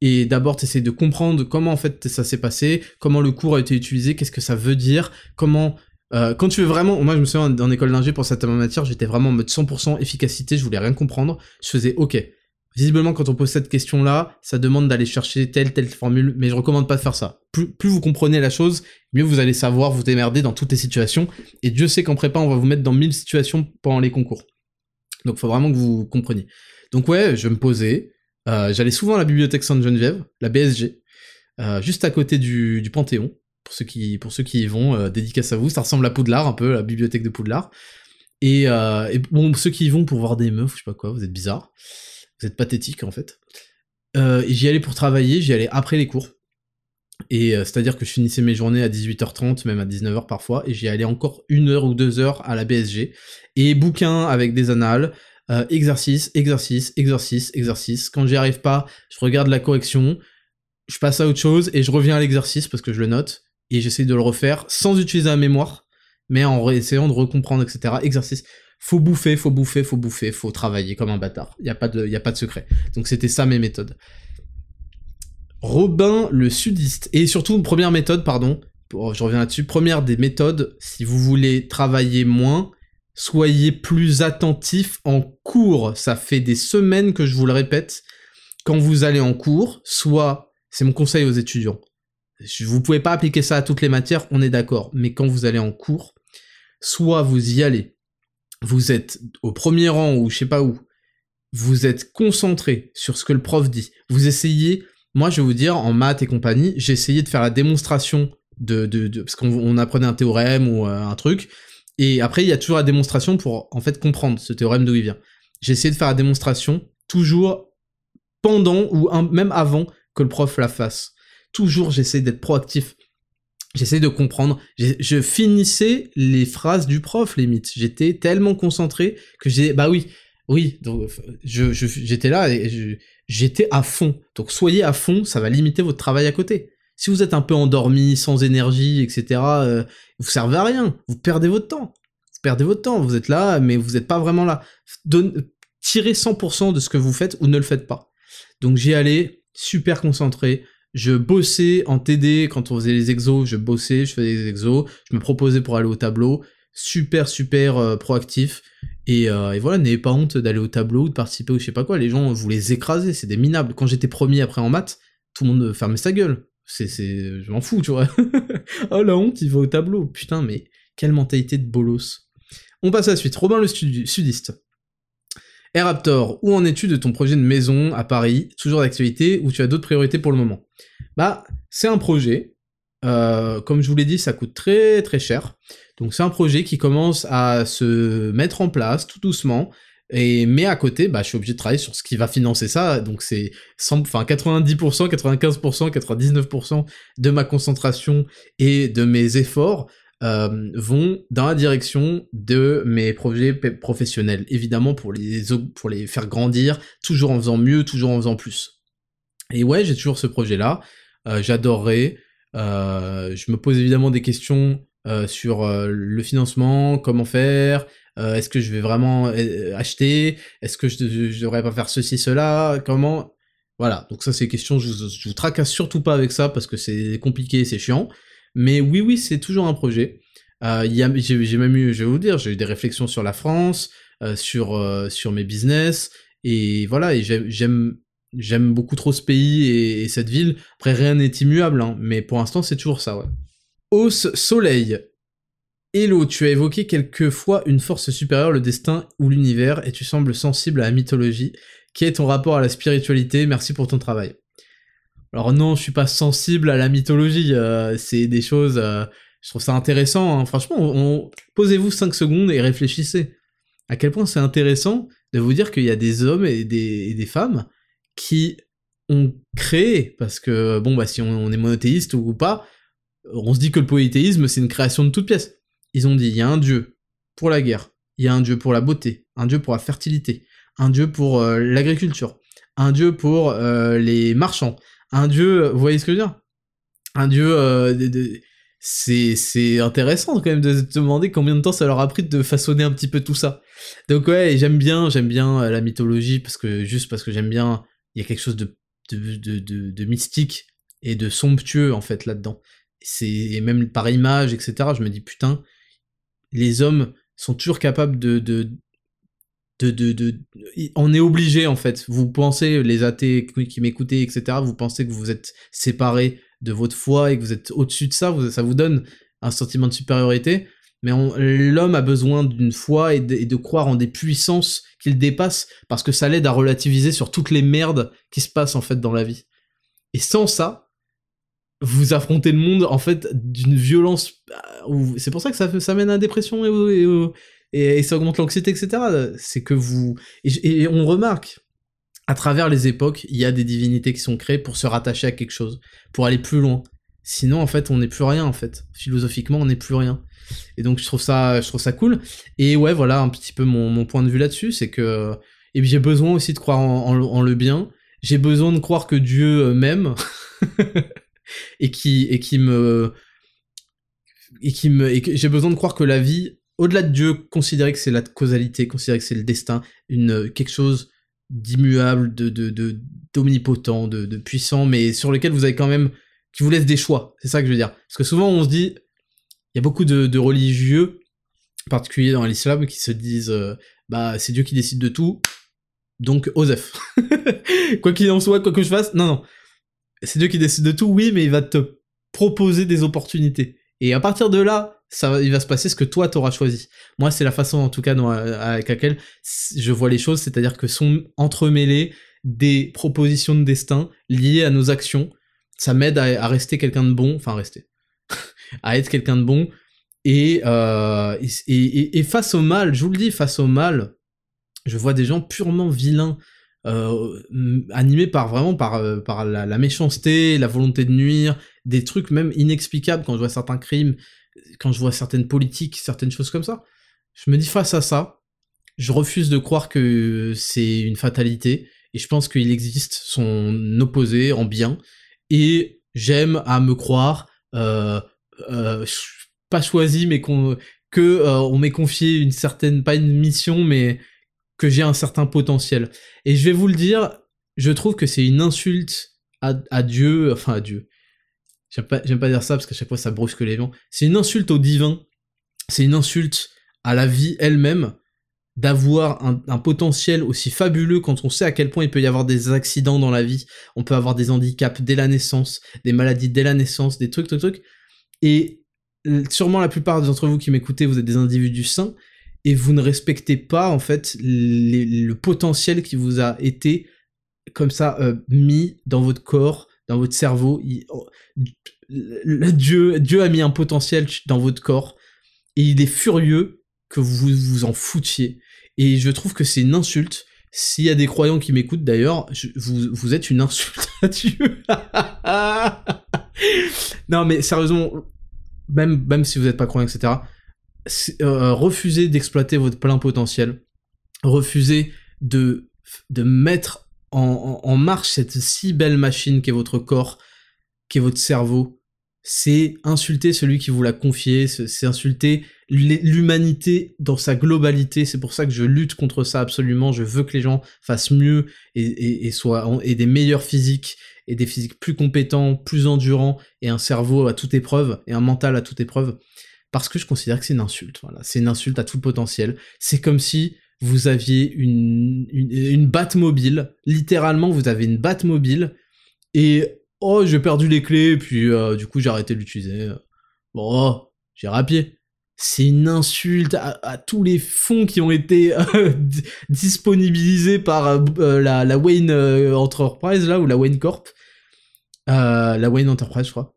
Et d'abord, tu essaies de comprendre comment en fait ça s'est passé, comment le cours a été utilisé, qu'est-ce que ça veut dire, comment... Euh, quand tu veux vraiment... Moi, je me souviens, en école d'ingé, pour cette matière, j'étais vraiment en mode 100% efficacité, je voulais rien comprendre. Je faisais, ok, Visiblement, quand on pose cette question-là, ça demande d'aller chercher telle, telle formule, mais je recommande pas de faire ça. Plus, vous comprenez la chose, mieux vous allez savoir vous démerder dans toutes les situations, et Dieu sait qu'en prépa, on va vous mettre dans mille situations pendant les concours. Donc faut vraiment que vous compreniez. Donc ouais, je me posais, euh, j'allais souvent à la bibliothèque Sainte-Geneviève, la BSG, euh, juste à côté du Panthéon, pour ceux qui, pour ceux qui y vont, euh, dédicace à vous, ça ressemble à Poudlard un peu, la bibliothèque de Poudlard. Et, euh, bon, ceux qui y vont pour voir des meufs, je sais pas quoi, vous êtes bizarres. Vous êtes pathétique en fait. Euh, j'y allais pour travailler, j'y allais après les cours. Et c'est-à-dire que je finissais mes journées à 18h30, même à 19h parfois, et j'y allais encore une heure ou deux heures à la BSG. Et bouquins avec des annales, exercice, exercice, exercice, exercice. Quand j'y arrive pas, je regarde la correction, je passe à autre chose et je reviens à l'exercice parce que je le note et j'essaie de le refaire sans utiliser la mémoire, mais en essayant de recomprendre, etc. Exercice faut bouffer, faut bouffer, faut bouffer, faut travailler comme un bâtard. Il y a pas de, y a pas de secret. Donc c'était ça mes méthodes. Robin le sudiste et surtout première méthode, pardon, je reviens là-dessus. Première des méthodes, si vous voulez travailler moins, soyez plus attentif en cours. Ça fait des semaines que je vous le répète. Quand vous allez en cours, soit, c'est mon conseil aux étudiants. Vous pouvez pas appliquer ça à toutes les matières, on est d'accord. Mais quand vous allez en cours, soit vous y allez vous êtes au premier rang ou je sais pas où, vous êtes concentré sur ce que le prof dit, vous essayez, moi je vais vous dire, en maths et compagnie, j'ai essayé de faire la démonstration de, de, parce qu'on apprenait un théorème ou euh, un truc, et après il y a toujours la démonstration pour en fait comprendre ce théorème d'où il vient. J'ai essayé de faire la démonstration toujours pendant ou même avant que le prof la fasse. Toujours j'essaie d'être proactif J'essaie de comprendre. Je finissais les phrases du prof, mythes. J'étais tellement concentré que j'ai, bah oui, oui. Je, j'étais là et j'étais à fond. Donc, soyez à fond, ça va limiter votre travail à côté. Si vous êtes un peu endormi, sans énergie, etc., euh, vous servez à rien. Vous perdez votre temps. Vous perdez votre temps. Vous êtes là, mais vous n'êtes pas vraiment là. tirez 100% de ce que vous faites ou ne le faites pas. Donc, j'y allais, super concentré je bossais en TD quand on faisait les exos, je bossais, je faisais des exos, je me proposais pour aller au tableau, super super euh, proactif et, euh, voilà, n'ayez pas honte d'aller au tableau de participer ou je sais pas quoi, les gens vous les écrasez, c'est des minables. Quand j'étais premier après en maths, tout le monde fermait sa gueule. C'est je m'en fous, tu vois. oh la honte, il va au tableau. Putain, mais quelle mentalité de bolos. On passe à la suite. Robin le sudiste. Eh, Raptor, où en es-tu de ton projet de maison à Paris Toujours d'actualité ou tu as d'autres priorités pour le moment? Bah, c'est un projet. Euh, comme je vous l'ai dit, ça coûte très très cher. Donc c'est un projet qui commence à se mettre en place tout doucement. Et mais à côté, bah, je suis obligé de travailler sur ce qui va financer ça. Donc c'est enfin 90%, 95%, 99% de ma concentration et de mes efforts euh, vont dans la direction de mes projets professionnels. Évidemment, pour les, faire grandir, toujours en faisant mieux, toujours en faisant plus. Et ouais, j'ai toujours ce projet-là. Euh, J'adorerais. Euh, je me pose évidemment des questions euh, sur le financement, comment faire, est-ce que je vais vraiment acheter, est-ce que je, je, devrais pas faire ceci, cela, comment... Voilà, donc ça c'est des questions, je, je vous tracasse surtout pas avec ça parce que c'est compliqué, c'est chiant. Mais oui, oui, c'est toujours un projet. Euh, j'ai même eu, je vais vous dire, j'ai eu des réflexions sur la France, euh, sur, euh, sur mes business, et voilà, et j'aime beaucoup trop ce pays et, cette ville. Après, rien n'est immuable, hein, mais pour l'instant, c'est toujours ça, ouais. Hausse Soleil. Hello, tu as évoqué quelquefois une force supérieure, le destin ou l'univers, et tu sembles sensible à la mythologie. Quel est ton rapport à la spiritualité? Merci pour ton travail. Alors non, je suis pas sensible à la mythologie, euh, c'est des choses, euh, je trouve ça intéressant, hein. franchement, posez-vous 5 secondes et réfléchissez. À quel point c'est intéressant de vous dire qu'il y a des hommes et des, femmes qui ont créé, parce que bon bah si on, est monothéiste ou pas, on se dit que le polythéisme c'est une création de toute pièce. Ils ont dit il y a un dieu pour la guerre, il y a un dieu pour la beauté, un dieu pour la fertilité, un dieu pour euh, l'agriculture, un dieu pour les marchands, un dieu, vous voyez ce que je veux dire? Un dieu, euh, c'est intéressant quand même de se demander combien de temps ça leur a pris de façonner un petit peu tout ça. Donc ouais, j'aime bien, j'aime bien euh, la mythologie parce que juste parce que j'aime bien, il y a quelque chose de de, de, mystique et de somptueux en fait là-dedans. C'est même par image, etc. Je me dis putain, les hommes sont toujours capables de, de de, de, on est obligé en fait. Vous pensez, les athées qui m'écoutez, etc., vous pensez que vous êtes séparés de votre foi et que vous êtes au-dessus de ça, ça vous donne un sentiment de supériorité. Mais l'homme a besoin d'une foi et de, croire en des puissances qu'il dépasse parce que ça l'aide à relativiser sur toutes les merdes qui se passent en fait dans la vie. Et sans ça, vous affrontez le monde en fait d'une violence. Euh, c'est pour ça que ça, ça mène à la dépression et, et, ça augmente l'anxiété, etc. C'est que vous. Et, on remarque, à travers les époques, il y a des divinités qui sont créées pour se rattacher à quelque chose, pour aller plus loin. Sinon, en fait, on n'est plus rien, en fait. Philosophiquement, on n'est plus rien. Et donc, je trouve ça, je trouve ça cool. Et ouais, voilà un petit peu mon, point de vue là-dessus, c'est que. Et j'ai besoin aussi de croire en, le bien. J'ai besoin de croire que Dieu euh, m'aime. et qui, et qui me. Et qui me. Et j'ai besoin de croire que la vie au-delà de Dieu, considérer que c'est la causalité, considérer que c'est le destin, une, quelque chose d'immuable, de, de, d'omnipotent, de, de, puissant, mais sur lequel vous avez quand même, qui vous laisse des choix. C'est ça que je veux dire. Parce que souvent on se dit, il y a beaucoup de, religieux, en particulier dans l'islam, qui se disent, euh, bah c'est Dieu qui décide de tout, donc Osef. quoi qu'il en soit, quoi que je fasse, non, non. C'est Dieu qui décide de tout, oui, mais il va te proposer des opportunités. Et à partir de là, ça, il va se passer ce que toi t'auras choisi. Moi, c'est la façon, en tout cas, avec laquelle je vois les choses, c'est-à-dire que sont entremêlées des propositions de destin liées à nos actions. Ça m'aide à, rester quelqu'un de bon, enfin rester, à être quelqu'un de bon. Euh, et, et, face au mal, je vous le dis, face au mal, je vois des gens purement vilains, euh, animés par vraiment par, euh, par la, la, méchanceté, la volonté de nuire, des trucs même inexplicables quand je vois certains crimes quand je vois certaines politiques, certaines choses comme ça, je me dis face à ça, je refuse de croire que c'est une fatalité, et je pense qu'il existe son opposé en bien, et j'aime à me croire, euh, euh, pas choisi, mais qu'on que euh, m'ait confié une certaine, pas une mission, mais que j'ai un certain potentiel. Et je vais vous le dire, je trouve que c'est une insulte à, à Dieu, enfin à Dieu, J'aime pas, pas dire ça parce qu'à chaque fois ça brusque les gens. C'est une insulte au divin. C'est une insulte à la vie elle-même d'avoir un, potentiel aussi fabuleux quand on sait à quel point il peut y avoir des accidents dans la vie. On peut avoir des handicaps dès la naissance, des maladies dès la naissance, des trucs, trucs, trucs. Et sûrement la plupart d'entre vous qui m'écoutez, vous êtes des individus sains et vous ne respectez pas en fait le potentiel qui vous a été comme ça euh, mis dans votre corps dans votre cerveau. Oh, Dieu, a mis un potentiel dans votre corps et il est furieux que vous vous en foutiez. Et je trouve que c'est une insulte. S'il y a des croyants qui m'écoutent d'ailleurs, vous, vous êtes une insulte à Dieu. non mais sérieusement, même, même si vous n'êtes pas croyant, etc., euh, refusez d'exploiter votre plein potentiel. Refusez de, de mettre en, marche cette si belle machine qu'est votre corps, qu'est votre cerveau, c'est insulter celui qui vous l'a confié, c'est insulter l'humanité dans sa globalité. C'est pour ça que je lutte contre ça absolument. Je veux que les gens fassent mieux et, soient et des meilleurs physiques et des physiques plus compétents, plus endurants et un cerveau à toute épreuve et un mental à toute épreuve. Parce que je considère que c'est une insulte. Voilà, c'est une insulte à tout potentiel. C'est comme si vous aviez une, une, une mobile, littéralement vous avez une mobile, et oh j'ai perdu les clés, puis euh, du coup j'ai arrêté de l'utiliser. Bon, oh, j'ai rapié. C'est une insulte à, tous les fonds qui ont été euh, disponibilisés par euh, la, la, Wayne Enterprise, là, ou la Wayne Corp. la Wayne Enterprise, je crois.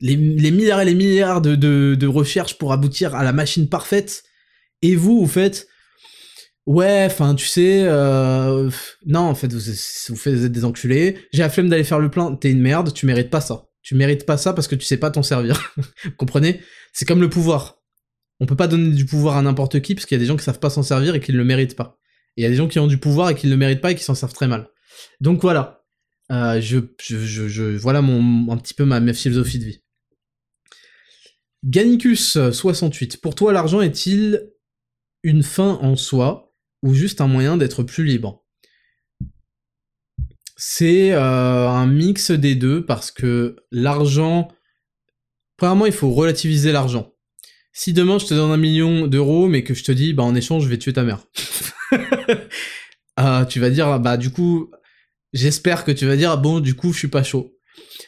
Les, milliards et les milliards de, de, de recherches pour aboutir à la machine parfaite. Et vous, vous faites, Ouais, enfin, tu sais, euh... non, en fait, vous, vous, êtes des enculés. J'ai la flemme d'aller faire le plein. T'es une merde. Tu mérites pas ça. Tu mérites pas ça parce que tu sais pas t'en servir. vous comprenez? C'est comme le pouvoir. On peut pas donner du pouvoir à n'importe qui parce qu'il y a des gens qui savent pas s'en servir et qui le méritent pas. Et il y a des gens qui ont du pouvoir et qui le méritent pas et qui s'en servent très mal. Donc voilà. Euh, je, je, je, voilà mon, un petit peu ma, ma philosophie de vie. Gannicus 68. Pour toi, l'argent est-il une fin en soi? Ou juste un moyen d'être plus libre. C'est euh, un mix des deux parce que l'argent... Premièrement, il faut relativiser l'argent. Si demain je te donne un million d'euros mais que je te dis, bah en échange je vais tuer ta mère. euh, tu vas dire, bah du coup, j'espère que tu vas dire, bon, du coup, je suis pas chaud.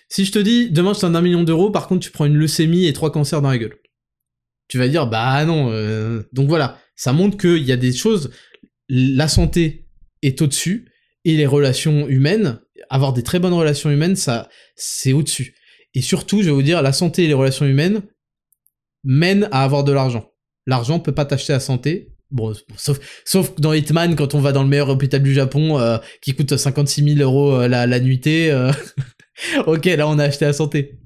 Si je te dis, demain je te donne un million d'euros, par contre tu prends une leucémie et trois cancers dans la gueule. Tu vas dire, bah non. Euh, donc voilà, ça montre qu'il y a des choses, la santé est au-dessus, et les relations humaines, avoir des très bonnes relations humaines, c'est au-dessus. Et surtout, je vais vous dire, la santé et les relations humaines mènent à avoir de l'argent. L'argent peut pas t'acheter la santé. Bon, sauf, sauf dans Hitman, quand on va dans le meilleur hôpital du Japon, euh, qui coûte 56 000 euros euh, la, la nuitée, euh, ok, là on a acheté la santé.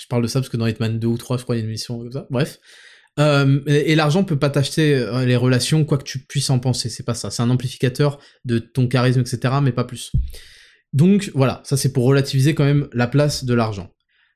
Je parle de ça parce que dans Hitman 2 ou 3, je crois, il y a une mission comme ça. Bref. Et, l'argent peut pas t'acheter les relations, quoi que tu puisses en penser, c'est pas ça. C'est un amplificateur de ton charisme, etc., mais pas plus. Donc voilà, ça c'est pour relativiser quand même la place de l'argent.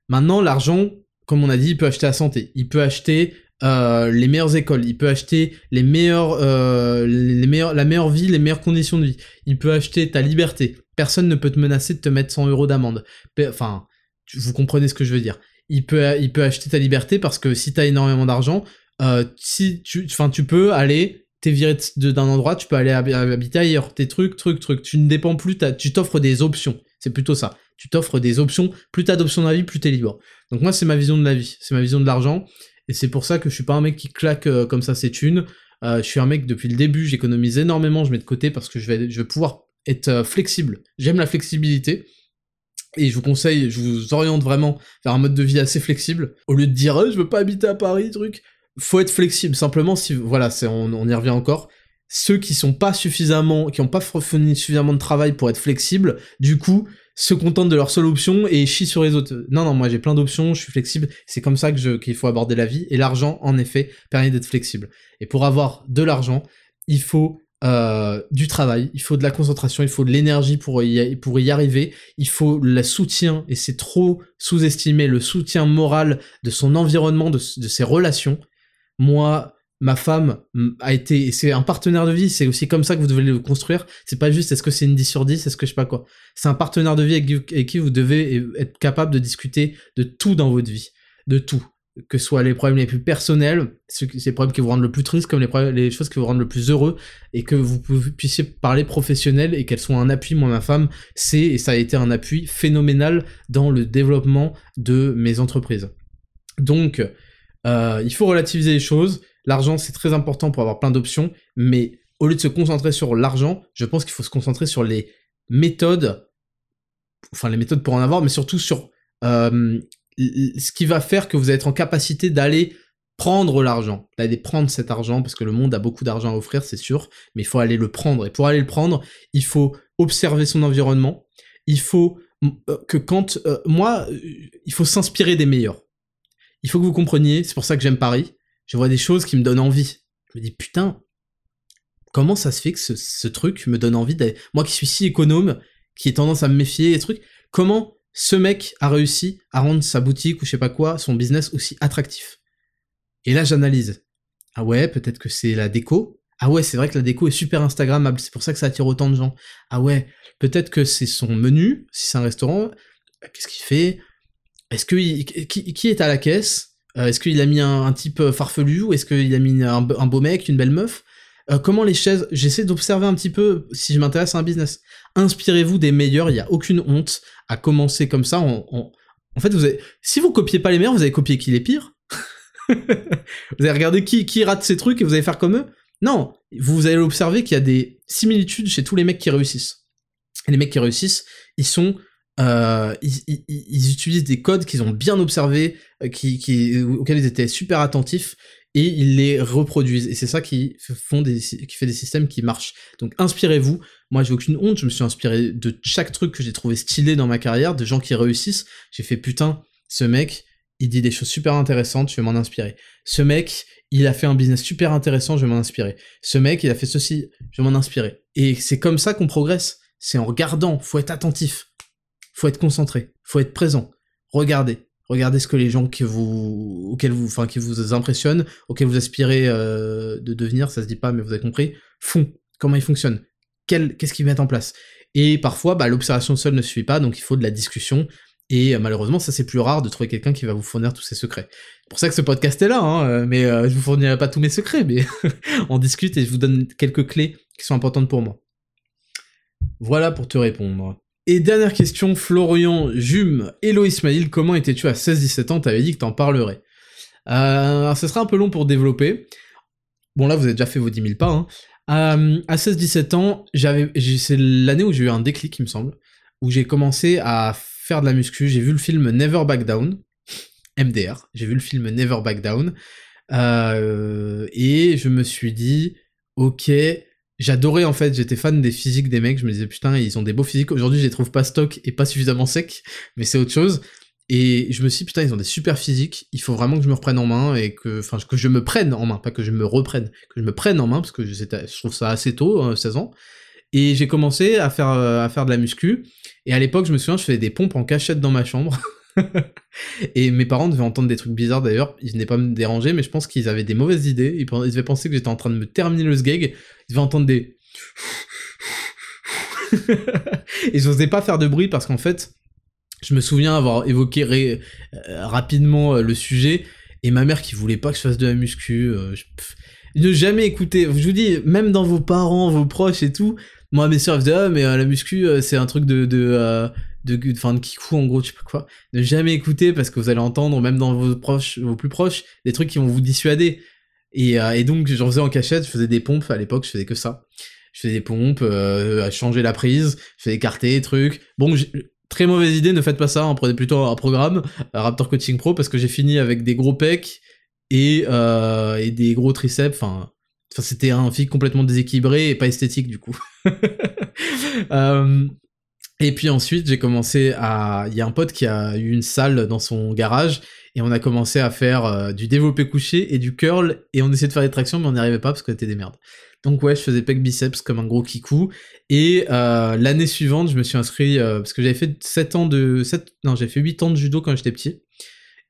Maintenant, l'argent, comme on a dit, il peut acheter la santé, il peut acheter euh, les meilleures écoles, il peut acheter les meilleurs, euh, les meilleurs, la meilleure vie, les meilleures conditions de vie. Il peut acheter ta liberté. Personne ne peut te menacer de te mettre 100 euros d'amende. Enfin, vous comprenez ce que je veux dire. Il peut, il peut acheter ta liberté parce que si t'as énormément d'argent, euh, si tu, enfin, tu peux aller, t'es viré d'un endroit, tu peux aller habiter ailleurs. Tes trucs, trucs, trucs. Tu ne dépends plus, tu t'offres des options. C'est plutôt ça. Tu t'offres des options. Plus t'as d'options dans la vie, plus t'es libre. Donc moi, c'est ma vision de la vie. C'est ma vision de l'argent. Et c'est pour ça que je suis pas un mec qui claque euh, comme ça ses thunes. Euh, je suis un mec depuis le début, j'économise énormément, je mets de côté parce que je vais, je vais pouvoir être euh, flexible. J'aime la flexibilité. Et je vous conseille, je vous oriente vraiment vers un mode de vie assez flexible. Au lieu de dire je veux pas habiter à Paris, truc. Faut être flexible. Simplement, si voilà, c'est on, y revient encore ceux qui sont pas suffisamment, qui ont pas fourni suffisamment de travail pour être flexibles, du coup, se contentent de leur seule option et chient sur les autres. Non, non, moi j'ai plein d'options, je suis flexible, c'est comme ça que qu'il faut aborder la vie, et l'argent, en effet, permet d'être flexible. Et pour avoir de l'argent, il faut euh, du travail, il faut de la concentration, il faut de l'énergie pour y, pour y arriver, il faut le soutien, et c'est trop sous-estimé, le soutien moral de son environnement, de, ses relations. Moi, ma femme a été, c'est un partenaire de vie, c'est aussi comme ça que vous devez le construire. C'est pas juste est-ce que c'est une 10 sur 10, est-ce que je sais pas quoi. C'est un partenaire de vie avec, qui vous devez être capable de discuter de tout dans votre vie. De tout. Que ce soit les problèmes les plus personnels, les problèmes qui vous rendent le plus triste, comme les, les choses qui vous rendent le plus heureux, et que vous puissiez parler professionnel et qu'elles soient un appui. Moi, ma femme, c'est, et ça a été un appui phénoménal dans le développement de mes entreprises. Donc, euh, il faut relativiser les choses L'argent, c'est très important pour avoir plein d'options, mais au lieu de se concentrer sur l'argent, je pense qu'il faut se concentrer sur les méthodes, enfin les méthodes pour en avoir, mais surtout sur euh, ce qui va faire que vous allez être en capacité d'aller prendre l'argent, d'aller prendre cet argent, parce que le monde a beaucoup d'argent à offrir, c'est sûr, mais il faut aller le prendre. Et pour aller le prendre, il faut observer son environnement, il faut euh, que quand... Euh, moi, il faut s'inspirer des meilleurs. Il faut que vous compreniez, c'est pour ça que j'aime Paris, je vois des choses qui me donnent envie. Je me dis, putain, comment ça se fait que ce, truc me donne envie d'aller... Moi qui suis si économe, qui ai tendance à me méfier des trucs, comment ce mec a réussi à rendre sa boutique ou je sais pas quoi, son business aussi attractif Et là, j'analyse. Ah ouais, peut-être que c'est la déco. Ah ouais, c'est vrai que la déco est super instagrammable, c'est pour ça que ça attire autant de gens. Ah ouais, peut-être que c'est son menu, si c'est un restaurant. Qu'est-ce qu'il fait? Est-ce que qui est à la caisse? Euh, est-ce qu'il a mis un, type euh, farfelu ou est-ce qu'il a mis un, beau mec, une belle meuf? Euh, Comment les chaises J'essaie d'observer un petit peu si je m'intéresse à un business. Inspirez-vous des meilleurs, il n'y a aucune honte à commencer comme ça. En, fait, si vous copiez pas les meilleurs, vous allez copier qui les pires. vous allez regarder qui, rate ces trucs et vous allez faire comme eux. Non, vous allez observer qu'il y a des similitudes chez tous les mecs qui réussissent. Les mecs qui réussissent, ils sont euh, ils, utilisent des codes qu'ils ont bien observés, euh, auxquels ils étaient super attentifs, et ils les reproduisent. Et c'est ça qui, font des, fait des systèmes qui marchent. Donc inspirez-vous. Moi, j'ai aucune honte, je me suis inspiré de chaque truc que j'ai trouvé stylé dans ma carrière, de gens qui réussissent. J'ai fait putain, ce mec, il dit des choses super intéressantes, je vais m'en inspirer. Ce mec, il a fait un business super intéressant, je vais m'en inspirer. Ce mec, il a fait ceci, je vais m'en inspirer. Et c'est comme ça qu'on progresse. C'est en regardant, faut être attentif faut être concentré, faut être présent. Regardez, regardez ce que les gens qui vous, auxquels vous, enfin, qui vous impressionnent, auxquels vous aspirez euh, de devenir, ça se dit pas, mais vous avez compris, font, comment ils fonctionnent, qu'est-ce qu'ils mettent en place. Et parfois, bah, l'observation seule ne suffit pas, donc il faut de la discussion. Et euh, malheureusement, ça c'est plus rare de trouver quelqu'un qui va vous fournir tous ses secrets. C'est pour ça que ce podcast est là, hein, euh, mais je vous fournirai pas tous mes secrets, mais on discute et je vous donne quelques clés qui sont importantes pour moi. Voilà pour te répondre. Et dernière question, Florian, Jume, Hello Ismail, comment étais-tu à 16-17 ans? T'avais dit que t'en parlerais. Euh, ce sera un peu long pour développer. Bon là, vous avez déjà fait vos 10 000 pas. Hein. Euh, à 16-17 ans, c'est l'année où j'ai eu un déclic, il me semble, où j'ai commencé à faire de la muscu. J'ai vu le film Never Back Down, MDR. J'ai vu le film Never Back Down. Euh, et je me suis dit, ok, j'adorais en fait, j'étais fan des physiques des mecs, je me disais putain, ils ont des beaux physiques. Aujourd'hui, je les trouve pas stock et pas suffisamment secs, mais c'est autre chose. Et je me suis dit, putain, ils ont des super physiques, il faut vraiment que je me reprenne en main et que, enfin, que je me prenne en main, pas que je me reprenne, que je me prenne en main, parce que je, trouve ça assez tôt, 16 hein, ans. Et j'ai commencé à faire, euh, à faire de la muscu. Et à l'époque, je me souviens, je faisais des pompes en cachette dans ma chambre. et mes parents devaient entendre des trucs bizarres d'ailleurs, ils venaient pas me déranger, mais je pense qu'ils avaient des mauvaises idées, ils, devaient penser que j'étais en train de me terminer le sgeg, ils devaient entendre des... et je n'osais pas faire de bruit parce qu'en fait, je me souviens avoir évoqué euh, rapidement euh, le sujet, et ma mère qui voulait pas que je fasse de la muscu, euh, ne jamais écouter, je vous dis, même dans vos parents, vos proches et tout, moi mes soeurs disaient ah mais la muscu c'est un truc de de enfin de kikou en gros je sais pas quoi ne jamais écouter parce que vous allez entendre même dans vos proches vos plus proches des trucs qui vont vous dissuader. Et, et donc j'en faisais en cachette je faisais des pompes à l'époque je faisais que ça. Je faisais des pompes à changer la prise je faisais écarter trucs. Bon Très mauvaise idée, ne faites pas ça, hein, prenez plutôt un programme, Raptor Coaching Pro, parce que j'ai fini avec des gros pecs et, euh, et des gros triceps, enfin, enfin c'était un physique complètement déséquilibré et pas esthétique du coup. euh, et puis ensuite, j'ai commencé à... Il y a un pote qui a eu une salle dans son garage, et on a commencé à faire euh, du développé couché et du curl, et on essayait de faire des tractions, mais on n'y arrivait pas parce qu'on était des merdes. Donc ouais, je faisais pec biceps comme un gros kikou. Et euh, l'année suivante, je me suis inscrit, euh, parce que j'avais fait 7 ans de... 7, non, j'ai fait 8 ans de judo quand j'étais petit.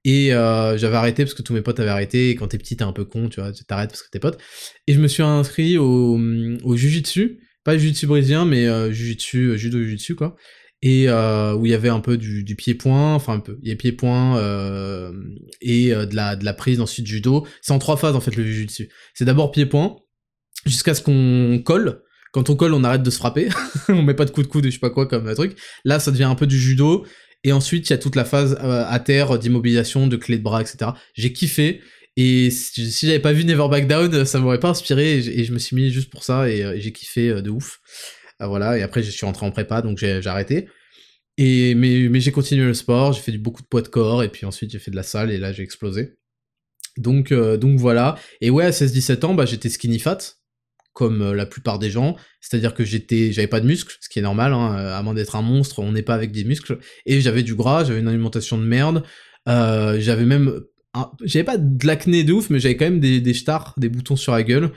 Et j'avais arrêté parce que tous mes potes avaient arrêté. Et quand t'es petit, t'es un peu con, tu vois, t'arrêtes parce que t'es pote. Et je me suis inscrit au, au jujitsu. Pas jujitsu brésilien, mais jujitsu, judo jujitsu, quoi. Et où il y avait un peu du, pied-point, enfin un peu, il y a pied-point et de, la, de la prise ensuite judo. C'est en trois phases en fait le jujitsu. C'est d'abord pied-point, jusqu'à ce qu'on colle. Quand on colle, on arrête de se frapper. on met pas de coup de coude, je sais pas quoi comme truc. Là, ça devient un peu du judo. Et ensuite, il y a toute la phase euh, à terre, d'immobilisation, de clé de bras, etc. J'ai kiffé. Et si, j'avais pas vu Never Back Down, ça m'aurait pas inspiré. Et, je me suis mis juste pour ça et, euh, j'ai kiffé euh, de ouf. voilà. Et après, je suis rentré en prépa, donc j'ai arrêté. Et mais, j'ai continué le sport. J'ai fait beaucoup de poids de corps. Et puis ensuite, j'ai fait de la salle. Et là, j'ai explosé. Donc, donc voilà. Et ouais, à 16-17 ans, bah, j'étais skinny fat comme euh, la plupart des gens, c'est-à-dire que j'étais, j'avais pas de muscles, ce qui est normal, hein, à moins d'être un monstre, on n'est pas avec des muscles, et j'avais du gras, j'avais une alimentation de merde, euh, j'avais même, j'avais pas de l'acné de ouf, mais j'avais quand même des, des stars, des boutons sur la gueule,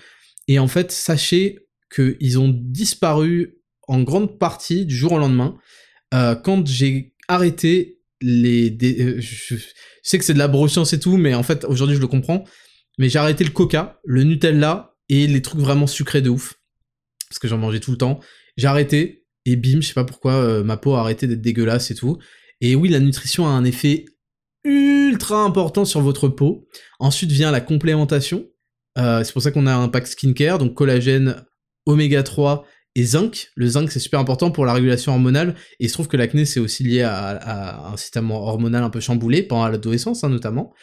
et en fait, sachez qu'ils ont disparu en grande partie du jour au lendemain, euh, quand j'ai arrêté les... je, sais que c'est de la broscience et tout, mais en fait, aujourd'hui, je le comprends, mais j'ai arrêté le coca, le Nutella, et les trucs vraiment sucrés de ouf. Parce que j'en mangeais tout le temps. J'ai arrêté, et bim, je sais pas pourquoi, euh, ma peau a arrêté d'être dégueulasse et tout. Et oui, la nutrition a un effet ultra important sur votre peau. Ensuite vient la complémentation. Euh, c'est pour ça qu'on a un pack skincare, donc collagène, oméga 3 et zinc. Le zinc, c'est super important pour la régulation hormonale. Et il se trouve que l'acné, c'est aussi lié à, un système hormonal un peu chamboulé, pendant l'adolescence hein, notamment.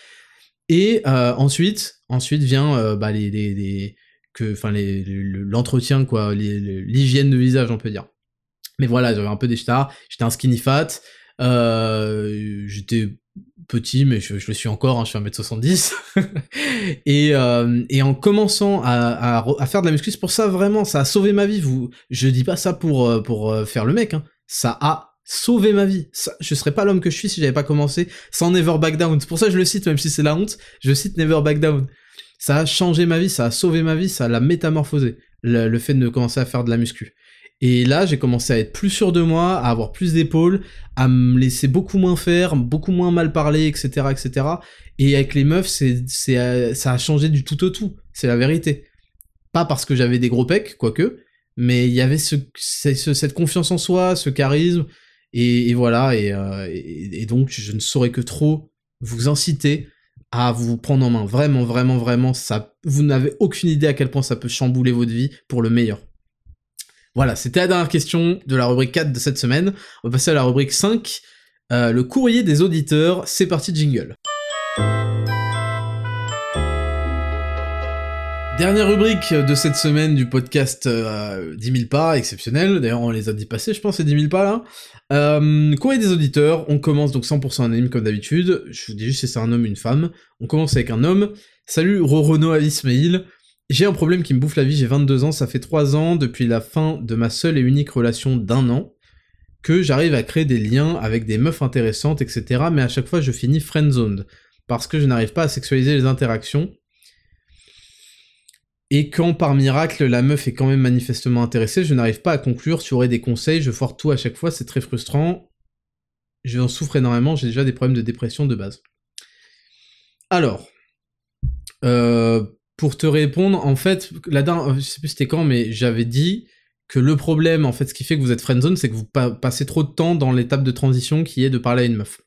Et euh, ensuite, ensuite vient bah, les, que, enfin, l'entretien, quoi, l'hygiène de visage, on peut dire. Mais voilà, j'avais un peu des stars, j'étais un skinny fat, euh, j'étais petit, mais je, le suis encore, hein, je suis 1m70. et, euh, et en commençant à, faire de la muscu, c'est pour ça vraiment, ça a sauvé ma vie. Vous, je dis pas ça pour, euh, pour faire le mec, hein. ça a sauvé ma vie. Ça, je serais pas l'homme que je suis si j'avais pas commencé sans Never Back Down. C'est pour ça je le cite, même si c'est la honte, je cite Never Back Down ça a changé ma vie, ça a sauvé ma vie, ça l'a métamorphosé, le, fait de commencer à faire de la muscu. Et là, j'ai commencé à être plus sûr de moi, à avoir plus d'épaules, à me laisser beaucoup moins faire, beaucoup moins mal parler, etc., etc. Et avec les meufs, c'est, c'est, ça a changé du tout au tout. C'est la vérité. Pas parce que j'avais des gros pecs, quoique, mais il y avait ce, cette confiance en soi, ce charisme, et, voilà. Euh, et, et, donc, je ne saurais que trop vous inciter à vous prendre en main. Vraiment, vraiment, vraiment, ça, vous n'avez aucune idée à quel point ça peut chambouler votre vie pour le meilleur. Voilà, c'était la dernière question de la rubrique 4 de cette semaine. On va passer à la rubrique 5, euh, le courrier des auditeurs. C'est parti, jingle. Dernière rubrique de cette semaine du podcast euh, 10 000 pas, exceptionnel, d'ailleurs on les a dit passer je pense ces 10 000 pas là. Euh, courrier des auditeurs, on commence donc 100% anonyme comme d'habitude, je vous dis juste si c'est un homme ou une femme, on commence avec un homme. Salut Rorono Alismail, j'ai un problème qui me bouffe la vie, j'ai 22 ans, ça fait 3 ans depuis la fin de ma seule et unique relation d'un an, que j'arrive à créer des liens avec des meufs intéressantes, etc. Mais à chaque fois je finis friendzoned, parce que je n'arrive pas à sexualiser les interactions, et quand par miracle la meuf est quand même manifestement intéressée, je n'arrive pas à conclure, tu aurais des conseils, je foire tout à chaque fois, c'est très frustrant. Je en souffre énormément, j'ai déjà des problèmes de dépression de base. Alors, euh, pour te répondre, en fait, la dernière, je sais plus c'était quand, mais j'avais dit que le problème, en fait, ce qui fait que vous êtes friendzone, c'est que vous passez trop de temps dans l'étape de transition qui est de parler à une meuf.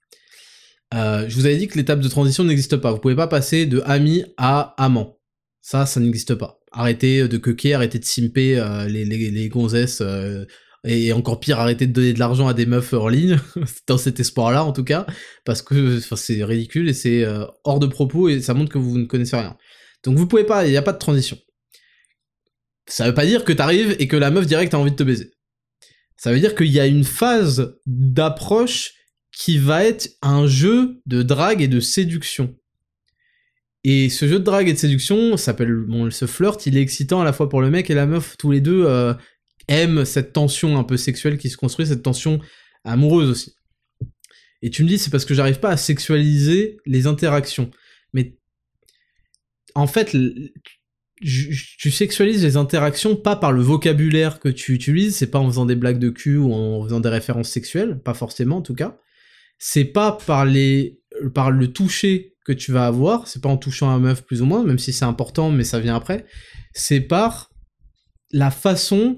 Euh, je vous avais dit que l'étape de transition n'existe pas. Vous pouvez pas passer de ami à amant. Ça, ça n'existe pas. Arrêtez de coquer, arrêtez de simper euh, les, les, gonzesses, euh, et encore pire, arrêtez de donner de l'argent à des meufs en ligne, dans cet espoir-là en tout cas, parce que c'est ridicule et c'est hors de propos et ça montre que vous ne connaissez rien. Donc vous pouvez pas, il n'y a pas de transition. Ça veut pas dire que t'arrives et que la meuf direct a envie de te baiser. Ça veut dire qu'il y a une phase d'approche qui va être un jeu de drague et de séduction. Et ce jeu de drague et de séduction s'appelle bon, ce flirt, il est excitant à la fois pour le mec et la meuf, tous les deux euh, aiment cette tension un peu sexuelle qui se construit, cette tension amoureuse aussi. Et tu me dis c'est parce que j'arrive pas à sexualiser les interactions. En fait, tu sexualises les interactions pas par le vocabulaire que tu utilises, c'est pas en faisant des blagues de cul ou en faisant des références sexuelles, pas forcément en tout cas. C'est pas par les par le toucher que tu vas avoir, c'est pas en touchant un meuf plus ou moins, même si c'est important, mais ça vient après, c'est par la façon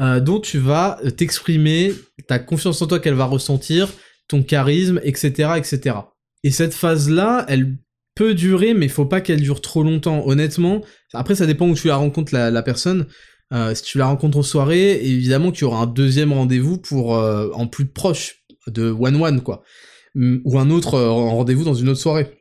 euh, dont tu vas t'exprimer, ta confiance en toi qu'elle va ressentir, ton charisme, etc., etc. Et cette phase-là, elle peut durer, mais faut pas qu'elle dure trop longtemps, honnêtement. Après, ça dépend où tu la rencontres la, personne. Euh, si tu la rencontres en soirée, évidemment qu'il y aura un deuxième rendez-vous pour euh, en plus proche de one-one, quoi. Ou un autre rendez-vous dans une autre soirée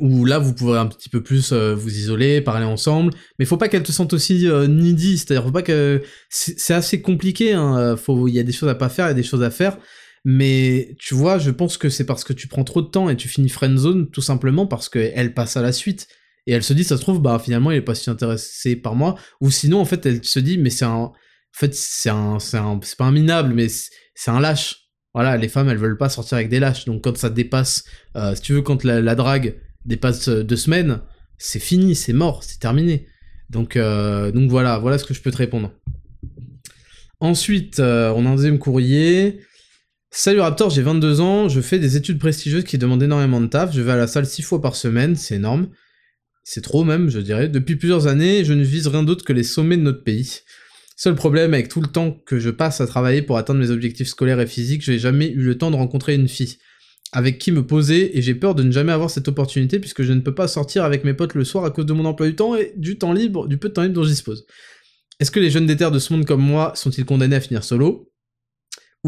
où là vous pourrez un petit peu plus euh, vous isoler, parler ensemble, mais faut pas qu'elle te sente aussi euh, needy, c'est-à-dire faut pas que c'est assez compliqué, hein, faut il y a des choses à pas faire, il des choses à faire, mais tu vois, je pense que c'est parce que tu prends trop de temps et tu finis friendzone tout simplement parce qu'elle passe à la suite et elle se dit ça se trouve bah finalement il est pas si intéressé par moi ou sinon en fait elle se dit mais c'est un en fait c'est un c'est pas un minable mais c'est un lâche voilà, les femmes, elles veulent pas sortir avec des lâches. Donc quand ça dépasse, euh, si tu veux, quand la, drague dépasse euh, deux semaines, c'est fini, c'est mort, c'est terminé. Donc, euh, donc voilà, voilà ce que je peux te répondre. Ensuite, on a un deuxième courrier. Salut Raptor, j'ai 22 ans, je fais des études prestigieuses qui demandent énormément de taf, je vais à la salle 6 fois par semaine, c'est énorme. C'est trop même, je dirais. Depuis plusieurs années, je ne vise rien d'autre que les sommets de notre pays. Seul problème avec tout le temps que je passe à travailler pour atteindre mes objectifs scolaires et physiques, je n'ai jamais eu le temps de rencontrer une fille avec qui me poser et j'ai peur de ne jamais avoir cette opportunité puisque je ne peux pas sortir avec mes potes le soir à cause de mon emploi du temps et du temps libre, du peu de temps libre dont je dispose. Est-ce que les jeunes déterres de ce monde comme moi sont-ils condamnés à finir solo?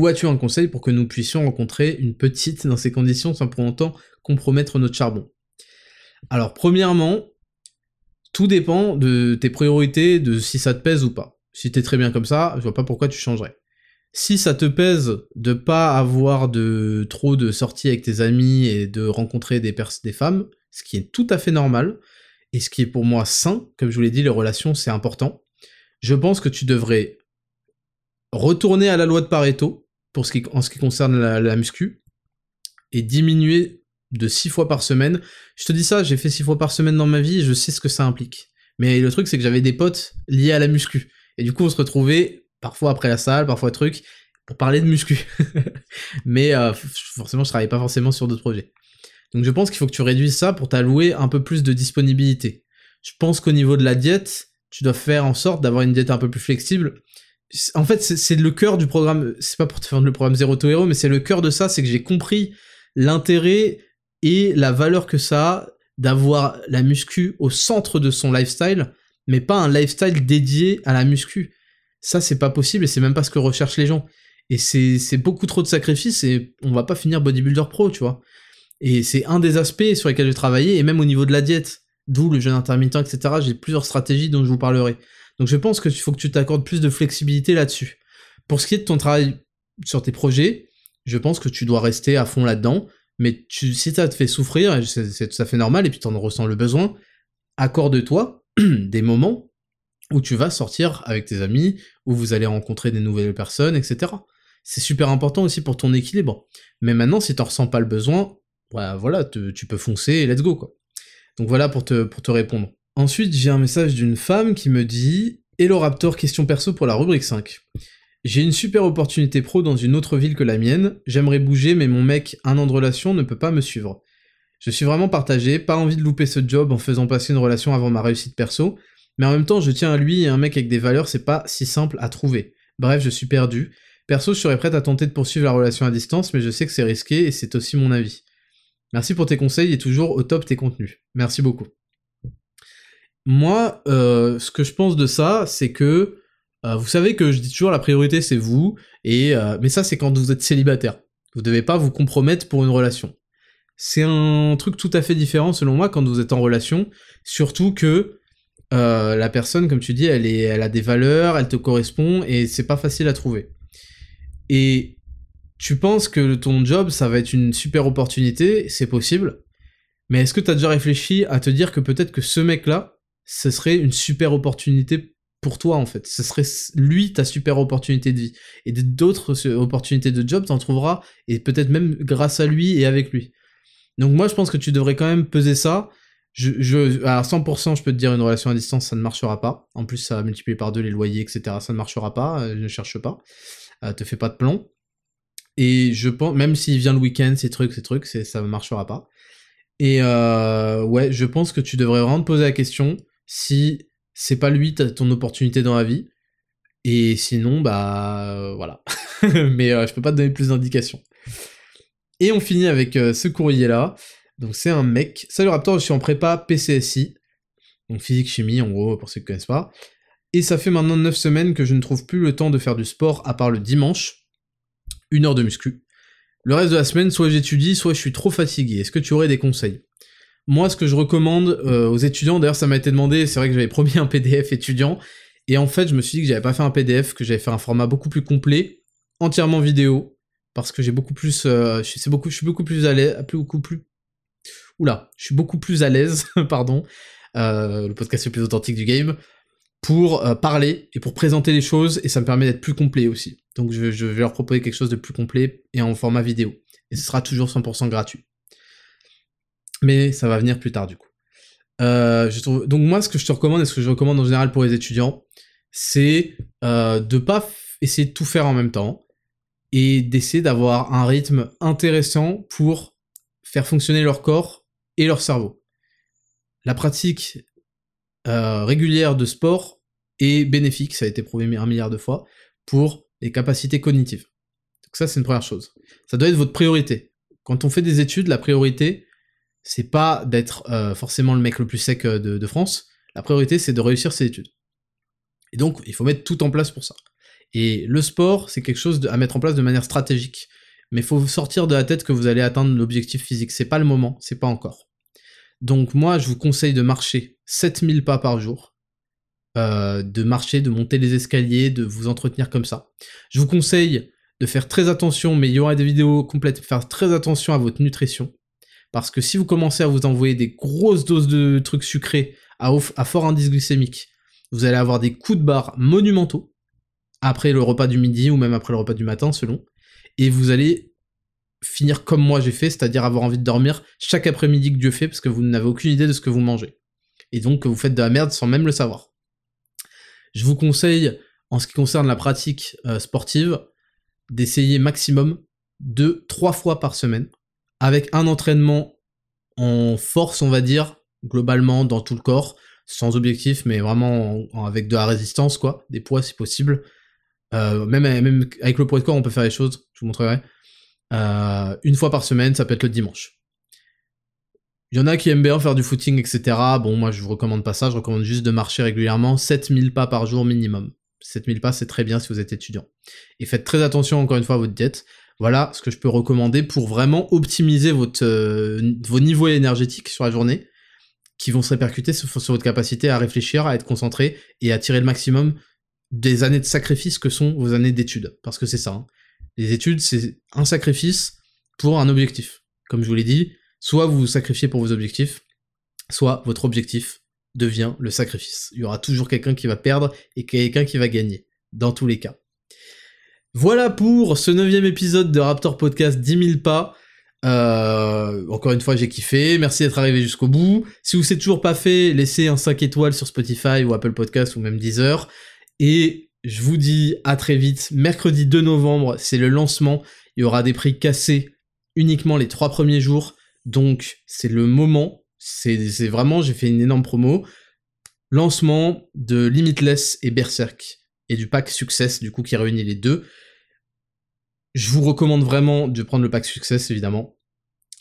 Ou as-tu un conseil pour que nous puissions rencontrer une petite dans ces conditions sans pour autant compromettre notre charbon? Alors premièrement, tout dépend de tes priorités, de si ça te pèse ou pas. Si t'es très bien comme ça, je vois pas pourquoi tu changerais. Si ça te pèse de pas avoir de trop de sorties avec tes amis et de rencontrer des, des femmes, ce qui est tout à fait normal, et ce qui est pour moi sain, comme je vous l'ai dit, les relations c'est important, je pense que tu devrais retourner à la loi de Pareto, pour ce qui, en ce qui concerne la, muscu, et diminuer de 6 fois par semaine. Je te dis ça, j'ai fait 6 fois par semaine dans ma vie, je sais ce que ça implique. Mais le truc c'est que j'avais des potes liés à la muscu. Et du coup, on se retrouvait parfois après la salle, parfois truc, pour parler de muscu. Mais euh, forcément, je travaillais pas forcément sur d'autres projets. Donc je pense qu'il faut que tu réduises ça pour t'allouer un peu plus de disponibilité. Je pense qu'au niveau de la diète, tu dois faire en sorte d'avoir une diète un peu plus flexible. En fait, c'est le cœur du programme, c'est pas pour te faire le programme Zero to Hero, mais c'est le cœur de ça, c'est que j'ai compris l'intérêt et la valeur que ça a d'avoir la muscu au centre de son lifestyle mais pas un lifestyle dédié à la muscu. Ça, c'est pas possible et c'est même pas ce que recherchent les gens. Et c'est beaucoup trop de sacrifices et on va pas finir bodybuilder pro, tu vois. Et c'est un des aspects sur lesquels j'ai travaillé, et même au niveau de la diète, d'où le jeûne intermittent, etc. J'ai plusieurs stratégies dont je vous parlerai. Donc je pense qu'il faut que tu t'accordes plus de flexibilité là-dessus. Pour ce qui est de ton travail sur tes projets, je pense que tu dois rester à fond là-dedans, mais tu, si ça te fait souffrir, c'est tout à fait normal, et puis tu en ressens le besoin, accorde-toi des moments où tu vas sortir avec tes amis, où vous allez rencontrer des nouvelles personnes, etc. C'est super important aussi pour ton équilibre. Mais maintenant, si t'en ressens pas le besoin, voilà, tu peux foncer et let's go. Donc voilà pour te, pour te répondre. Ensuite, j'ai un message d'une femme qui me dit Hello Raptor, question perso pour la rubrique 5. J'ai une super opportunité pro dans une autre ville que la mienne, j'aimerais bouger mais mon mec, un an de relation, ne peut pas me suivre. Je suis vraiment partagé, pas envie de louper ce job en faisant passer une relation avant ma réussite perso, mais en même temps je tiens à lui et un mec avec des valeurs c'est pas si simple à trouver. Bref, je suis perdu. Perso, je serais prête à tenter de poursuivre la relation à distance, mais je sais que c'est risqué et c'est aussi mon avis. Merci pour tes conseils et toujours au top tes contenus. Merci beaucoup. Moi, euh, ce que je pense de ça, c'est que euh, vous savez que je dis toujours la priorité c'est vous, euh, mais ça c'est quand vous êtes célibataire. Vous devez pas vous compromettre pour une relation. C'est un truc tout à fait différent selon moi quand vous êtes en relation, surtout que la personne, comme tu dis, elle, elle a des valeurs, elle te correspond et c'est pas facile à trouver. Et tu penses que ton job, ça va être une super opportunité, c'est possible, mais est-ce que tu as déjà réfléchi à te dire que peut-être que ce mec-là, ce serait une super opportunité pour toi en fait. Ce serait lui ta super opportunité de vie. Et d'autres opportunités de job, t'en trouveras, et peut-être même grâce à lui et avec lui. Donc moi je pense que tu devrais quand même peser ça. Je, je, à 100%, je peux te dire une relation à distance, ça ne marchera pas. En plus, ça va multiplier par deux les loyers, etc. Ça ne marchera pas, euh, ne cherche pas. Euh, te fais pas de plan. Et je pense, même s'il vient le week-end, ces trucs, ces trucs, ça ne marchera pas. Et euh, ouais, je pense que tu devrais vraiment te poser la question si c'est pas lui ton opportunité dans la vie. Et sinon, bah euh, voilà. Mais euh, je peux pas te donner plus d'indications. Et on finit avec ce courrier-là. Donc c'est un mec. Salut Raptor, je suis en prépa PCSI. Donc physique chimie, en gros, pour ceux qui connaissent pas. Et ça fait maintenant 9 semaines que je ne trouve plus le temps de faire du sport à part le dimanche une heure de muscu. Le reste de la semaine, soit j'étudie, soit je suis trop fatigué. Est-ce que tu aurais des conseils? Moi, ce que je recommande euh, aux étudiants, d'ailleurs ça m'a été demandé, c'est vrai que j'avais promis un PDF étudiant, et en fait je me suis dit que j'avais pas fait un PDF, que j'avais fait un format beaucoup plus complet, entièrement vidéo, parce que j'ai beaucoup plus, euh, je, suis beaucoup, plus à l'aise, beaucoup plus, je suis beaucoup plus à l'aise, pardon, euh, le podcast le plus authentique du game, pour parler et pour présenter les choses, et ça me permet d'être plus complet aussi. Donc je, vais leur proposer quelque chose de plus complet et en format vidéo. Et ce sera toujours 100% gratuit. Mais ça va venir plus tard du coup. Euh. Donc moi ce que je te recommande et ce que je recommande en général pour les étudiants, c'est euh, de pas essayer de tout faire en même temps et d'essayer d'avoir un rythme intéressant pour faire fonctionner leur corps et leur cerveau. La pratique euh, régulière de sport est bénéfique, ça a été prouvé un milliard de fois, pour les capacités cognitives. Donc ça, c'est une première chose. Ça doit être votre priorité. Quand on fait des études, la priorité, c'est pas d'être euh, forcément le mec le plus sec euh, de, France. La priorité, c'est de réussir ses études. Et donc, il faut mettre tout en place pour ça. Et le sport, c'est quelque chose à mettre en place de manière stratégique. Mais il faut sortir de la tête que vous allez atteindre l'objectif physique. C'est pas le moment, c'est pas encore. Donc moi, je vous conseille de marcher 7000 pas par jour. Euh, de marcher, de monter les escaliers, de vous entretenir comme ça. Je vous conseille de faire très attention, mais il y aura des vidéos complètes, faire très attention à votre nutrition. Parce que si vous commencez à vous envoyer des grosses doses de trucs sucrés à, fort indice glycémique, vous allez avoir des coups de barre monumentaux après le repas du midi ou même après le repas du matin selon. Et vous allez finir comme moi j'ai fait, c'est-à-dire avoir envie de dormir chaque après-midi que Dieu fait parce que vous n'avez aucune idée de ce que vous mangez. Et donc que vous faites de la merde sans même le savoir. Je vous conseille, en ce qui concerne la pratique euh, sportive, d'essayer maximum de trois fois par semaine, avec un entraînement en force, on va dire, globalement dans tout le corps, sans objectif, mais vraiment avec de la résistance, quoi, des poids si possible. Euh, même, avec le poids de corps, on peut faire les choses, je vous montrerai. Euh, une fois par semaine, ça peut être le dimanche. Il y en a qui aiment bien faire du footing, etc. Bon, moi je vous recommande pas ça, je recommande juste de marcher régulièrement, 7000 pas par jour minimum. 7000 pas, c'est très bien si vous êtes étudiant. Et faites très attention encore une fois à votre diète. Voilà ce que je peux recommander pour vraiment optimiser votre, euh, vos niveaux énergétiques sur la journée, qui vont se répercuter sur, votre capacité à réfléchir, à être concentré et à tirer le maximum des années de sacrifice que sont vos années d'études. Parce que c'est ça. Hein. Les études, c'est un sacrifice pour un objectif. Comme je vous l'ai dit, soit vous vous sacrifiez pour vos objectifs, soit votre objectif devient le sacrifice. Il y aura toujours quelqu'un qui va perdre et quelqu'un qui va gagner, dans tous les cas. Voilà pour ce neuvième épisode de Raptor Podcast 10 000 pas. Euh, encore une fois, j'ai kiffé. Merci d'être arrivé jusqu'au bout. Si vous c'est toujours pas fait, laissez un 5 étoiles sur Spotify ou Apple Podcast ou même Deezer. Et je vous dis à très vite. Mercredi 2 novembre, c'est le lancement. Il y aura des prix cassés uniquement les trois premiers jours. Donc, c'est le moment. C'est vraiment, j'ai fait une énorme promo. Lancement de Limitless et Berserk et du pack Success, du coup, qui réunit les deux. Je vous recommande vraiment de prendre le pack Success, évidemment.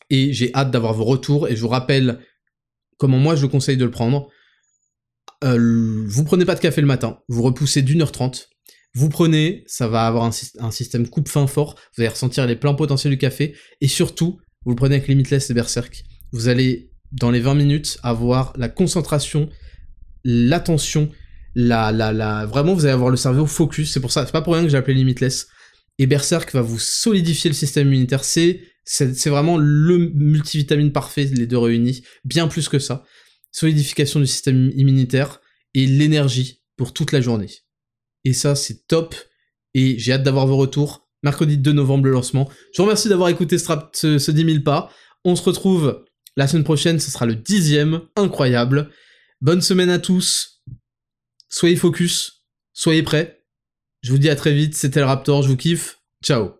Et j'ai hâte d'avoir vos retours. Et je vous rappelle comment moi je conseille de le prendre. Euh, vous prenez pas de café le matin, vous repoussez d'une heure trente. Vous prenez, ça va avoir un, système coupe-fin fort, vous allez ressentir les pleins potentiels du café, et surtout, vous le prenez avec Limitless et Berserk. Vous allez, dans les 20 minutes, avoir la concentration, l'attention, la, la, la, vraiment, vous allez avoir le cerveau focus. C'est pour ça, c'est pas pour rien que j'ai appelé Limitless. Et Berserk va vous solidifier le système immunitaire. C'est, c'est vraiment le multivitamine parfait, les deux réunis. Bien plus que ça. Solidification du système immunitaire et l'énergie pour toute la journée. Et ça, c'est top. Et j'ai hâte d'avoir vos retours. Mercredi 2 novembre, le lancement. Je vous remercie d'avoir écouté ce, ce 10 000 pas. On se retrouve la semaine prochaine. Ce sera le dixième. Incroyable. Bonne semaine à tous. Soyez focus, soyez prêts. Je vous dis à très vite, c'était le Raptor, je vous kiffe. Ciao